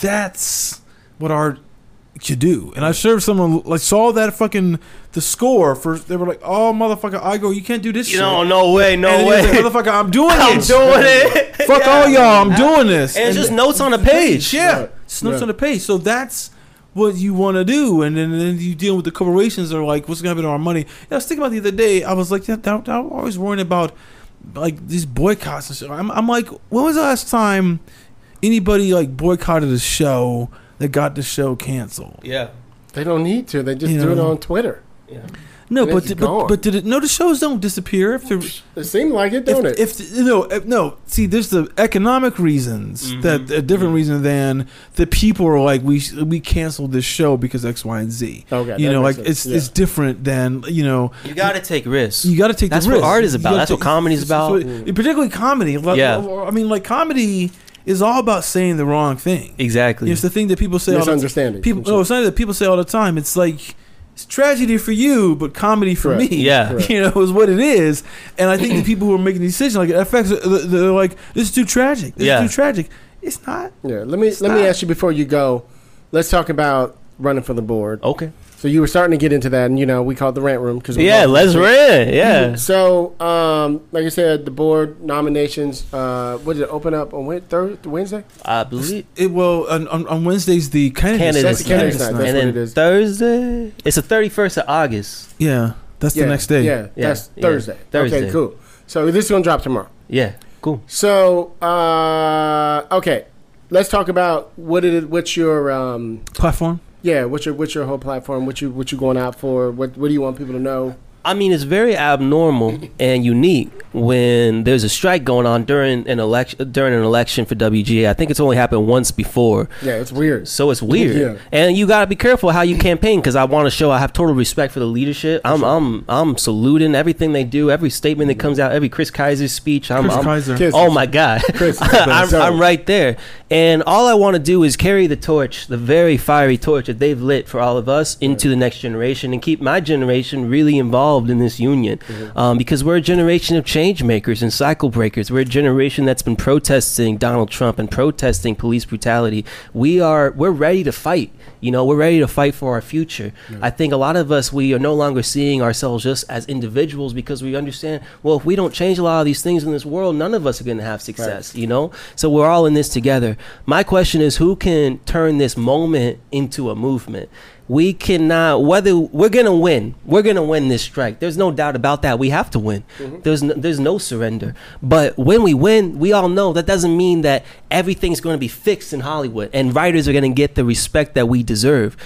that's what art should do. And I served someone like saw that fucking the score for they were like, "Oh, motherfucker, I go, you can't do this." You shit. know, no way, no and way. like, motherfucker, I'm doing it, *laughs* I'm doing it. *laughs* Fuck Yeah. all y'all, I'm doing this. And it's just notes on a page. Yeah, Right. it's notes Yeah. on the page. So that's what you want to do, and then, then you deal with the corporations that are like, what's going to happen to our money? And I was thinking about the other day. I was like, yeah, that- I'm always worrying about like these boycotts and shit. I'm, I'm like, when was the last time anybody like boycotted a show that got the show canceled? Yeah. They don't need to. They just You do it on Twitter. Yeah. No, And but it's did, but, gone. but did it? No, the shows don't disappear if they're. It seemed like it, don't if, it? if you know, if, no, see, there's the economic reasons Mhm. that a different reason than the people are like we we canceled this show because X, Y, and Z. Okay, you know, like sense. it's it's different than you know. You got to take risks. You got to take risks. That's the what risk. art is about. gotta That's what comedy is about. it's what- particularly comedy. Yeah. I mean, like comedy is all about saying the wrong thing. exactly. It's the thing that people say. All the, Misunderstanding. people, no, oh, it's not that people say all the time. It's like it's tragedy for you, but comedy for Correct. me. Yeah. Correct. *laughs* you know, is what it is. And I think the *clears throat* people who are making these decisions, like it affects, uh, they're like, "This is too tragic. This Yeah. is too tragic." It's not. yeah. Let me let me ask you before you go. Let's talk about running for the board. okay. So you were starting to get into that, and you know we called it the rant room because Yeah, let's rant. Yeah. So, um, like I said, the board nominations. Uh, what did it open up on Wed- Thursday, Wednesday? I believe. It well on, on, on Wednesdays the candidates. Candidates That's the candidates night. night. That's and what then it is. Thursday, it's the 31st of August. Yeah, that's yeah, the next day. Yeah, Yeah, that's yeah. Thursday. Thursday. Okay, cool. So this is gonna drop tomorrow. Yeah, cool. So, uh, okay, let's talk about what it is. What's your um, Platform. Yeah? What's your what's your whole platform? What you what you going out for? What what do you want people to know? I mean, it's very abnormal and unique when there's a strike going on during an election during an election for WGA. I think it's only happened once before. Yeah, it's weird. So it's weird, Yeah. and you gotta be careful how you campaign because I want to show I have total respect for the leadership. I'm I'm I'm saluting everything they do, every statement that mm-hmm. comes out, every Chris Keyser speech. I'm, Chris I'm Keyser. Kiss. oh my god, Chris, *laughs* I'm, I'm right there, and all I want to do is carry the torch, the very fiery torch that they've lit for all of us, into the next generation, and keep my generation really involved in this union, um, because we're a generation of change makers and cycle breakers. We're a generation that's been protesting Donald Trump and protesting police brutality. We are we're ready to fight. You know, we're ready to fight for our future. I think a lot of us we are no longer seeing ourselves just as individuals because we understand. Well, if we don't change a lot of these things in this world, none of us are going to have success. You know, so we're all in this together. My question is, who can turn this moment into a movement? We cannot. Whether we're gonna win, we're gonna win this strike. There's no doubt about that. We have to win. Mm-hmm. There's no, there's no surrender. But when we win, we all know that doesn't mean that everything's to be fixed in Hollywood and writers are to get the respect that we deserve.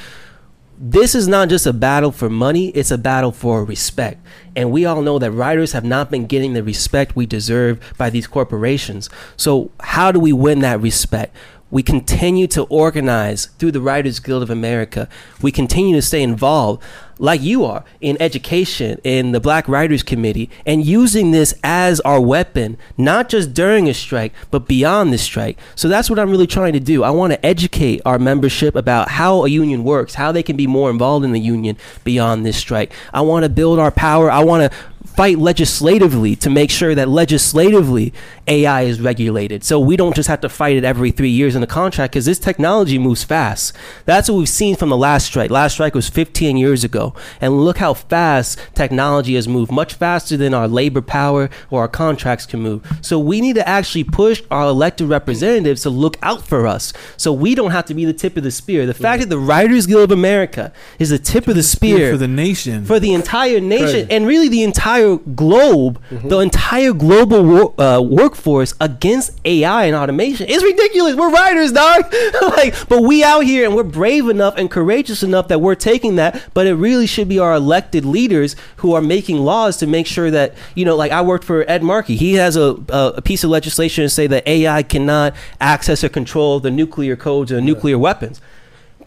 This is not just a battle for money, it's a battle for respect. And we all know that writers have not been getting the respect we deserve by these corporations. So, how do we win that respect? We continue to organize through the Writers Guild of America. We continue to stay involved, like you are, in education, in the Black Writers Committee, and using this as our weapon, not just during a strike, but beyond the strike. So that's what I'm really trying to do. I want to educate our membership about how a union works, how they can be more involved in the union beyond this strike. I want to build our power. I want to fight legislatively to make sure that legislatively AI is regulated. So we don't just have to fight it every three years in a contract because this technology moves fast. That's what we've seen from the last strike. Last strike was 15 years ago. And look how fast technology has moved, much faster than our labor power or our contracts can move. So we need to actually push our elected representatives to look out for us so we don't have to be the tip of the spear. The fact that the Writers Guild of America is the tip of the spear for the nation. for the entire nation Crazy. and really the entire globe, the entire global wor- uh, workforce against AI and automation. It's ridiculous. We're writers, dog. *laughs* like, but we out here and we're brave enough and courageous enough that we're taking that. But it really should be our elected leaders who are making laws to make sure that you know, like I worked for Ed Markey. He has a, a, a piece of legislation to say that AI cannot access or control the nuclear codes or nuclear weapons.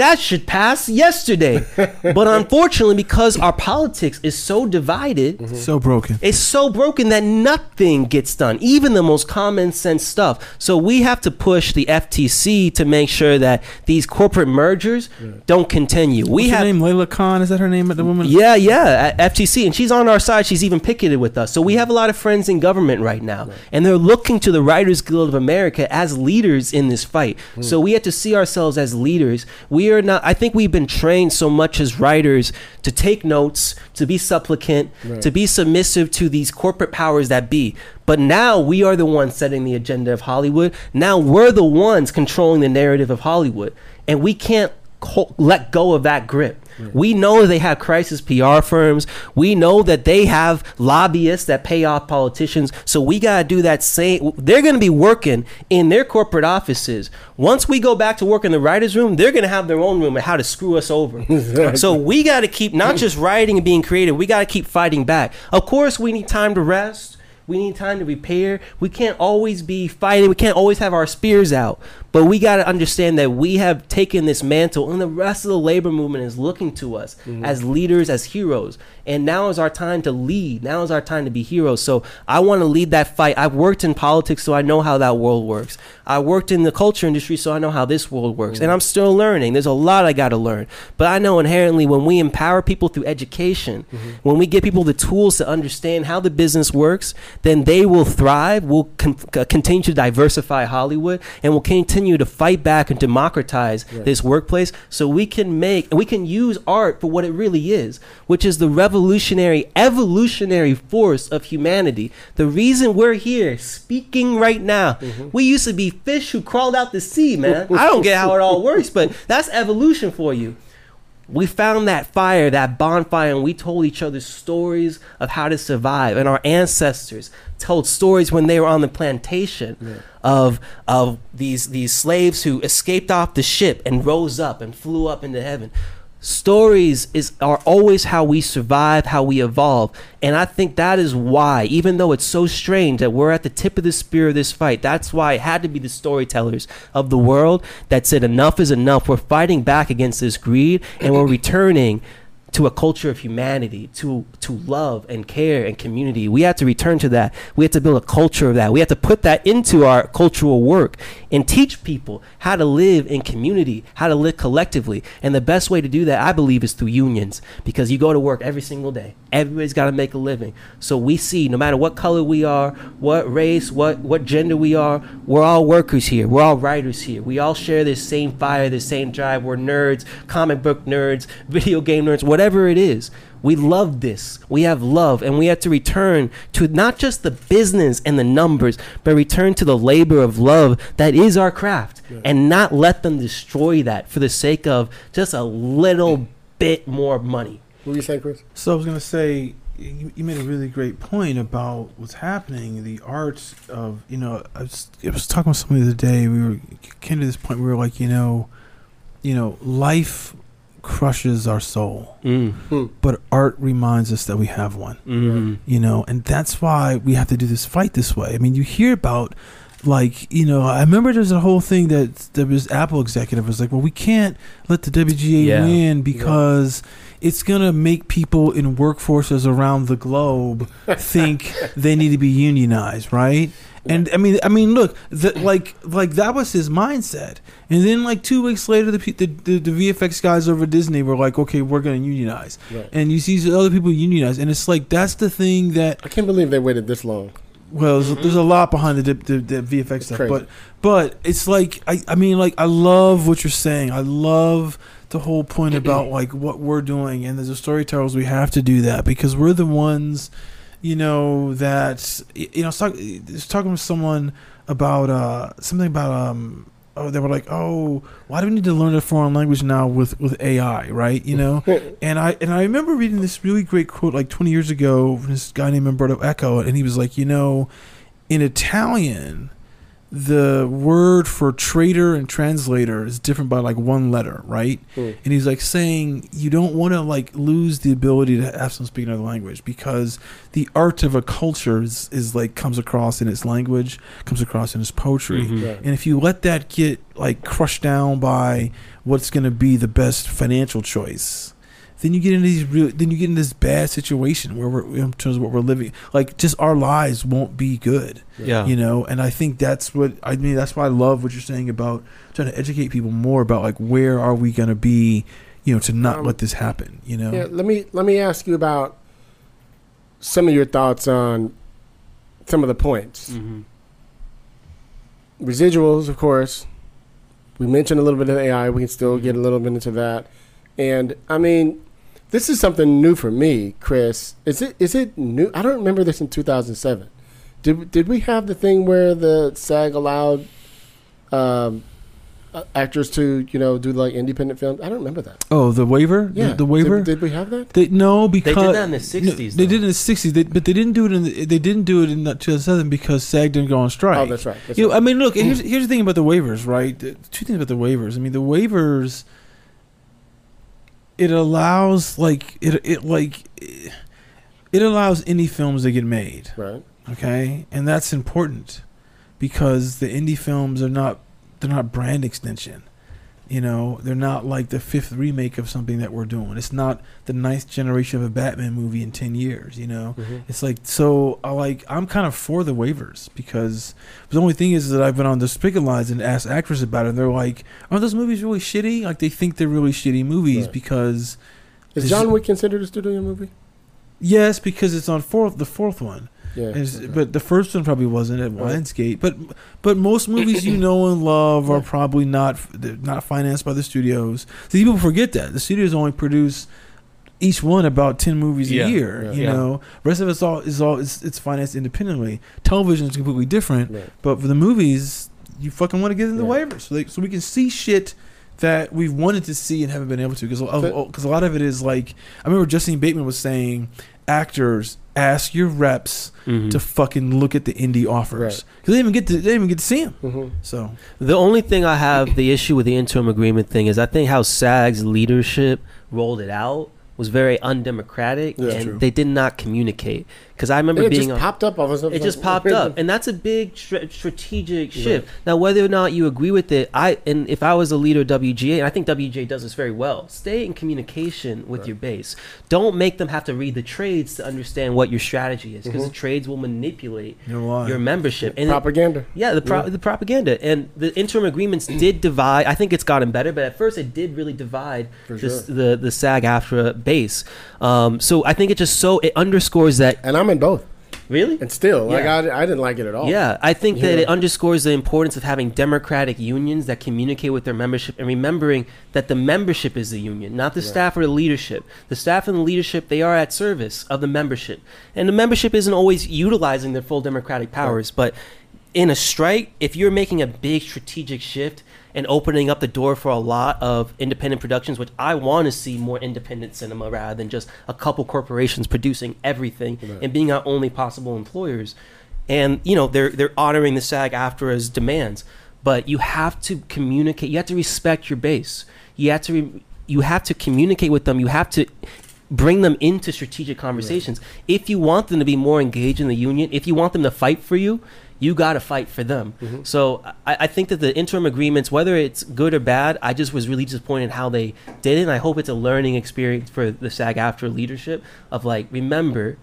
That should pass yesterday. *laughs* but unfortunately, because our politics is so divided, mm-hmm. so broken. it's so broken that nothing gets done, even the most common sense stuff. So we have to push the FTC to make sure that these corporate mergers don't continue. We What's her have name? Layla Khan. Is that her name? The woman. yeah, yeah, at FTC, and she's on our side. She's even picketed with us. So we have a lot of friends in government right now, and they're looking to the Writers Guild of America as leaders in this fight. Mm. So we have to see ourselves as leaders. We are not. I think we've been trained so much as writers to take notes, to be supplicant, to be submissive to these corporate powers that be. But now we are the ones setting the agenda of Hollywood. Now we're the ones controlling the narrative of Hollywood, and we can't let go of that grip. We know they have crisis PR firms. We know that they have lobbyists that pay off politicians. So we got to do that same. They're going to be working in their corporate offices. Once we go back to work in the writer's room, they're going to have their own room and how to screw us over. *laughs* so we got to keep not just writing and being creative, we got to keep fighting back. Of course, we need time to rest. We need time to repair. We can't always be fighting. We can't always have our spears out. But we got to understand that we have taken this mantle, and the rest of the labor movement is looking to us mm-hmm. as leaders, as heroes. And now is our time to lead. Now is our time to be heroes. So I want to lead that fight. I've worked in politics, so I know how that world works. I worked in the culture industry, so I know how this world works. And mm-hmm. I'm still learning. There's a lot I got to learn. But I know inherently when we empower people through education, mm-hmm. when we give people the tools to understand how the business works, then they will thrive. We'll con- continue to diversify Hollywood, and we'll continue continue to fight back and democratize this workplace so we can make we can use art for what it really is, which is the revolutionary evolutionary force of humanity. The reason we're here speaking right now. Mm-hmm. We used to be fish who crawled out the sea, man. I don't get how it all works, but that's evolution for you we found that fire, that bonfire, and we told each other stories of how to survive. And our ancestors told stories when they were on the plantation of of these these slaves who escaped off the ship and rose up and flew up into heaven. Stories is are always how we survive, how we evolve. And I think that is why, even though it's so strange that we're at the tip of the spear of this fight, that's why it had to be the storytellers of the world that said enough is enough. We're fighting back against this greed and we're returning to a culture of humanity, to to love and care and community. We have to return to that. We have to build a culture of that. We have to put that into our cultural work and teach people how to live in community, how to live collectively. And the best way to do that, I believe, is through unions because you go to work every single day. Everybody's got to make a living. So we see no matter what color we are, what race, what what gender we are, we're all workers here. We're all writers here. We all share this same fire, this same drive. We're nerds, comic book nerds, *laughs* video game nerds, whatever it is. We love this. We have love, and we have to return to not just the business and the numbers, but return to the labor of love that is our craft, and not let them destroy that for the sake of just a little bit more money. What were you saying, Chris? So I was gonna say, you, you made a really great point about what's happening. The art of you know, I was, I was talking with somebody the other day. We were came to this point. where We were like, you know, you know, life crushes our soul, Mm. but art reminds us that we have one. Mm. you know and that's why we have to do this fight this way i mean you hear about like you know i remember there's a whole thing that there was apple executive was like well we can't let the wga Yeah. win because it's gonna make people in workforces around the globe *laughs* think they need to be unionized right and I mean, I mean, look, the, like, like that was his mindset. And then, like two weeks later, the the, the, the VFX guys over at Disney were like, "Okay, we're gonna unionize." Right. And you see other people unionize, and it's like that's the thing that I can't believe they waited this long. well, there's, there's a lot behind the, the, the VFX stuff, crazy. but but it's like I, I mean like I love what you're saying. I love the whole point about like what we're doing, and as a storytellers, we have to do that because we're the ones, you know, that you know. I was, talk, talking with someone about uh something about um. Oh, they were like, "Oh, why do we need to learn a foreign language now with, with AI, right? You know." *laughs* and I and I remember reading this really great quote like 20 years ago from this guy named Umberto Eco, and he was like, "You know, in Italian, the word for trader and translator is different by like one letter, right? Hmm. And he's like saying you don't want to like lose the ability to have someone speak another language because the art of a culture is, is like comes across in its language, comes across in its poetry. Mhm. Right. And if you let that get like crushed down by what's going to be the best financial choice, then you get into these real, then you get in this bad situation where we're in terms of what we're living. Like just our lives won't be good, Yeah. you know. And I think that's what I mean. That's why I love what you're saying about trying to educate people more about like where are we going to be, you know, to not Um, let this happen. You know. Yeah, let me let me ask you about some of your thoughts on some of the points. Mhm. Residuals, of course. We mentioned a little bit of AI. We can still get a little bit into that. And I mean, this is something new for me, Chris. Is it is it new? I don't remember this in 2007. Did did we have the thing where the SAG allowed um, uh, actors to you know do like independent films? I don't remember that. Oh, the waiver. Yeah, the, the waiver. Did, did we have that? They, no, because they did that in the no, 60s, they did it in the sixties, they, but they didn't do it in. The, they didn't do it in 2007 because SAG didn't go on strike. Oh, that's right. That's You know. I mean, look. Here's here's the thing about the waivers, right? Two things about the waivers. I mean, the waivers. It allows like it it like it allows any films to get made. right. Okay, and that's important because the indie films are not they're not brand extension. You know, they're not like the fifth remake of something that we're doing. It's not the ninth generation of a Batman movie in ten years. You know, Mhm. it's like so. I like I'm kind of for the waivers because the only thing is that I've been on the spigot lines and asked actors about it. and They're like, "Are those movies really shitty?" Like they think they're really shitty movies Right. because Is Is- John Wick considered a studio movie? yes, because it's on fourth the fourth one. Yeah. It's- but the first one probably wasn't at Lionsgate. But but most movies you know and love are probably not not financed by the studios. So people forget that the studios only produce each one about ten movies Yeah. a year. Yeah. You Yeah. know, rest of it's all is all it's, it's financed independently. Television is completely different. Right. But for the movies, you fucking want to get in the waivers so, they, so we can see shit that we've wanted to see and haven't been able to because because a lot of it is like I remember Justine Bateman was saying actors ask your reps Mhm. to fucking look at the indie offers Right. because they didn't even get to they didn't even get to see them. Mhm. So The only thing I have the issue with the interim agreement thing is I think how SAG's leadership rolled it out was very undemocratic Yeah, and true. they did not communicate. Because I remember It being just on, popped up all of a sudden. it just popped up, and that's a big stra- strategic shift. Now, whether or not you agree with it, I and if I was a leader of WGA, and I think WGA does this very well, stay in communication with your base. Don't make them have to read the trades to understand what your strategy is, because the trades will manipulate you know why? your membership. And it- propaganda. yeah, the pro- the propaganda and the interim agreements *clears throat* did divide. I think it's gotten better, but at first it did really divide For this, sure. the the SAG-AFTRA base. Um, so I think it just so it underscores that And I'm in both. really. And still, like Yeah. I, I didn't like it at all. Yeah, I think that it underscores the importance of having democratic unions that communicate with their membership and remembering that the membership is the union, not the staff or the leadership. The staff and the leadership, they are at service of the membership. And the membership isn't always utilizing their full democratic powers, but in a strike, if you're making a big strategic shift and opening up the door for a lot of independent productions, which I want to see more independent cinema rather than just a couple corporations producing everything and being our only possible employers. And you know they're they're honoring the SAG AFTRA's demands, but you have to communicate. You have to respect your base. You have to re- you have to communicate with them. You have to bring them into strategic conversations. If you want them to be more engaged in the union, if you want them to fight for you, you got to fight for them. Mm-hmm. So I, I think that the interim agreements, whether it's good or bad, I just was really disappointed how they did it. And I hope it's a learning experience for the SAG-AFTRA leadership of like, remember,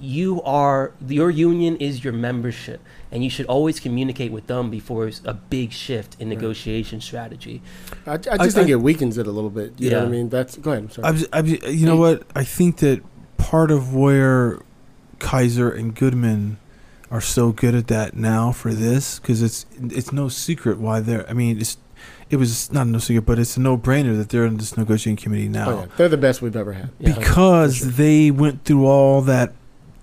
you are your union is your membership and you should always communicate with them before it's a big shift in negotiation strategy I, I just I- think I- it weakens it a little bit. You know what I mean? That's go ahead. I'm sorry. I'm, I'm, you know what? I think that part of where Keyser and Goodman are so good at that now for this because it's it's no secret why they're. I mean, it's it was not no secret, but it's a no brainer that they're in this negotiating committee now oh, yeah. They're the best we've ever had. Yeah. because they went through all that.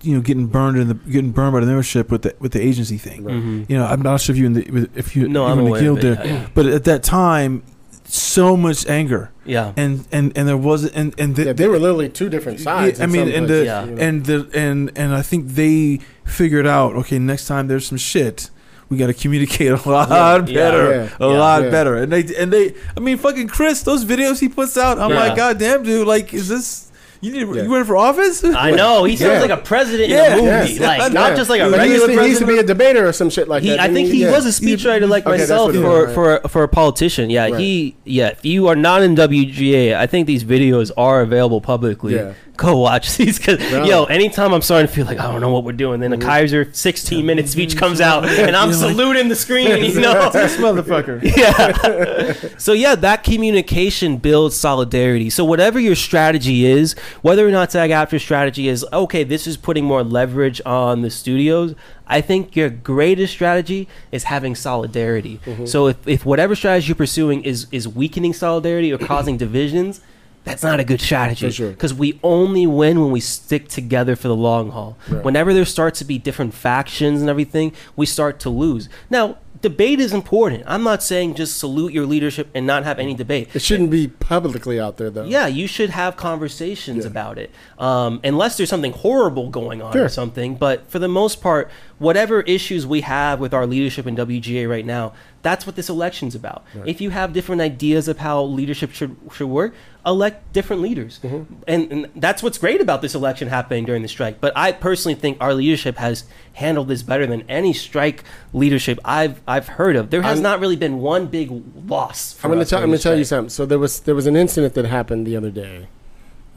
You know, getting burned in the getting burned by the membership with the with the agency thing. Right. Mhm. You know, I'm not sure if you in the if you no you i'm were in the guild there, yeah, but at that time, so much anger yeah. and and and there wasn't and and the, Yeah, they were literally two different sides. I mean, and places, the Yeah. and the and and I think they figured out. Okay, next time there's some shit, we got to communicate *laughs* a lot Yeah. better, Yeah. a Yeah. lot Yeah. better. And they and they, I mean, fucking Chris, those videos he puts out, I'm Yeah. like, God damn, dude, like, is this you need Yeah. you running for office? I know he sounds Yeah. like a president Yeah. in a Yes. movie, like Yeah. not just like a But he regular used, to, he used to be a debater or some shit like He, that. I think he Yeah. was a speechwriter like Okay, myself for, is, for for a politician. Yeah, Right. he yeah. If you are not in WGA, I think these videos are available publicly. Yeah. Go watch *laughs* these because No. yo, anytime I'm starting to feel like I don't know what we're doing, then a mm-hmm. Keyser 16 minute speech comes out *laughs* and I'm You're like- saluting the screen. *laughs* You know, this motherfucker. yeah. so yeah, that communication builds solidarity. So whatever your strategy is, whether or not SAG-AFTRA strategy is okay, this is putting more leverage on the studios. I think your greatest strategy is having solidarity. Mm-hmm. So if, if whatever strategy you're pursuing is is weakening solidarity or causing *clears throat* divisions, that's not a good strategy. For sure. Because we only win when we stick together for the long haul. Right. Whenever there starts to be different factions and everything, we start to lose. Now, debate is important. I'm not saying just salute your leadership and not have any debate. It shouldn't be publicly out there though. Yeah, you should have conversations Yeah. about it, um, unless there's something horrible going on or something. But for the most part, whatever issues we have with our leadership in WGA right now, that's what this election's about. If you have different ideas of how leadership should should work, elect different leaders, Mm-hmm. and, and that's what's great about this election happening during the strike. But I personally think our leadership has handled this better than any strike leadership I've I've heard of. There has I'm- not really been one big loss. For I'm going to tell. I'm going to tell you something. So there was there was an incident that happened the other day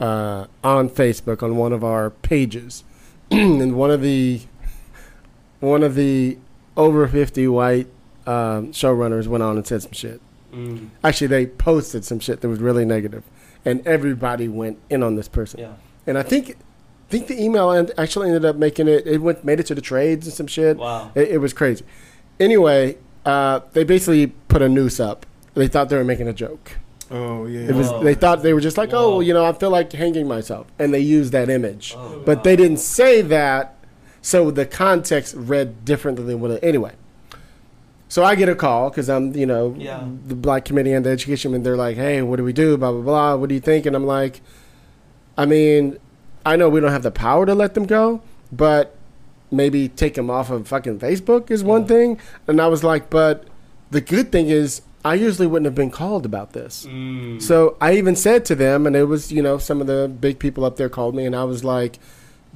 uh, on Facebook on one of our pages, *clears throat* and one of the one of the over fifty white um, showrunners went on and said some shit. Mm, Actually, they posted some shit that was really negative, and everybody went in on this person. yeah. And I think think the email end, actually ended up making it. It went made it to the trades and some shit. Wow. It, it was crazy. Anyway, uh, they basically put a noose up. They thought they were making a joke. Oh yeah. It was. Whoa. They thought they were just like, Whoa. oh, you know, I feel like hanging myself, and they used that image, Oh, but they didn't say that, so the context read differently than what. It, anyway, so I get a call because I'm, you know, Yeah. the Black Committee and the Education, and they're like, hey, what do we do? Blah blah blah. What do you think? And I'm like, I mean, I know we don't have the power to let them go, but maybe take them off of fucking Facebook is one thing. And I was like, but the good thing is, I usually wouldn't have been called about this. Mm. So I even said to them, and it was, you know, some of the big people up there called me, and I was like,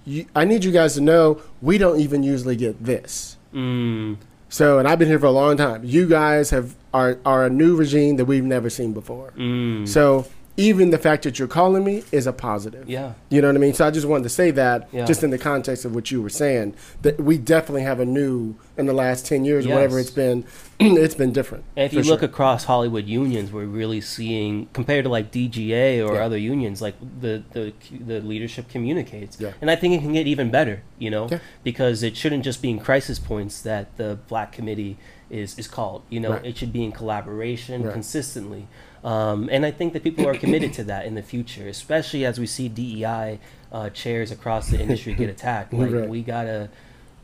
you, I need you guys to know we don't even usually get this. Mm. So, and I've been here for a long time. You guys have are are a new regime that we've never seen before. Mm. So even the fact that you're calling me is a positive. Yeah. You know what I mean? So I just wanted to say that, Yeah. just in the context of what you were saying, that we definitely have a new in the last ten years, or whatever it's been. *clears throat* it's been different. And if you look across Hollywood unions, we're really seeing compared to like DGA or Yeah. other unions, like the the the leadership communicates, Yeah. and I think it can get even better, you know, Yeah. because it shouldn't just be in crisis points that the Black Committee is is called. You know, Right. it should be in collaboration Right. consistently, um, and I think that people are committed to that in the future, especially as we see DEI uh, chairs across the industry get *laughs* attacked. Like Right. we gotta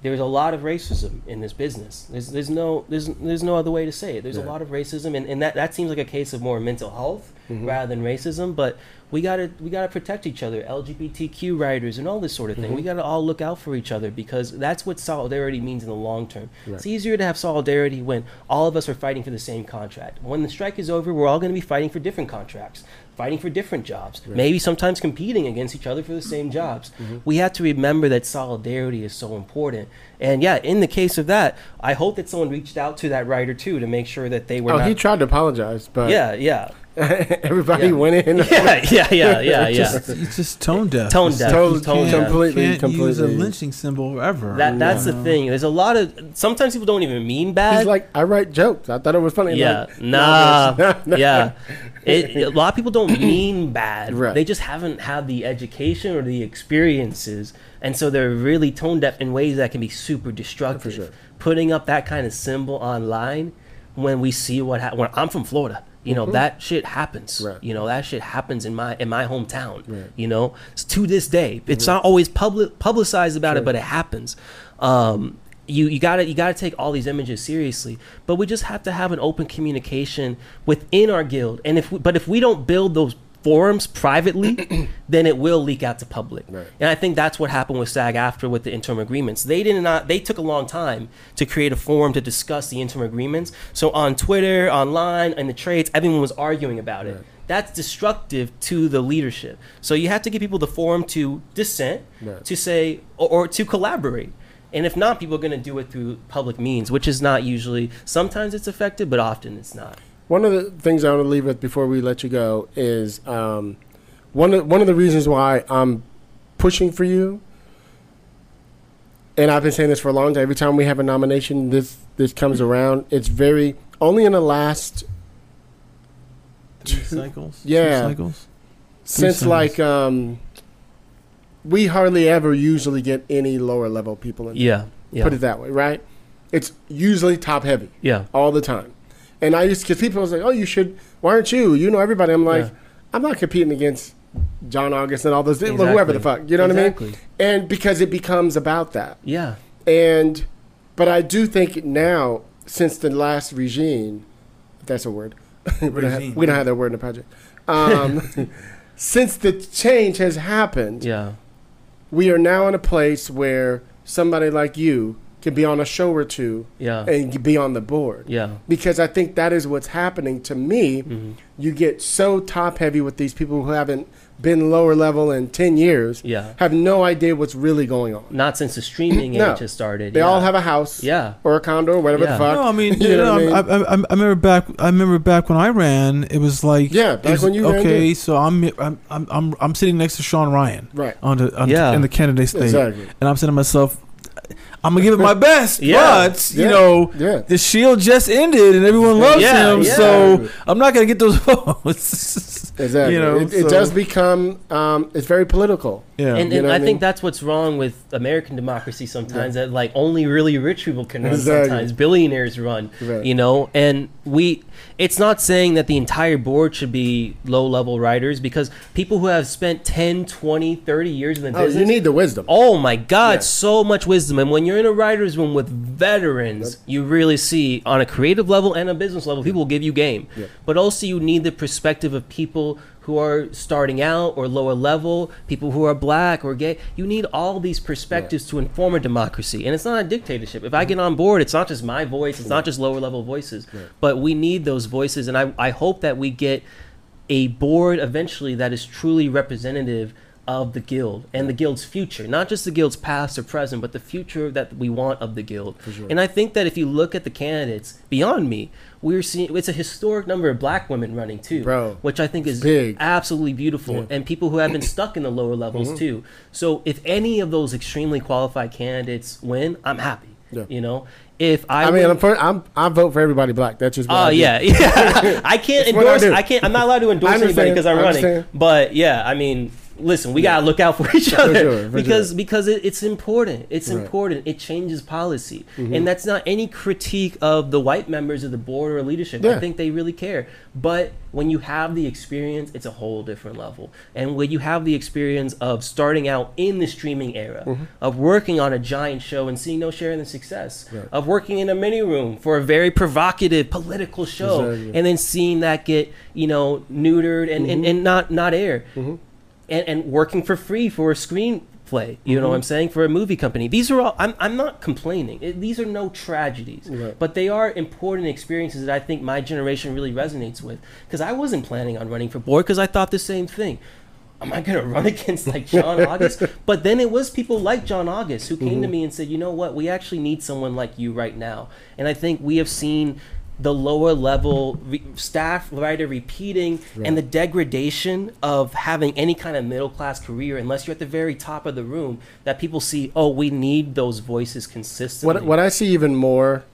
there's a lot of racism in this business. There's there's no there's there's no other way to say it. There's a lot of racism, and, and that, that seems like a case of more mental health Mm-hmm. rather than racism. But we gotta we gotta protect each other, LGBTQ writers, and all this sort of thing. Mm-hmm. We gotta all look out for each other because that's what solidarity means in the long term. Right. It's easier to have solidarity when all of us are fighting for the same contract. When the strike is over, we're all going to be fighting for different contracts, fighting for different jobs, maybe sometimes competing against each other for the same jobs. Mm-hmm. We have to remember that solidarity is so important. And yeah, in the case of that, I hope that someone reached out to that writer too to make sure that they were oh, not. he tried to apologize, but yeah, yeah, *laughs* everybody Yeah. went in. yeah, yeah, yeah, *laughs* yeah, yeah. Just, it's just tone deaf. Tone deaf. like Totally- you tone can't- deaf. completely, can't use a lynching symbol ever. That that's you the thing. There's a lot of sometimes people don't even mean bad. He's like, I write jokes. I thought it was funny. Yeah, Like, nah, no, no. *laughs* yeah. It, a lot of people don't *clears throat* mean bad. Right. They just haven't had the education or the experiences, and so they're really tone deaf in ways that can be super destructive. sure. Putting up that kind of symbol online when we see what ha- when I'm from Florida. You know that shit happens. Mm-hmm. Right. You know that shit happens in my in my hometown. Right. You know, S- to this day, it's not always public publicized about it, but it happens. Um, you you gotta you gotta take all these images seriously, but we just have to have an open communication within our guild. And if we, but if we don't build those forums privately, *clears throat* then it will leak out to public. Right. And I think that's what happened with SAG-AFTRA with the interim agreements. They did not they took a long time to create a forum to discuss the interim agreements. So on Twitter, online, in the trades, everyone was arguing about it. Right. That's destructive to the leadership. So you have to give people the forum to dissent, Right. to say or, or to collaborate. And if not, people are going to do it through public means, which is not usually. Sometimes it's effective, but often it's not. One of the things I want to leave with before we let you go is um, one of one of the reasons why I'm pushing for you, and I've been saying this for a long time. Every time we have a nomination, this this comes around. It's very only in the last Two cycles. Yeah. Two cycles. since cycles. like um, we hardly ever usually get any lower level people in. Yeah. Yeah. Put it that way, right? It's usually top heavy. yeah. all the time. And I used because people was like, "Oh, you should. Why aren't you? You know everybody." I'm like, Yeah. I'm not competing against John August and all those Exactly. whoever the fuck. You know Exactly. what I mean? And because it becomes about that. Yeah. And but I do think now, since the last regime, that's a word, *laughs* we, don't have, we don't have that word in the project. Um, *laughs* since the change has happened, Yeah. we are now in a place where somebody like you can be on a show or two Yeah. and be on the board Yeah. because I think that is what's happening to me. Mm-hmm. You get so top heavy with these people who haven't been lower level in 10 years, Yeah. have no idea what's really going on. Not since the streaming *clears throat* No. age has started. They yeah. all have a house Yeah. or a condo or whatever Yeah. the fuck. No, I mean, *laughs* You you know know, I mean? I, I, I remember back. I remember back when I ran. It was like, Yeah, back was- when you Okay, too. so I'm, I'm I'm I'm I'm sitting next to Shawn Ryan Right. on the on Yeah. in the candidate stage, Exactly. and I'm saying to myself, I'm gonna give it my best, Yeah. but you know, Yeah. the Shield just ended and everyone loves Yeah, him, yeah. so I'm not gonna get those *laughs* votes. Exactly. You know, it, it does become, um, it's very political. Yeah. and, and know I, what I think that's what's wrong with American democracy sometimes. That like only really rich people can run. Exactly. Sometimes billionaires run. Right. You know, and we. It's not saying that the entire board should be low level writers because people who have spent 10, 20, 30 years in the Oh, business. you need the wisdom. Oh my God, Yeah. so much wisdom. And when you're in a writer's room with veterans, you really see on a creative level and a business level, people will give you game. Yeah. But also, you need the perspective of people who are starting out or lower level, people who are black or gay. You need all these perspectives to inform a democracy. And it's not a dictatorship. If I get on board, it's not just my voice, it's not just lower level voices, but we need those voices. And I, I hope that we get a board eventually that is truly representative of the guild and the guild's future not just the guild's past or present but the future that we want of the guild and i think that if you look at the candidates beyond me we're seeing it's a historic number of black women running too Bro, which i think is big. absolutely beautiful and people who have been stuck in the lower levels Mm-hmm. too so if any of those extremely qualified candidates win i'm happy Yeah. you know if i, I mean, I'm, for, I'm I vote for everybody black. That's just Oh I yeah, yeah. *laughs* I can't what I endorse. I, can't. I'm not allowed to endorse anybody because I'm running. But yeah, I mean, listen, we gotta look out for each other sure, for because sure. because it, it's important. It's Right. Mm-hmm. important. It changes policy, and that's not any critique of the white members of the board or leadership. I think they really care. But when you have the experience, it's a whole different level. And when you have the experience of starting out in the streaming era, Mm-hmm. of working on a giant show and seeing no share in the success, Right. of working in a mini room for a very provocative political show, Exactly. and then seeing that get you know neutered and, and, and not not air, Mm-hmm. And, and working for free for a screenplay. You know what Mm-hmm. I'm saying for a movie company. These are all. I'm I'm not complaining. It, these are no tragedies, Right. but they are important experiences that I think my generation really resonates with. Because I wasn't planning on running for board because I thought the same thing. Am I gonna *laughs* run against like John August? But then it was people like John August who came to me and said, you know what, we actually need someone like you right now. And I think we have seen the lower level re- staff writer repeating and the degradation of having any kind of middle class career unless you're at the very top of the room that people see oh we need those voices consistently What what I see even more,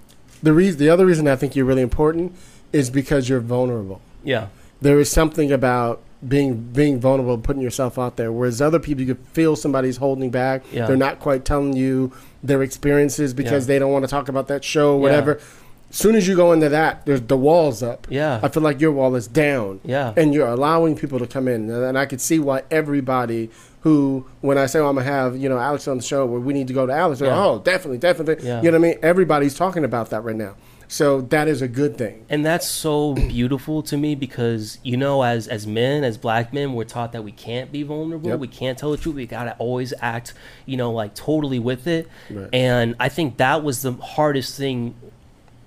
the reason the other reason I think you're really important is because you're vulnerable. yeah There is something about being being vulnerable, putting yourself out there. Whereas other people, you could feel somebody's holding back. Yeah. They're not quite telling you their experiences because Yeah. they don't want to talk about that show, or whatever. As soon as you go into that, there's the walls up. Yeah. I feel like your wall is down. Yeah. And you're allowing people to come in, and, I could see why everybody who, when I say oh, I'm gonna have you know Alex on the show, where we need to go to Alex, Yeah. oh, definitely, definitely. Yeah. You know what I mean? Everybody's talking about that right now. So that is a good thing. and that's so beautiful to me because you know as as men as black men we're taught that we can't be vulnerable Yep. we can't tell the truth we gotta always act you know like totally with it Right. and i think that was the hardest thing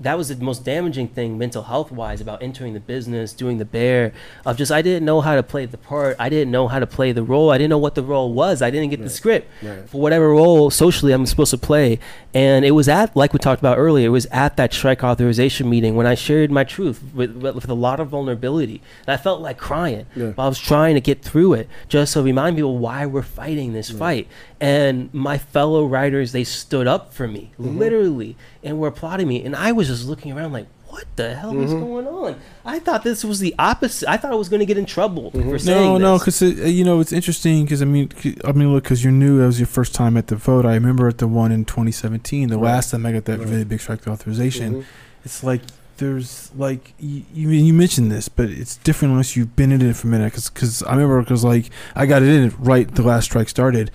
that was the most damaging thing mental health wise about entering the business doing the bear of just i didn't know how to play the part. I didn't know how to play the role. I didn't know what the role was. I didn't get the script. Right. for whatever role socially i'm supposed to play. And it was at like we talked about earlier it was at that strike authorization meeting when i shared my truth with, with, a lot of vulnerability. And i felt like crying Yeah. but i was trying to get through it just to remind people why we're fighting this fight. And my fellow writers they stood up for me Mm-hmm. literally and were applauding me and i was just looking around like what the hell is Mm-hmm. going on i thought this was the opposite i thought i was going to get in trouble for saying No, no, because you know it's interesting because I mean, c- I mean, look, because you're new. That was your first time at the vote. I remember at the one in 2017, the last time I got that Right. really big strike authorization. Mhm. It's like there's like you, you you mentioned this, but it's different unless you've been in it for a minute. Because I remember because like I got it in right the last strike started,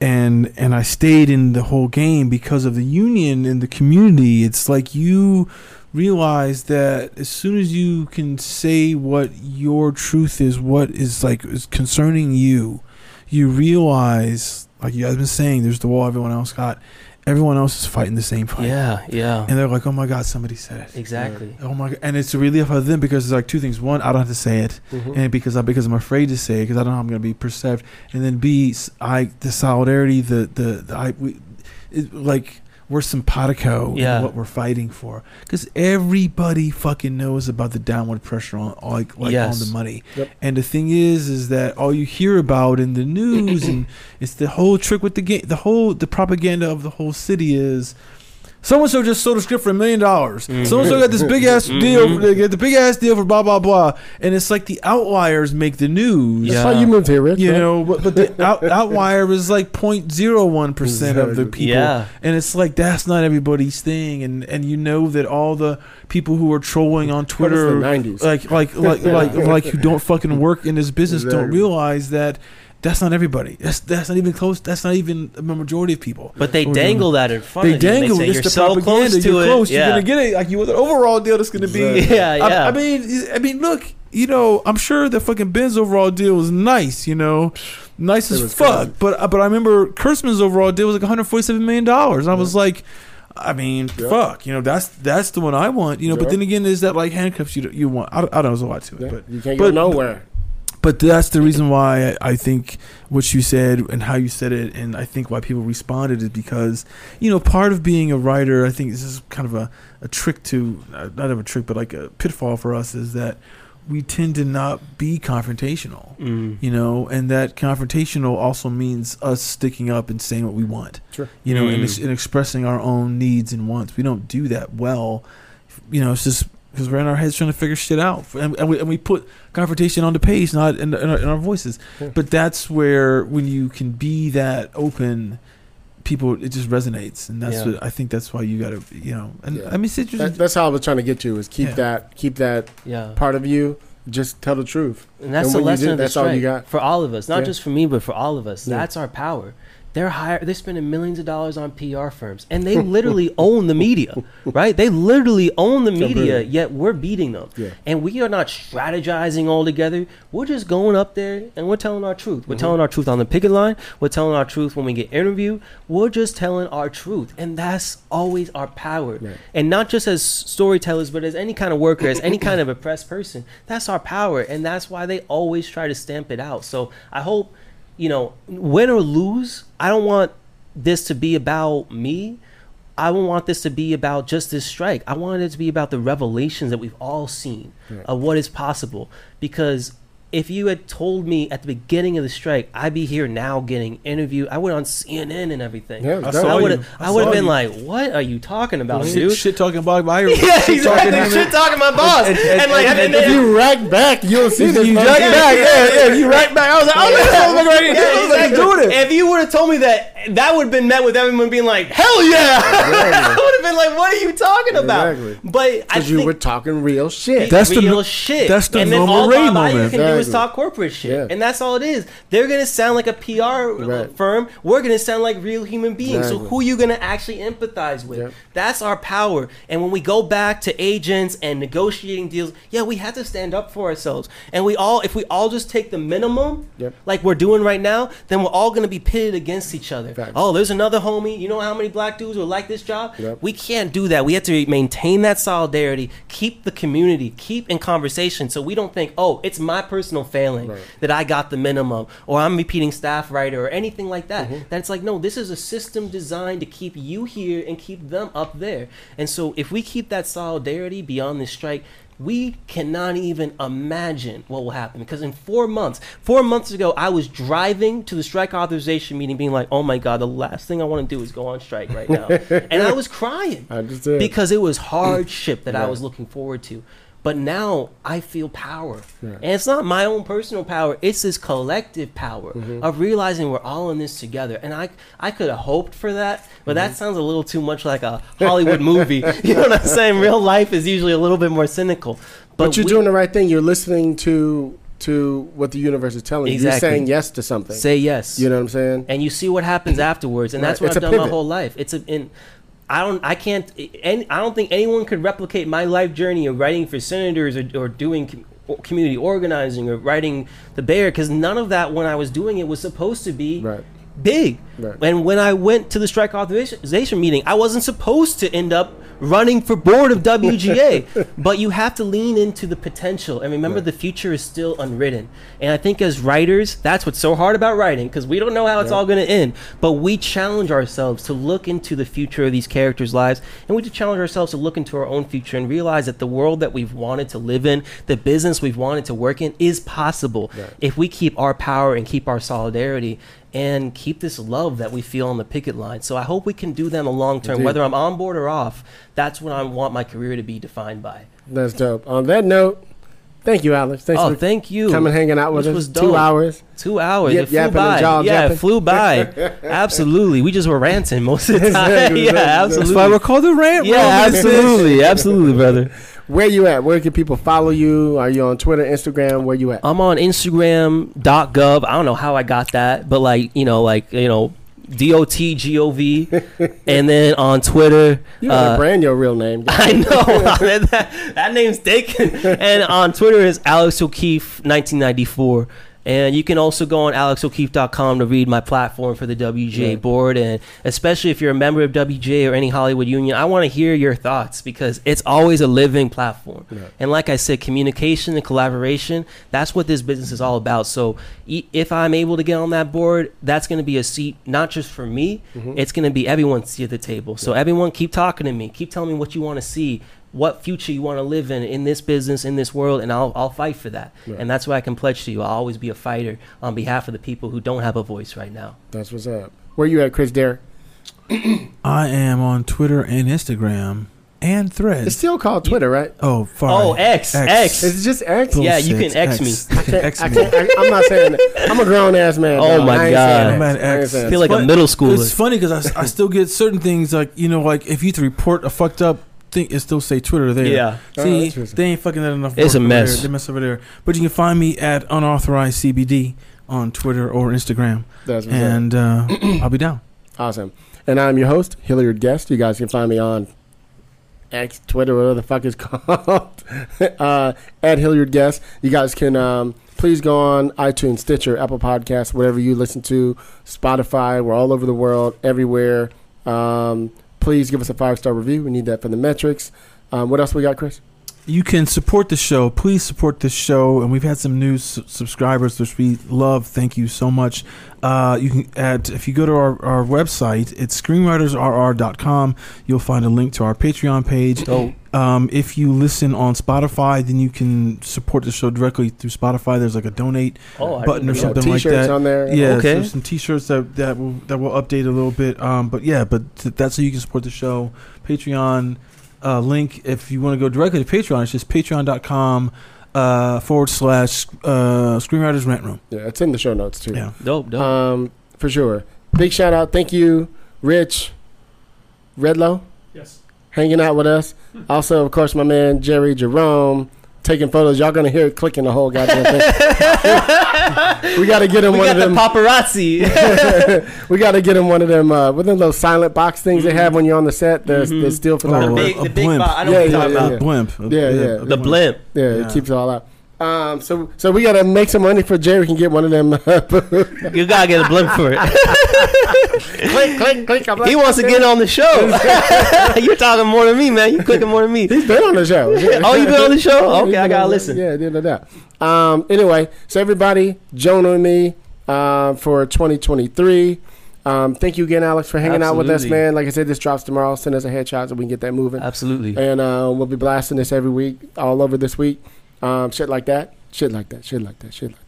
and and I stayed in the whole game because of the union and the community. It's like you realize that as soon as you can say what your truth is, what is like is concerning you, you realize, like you guys have been saying, there's the wall everyone else got. Everyone else is fighting the same fight. yeah yeah And they're like, oh my God, somebody said it. exactly Oh my God. And it's a relief for them because it's like two things. One, I don't have to say it. Mhm. And because I because I'm afraid to say it because I don't know how I'm going to be perceived. And then B, I the solidarity, the the, the I we, it, like we're simpatico Yeah. in what we're fighting for because everybody fucking knows about the downward pressure on like like Yes. on the money. Yep. And the thing is, is that all you hear about in the news *clears throat* and it's the whole trick with the game, the whole the propaganda of the whole city is So and so just sold a script for a million dollars. Mm-hmm. So and so got this big ass deal. They get the big ass deal for blah blah blah. And it's like the outliers make the news. That's why you moved here, Rich. You right? know, but, but the *laughs* out, outlier is like 0.01 percent of the people, Yeah. and it's like that's not everybody's thing, and and you know that all the people who are trolling on Twitter, the 90s. like like like *laughs* like like who don't fucking work in this business, don't realize that that's not everybody. That's that's not even close. That's not even the majority of people. But they dangle that in front they of you. dangle. They say, You're the so propaganda. close to You're it. close. Yeah. You're gonna get it. Like you want an overall deal that's gonna be. Exactly. Yeah, I- yeah. I, mean, I mean, look. You know, I'm sure the fucking Ben's overall deal was nice. You know, nice as fuck. crazy. But uh, but I remember Kurtzman's overall deal was like 147 million dollars. I was like. I mean, Yeah. fuck. You know, that's that's the one I want. You know, but then again, is that like handcuffs you you want? I, don't- I don't know. There's a lot to it, Yeah, but you can't but- go nowhere. But that's the reason why I think what you said and how you said it, and I think why people responded is because, you know, part of being a writer, I think this is kind of a, a trick to, uh, not of a trick, but like a pitfall for us is that we tend to not be confrontational, Mm. you know, and that confrontational also means us sticking up and saying what we want, Sure. you know, and, Mm. ex- and expressing our own needs and wants. We don't do that well, you know, it's just because we're in our heads trying to figure shit out, and, and, we, and we put confrontation on the page, not in, in, our, in our voices. Yeah. But that's where when you can be that open, people it just resonates, and that's Yeah. what I think. That's why you got to, you know, and Yeah. I mean, it's That, that's how I was trying to get to is keep Yeah. that keep that Yeah. part of you. Just tell the truth. And that's And the lesson do, of the that's all you got. for all of us, not Yeah. just for me, but for all of us. Yeah. That's our power. They're hire, they're spending millions of dollars on PR firms, and they literally *laughs* own the media, right? They literally own the media, yet we're beating them. Yeah. And we are not strategizing all together. We're just going up there and we're telling our truth. We're mm-hmm. telling our truth on the picket line. We're telling our truth when we get interviewed. We're just telling our truth, and that's always our power. Right. And not just as storytellers, but as any kind of worker, as any kind of oppressed person. That's our power, and that's why they always try to stamp it out. So I hope, you know, win or lose, I don't want this to be about me. I don't want this to be about just this strike. I want it to be about the revelations that we've all seen Right. of what is possible. Because if you had told me at the beginning of the strike, I'd be here now getting interviewed. I went on CNN and everything. Yeah, I I would you. have. I I would have been you. like, "What are you talking about, shit, dude?" shit talking about my *laughs* yeah, shit talking exactly. him. Shit talking my boss, and, and- like, and- and, if you rack back, you'll see You, this. you jack back, yeah, yeah, yeah. yeah. You right back. I was like, oh, that motherfucker right here. Yeah, I was like, exactly. doing it. If you would have told me that, that would have been met with everyone being like, "Hell yeah!" I *laughs* would have been like, "What are you talking about?" Exactly. But I Because you were talking real shit. That's the real shit. that's the and then normal all Ray Bob Iger moment. can do is talk corporate shit, Yeah. and that's all it is. They're gonna sound like a PR Right. firm. We're gonna sound like real human beings. So who are you gonna actually empathize with? Yep. That's our power. And when we go back to agents and negotiating deals, yeah, we have to stand up for ourselves. And we all, if we all just take the minimum, Yep. like we're doing right now, then we're all gonna be pitted against each other. Facts. Oh, there's another homie. You know how many black dudes would like this job? Yep. We can't do that. We have to maintain that solidarity, keep the community, keep in conversation, so we don't think, oh, it's my personal failing Right. that I got the minimum, or I'm repeating staff writer, or anything like that. Mm-hmm. That it's like, no, this is a system designed to keep you here and keep them up there. And so, if we keep that solidarity beyond this strike. We cannot even imagine what will happen. Because in four months, four months ago, I was driving to the strike authorization meeting, being like, "Oh my god, the last thing I want to do is go on strike right now," *laughs* and I was crying I because it was hardship that I was looking forward to. But now I feel power. Yeah. And it's not my own personal power, it's this collective power Mm-hmm. of realizing we're all in this together. And I I could have hoped for that, but Mm-hmm. that sounds a little too much like a Hollywood movie. *laughs* You know what I'm *laughs* saying? Real life is usually a little bit more cynical. But, you're we- doing the right thing. You're listening to to what the universe is telling you. Exactly. You're saying yes to something. say yes. you know what I'm saying? and you see what happens afterwards and that's Right. what It's i've done my whole life it's a in i don't i can't i don't think anyone could replicate my life journey of writing for senators or, or doing com- community organizing or writing the bear because none of that when i was doing it was supposed to be Right. Big Right. and when i went to the strike authorization meeting i wasn't supposed to end up running for board of WGA. *laughs* but you have to lean into the potential and remember the future is still unwritten. And I think as writers, that's what's so hard about writing because we don't know how it's all going to end. But we challenge ourselves to look into the future of these characters' lives and we challenge ourselves to look into our own future and realize that the world that we've wanted to live in, the business we've wanted to work in is possible if we keep our power and keep our solidarity and keep this love that we feel on the picket line. So I hope we can do that in the long term, Indeed. whether I'm on board or off. That's what I want my career to be defined by. That's dope. On that note, thank you, Alex. Thanks oh, for thank you. coming hanging out with Which us. was Two hours. Two hours. Yip, it flew by. yeah, japping. it flew by. *laughs* absolutely. We just were ranting most of the time. Exactly, *laughs* yeah, exactly. absolutely. That's why we're called the rant. yeah, absolutely, absolutely, brother. Where you at? Where can people follow you? Are you on Twitter, Instagram? Where you at? I'm on Instagram.gov. I don't know how I got that, but like you know, like you know, D O T G O V, *laughs* and then on Twitter. You gotta uh, brand your real name. *laughs* I know *laughs* that, that name's taken. And on Twitter is Alex O'Keefe 1994. And you can also go on alexokeefe.com to read my platform for the WGA Right. board. And especially if you're a member of WGA or any Hollywood union, I want to hear your thoughts because it's always a living platform. Right. And like I said, communication and collaboration, that's what this business is all about. So if I'm able to get on that board, that's going to be a seat not just for me, mm-hmm. it's going to be everyone's seat at the table. So everyone keep talking to me, keep telling me what you want to see, what future you want to live in in this business, in this world, and I'll, I'll fight for that. Right. And that's what I can pledge to you. I'll always be a fighter on behalf of the people who don't have a voice right now. That's what's up. Where you at, Chris Derrick? *clears throat* I am on Twitter and Instagram and threads. It's still called Twitter, right? Oh, fine. Oh, X, X. Is it just X? Yeah, you can X me. I can't, X I me. can't, I, I'm not saying that. I'm a grown ass man. Oh dog. my I God. saying I'm that. at I ain't X. saying I feel that. like a middle schooler. It's funny because I, I still get certain things like you know like if you to report a fucked up thing, it still say Twitter there. Yeah. Oh, See, interesting. they ain't fucking that enough. It's a mess. There. They mess over there. But you can find me at unauthorized CBD on Twitter or Instagram, That's and uh, *clears throat* I'll be down. Awesome. And I'm your host, Hilliard Guess. You guys can find me on X, Twitter, whatever the fuck it's *laughs* called, *laughs* uh, at Hilliard Guess. You guys can um, please go on iTunes, Stitcher, Apple Podcasts, whatever you listen to, Spotify. We're all over the world, everywhere. Um, please give us a five star review. We need that for the metrics. Um, what else we got, Chris? You can support the show. Please support the show. And we've had some new s- subscribers, which we love. Thank you so much. Uh, you can add, if you go to our, our website, it's screenwritersrr.com. You'll find a link to our Patreon page. Dope. Um, if you listen on Spotify, then you can support the show directly through Spotify. There's like a donate Oh, button or didn't Yeah, something like t-shirts that. on there. Yeah, Okay. there's some T-shirts that that will that will update a little bit. Um, but yeah, but th- that's how you can support the show. Patreon uh, link if you want to go directly to Patreon. It's just patreon.com uh, forward slash uh, Screenwriters Rant Room. Yeah, it's in the show notes too. Yeah. Dope, dope. Um, for sure. Big shout out. Thank you, Rich Redlow. Yes. hanging out with us. Also, of course, my man Jerry Jerome taking photos. Y'all gonna hear it clicking the whole goddamn thing. we got to get him we one got of the them. paparazzi. *laughs* we got to get him one of them. Uh, with them those silent box things they have when you're on the set. The Mhm. the still Oh, the photography. big, a the big blimp. bo- I know Yeah, what you're yeah, talking yeah, about. yeah. Blimp. Yeah, yeah. The blimp. Yeah, Yeah. it keeps it all out. Um, so so we gotta make some money for Jerry can get one of them. *laughs* You gotta get a blimp for it. *laughs* *laughs* click, click. I'm like, he wants to get on the show. *laughs* You're talking more than me, man. You clicking more than me. He's been on the show. *laughs* Oh, you been on the show? Yeah, Okay, I gotta listen. Yeah, yeah, no doubt. Um, anyway, so everybody, Jonah and me um, for 2023. Um, thank you again, Alex, for hanging out with us, man. Like I said, this drops tomorrow. Send us a headshot so we can get that moving. Absolutely. And uh, we'll be blasting this every week, all over this week. Um, shit like that. Shit like that. Shit like that. Shit like that.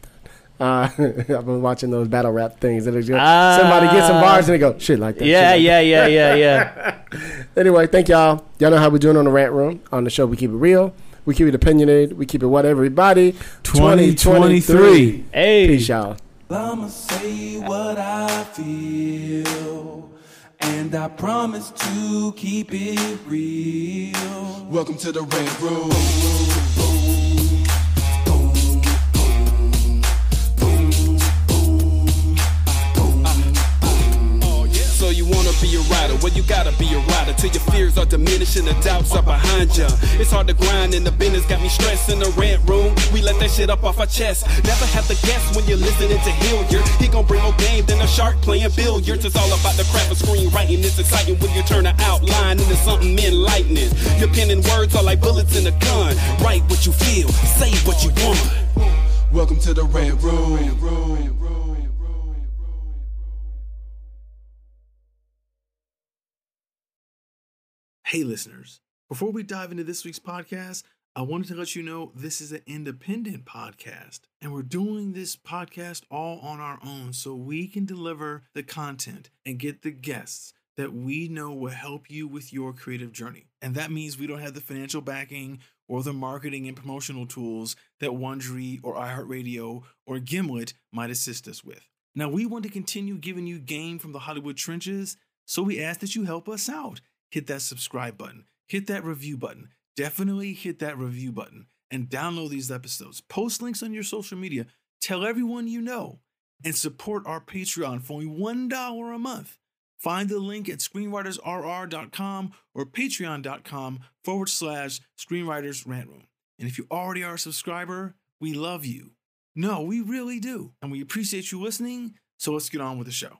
Uh, *laughs* I've been watching those battle rap things. And it's just, Ah. somebody get some bars and they go, shit like that. Yeah, like yeah, yeah, yeah, yeah. *laughs* Anyway, thank y'all. Y'all know how we doing on the rant room. On the show, we keep it real. We keep it opinionated. We keep it what everybody. 2023. Hey. Peace, y'all. I'ma say what I feel. And I promise to keep it real. Welcome to the Red Room. So you wanna be a rider? Well, you gotta be a rider till your fears are diminishing, the doubts are behind ya. It's hard to grind and the business got me stressed in the rant room. We let that shit up off our chest. Never have to guess when you're listening to Hilliard. He gon' bring more game than a shark playing billiards. It's all about the craft of screenwriting. It's exciting when you turn an outline into something enlightening. Your pen and words are like bullets in a gun. Write what you feel, say what you want. Welcome to the Red Room. Hey, listeners, before we dive into this week's podcast, I wanted to let you know this is an independent podcast, and we're doing this podcast all on our own so we can deliver the content and get the guests that we know will help you with your creative journey. And that means we don't have the financial backing or the marketing and promotional tools that Wondery or iHeartRadio or Gimlet might assist us with. Now, we want to continue giving you game from the Hollywood trenches, so we ask that you help us out. Hit that subscribe button, hit that review button. Definitely hit that review button and download these episodes. Post links on your social media, tell everyone you know, and support our Patreon for only $1 a month. Find the link at screenwritersrr.com or patreon.com forward slash screenwriters rant room. And if you already are a subscriber, we love you. No, we really do. And we appreciate you listening. So let's get on with the show.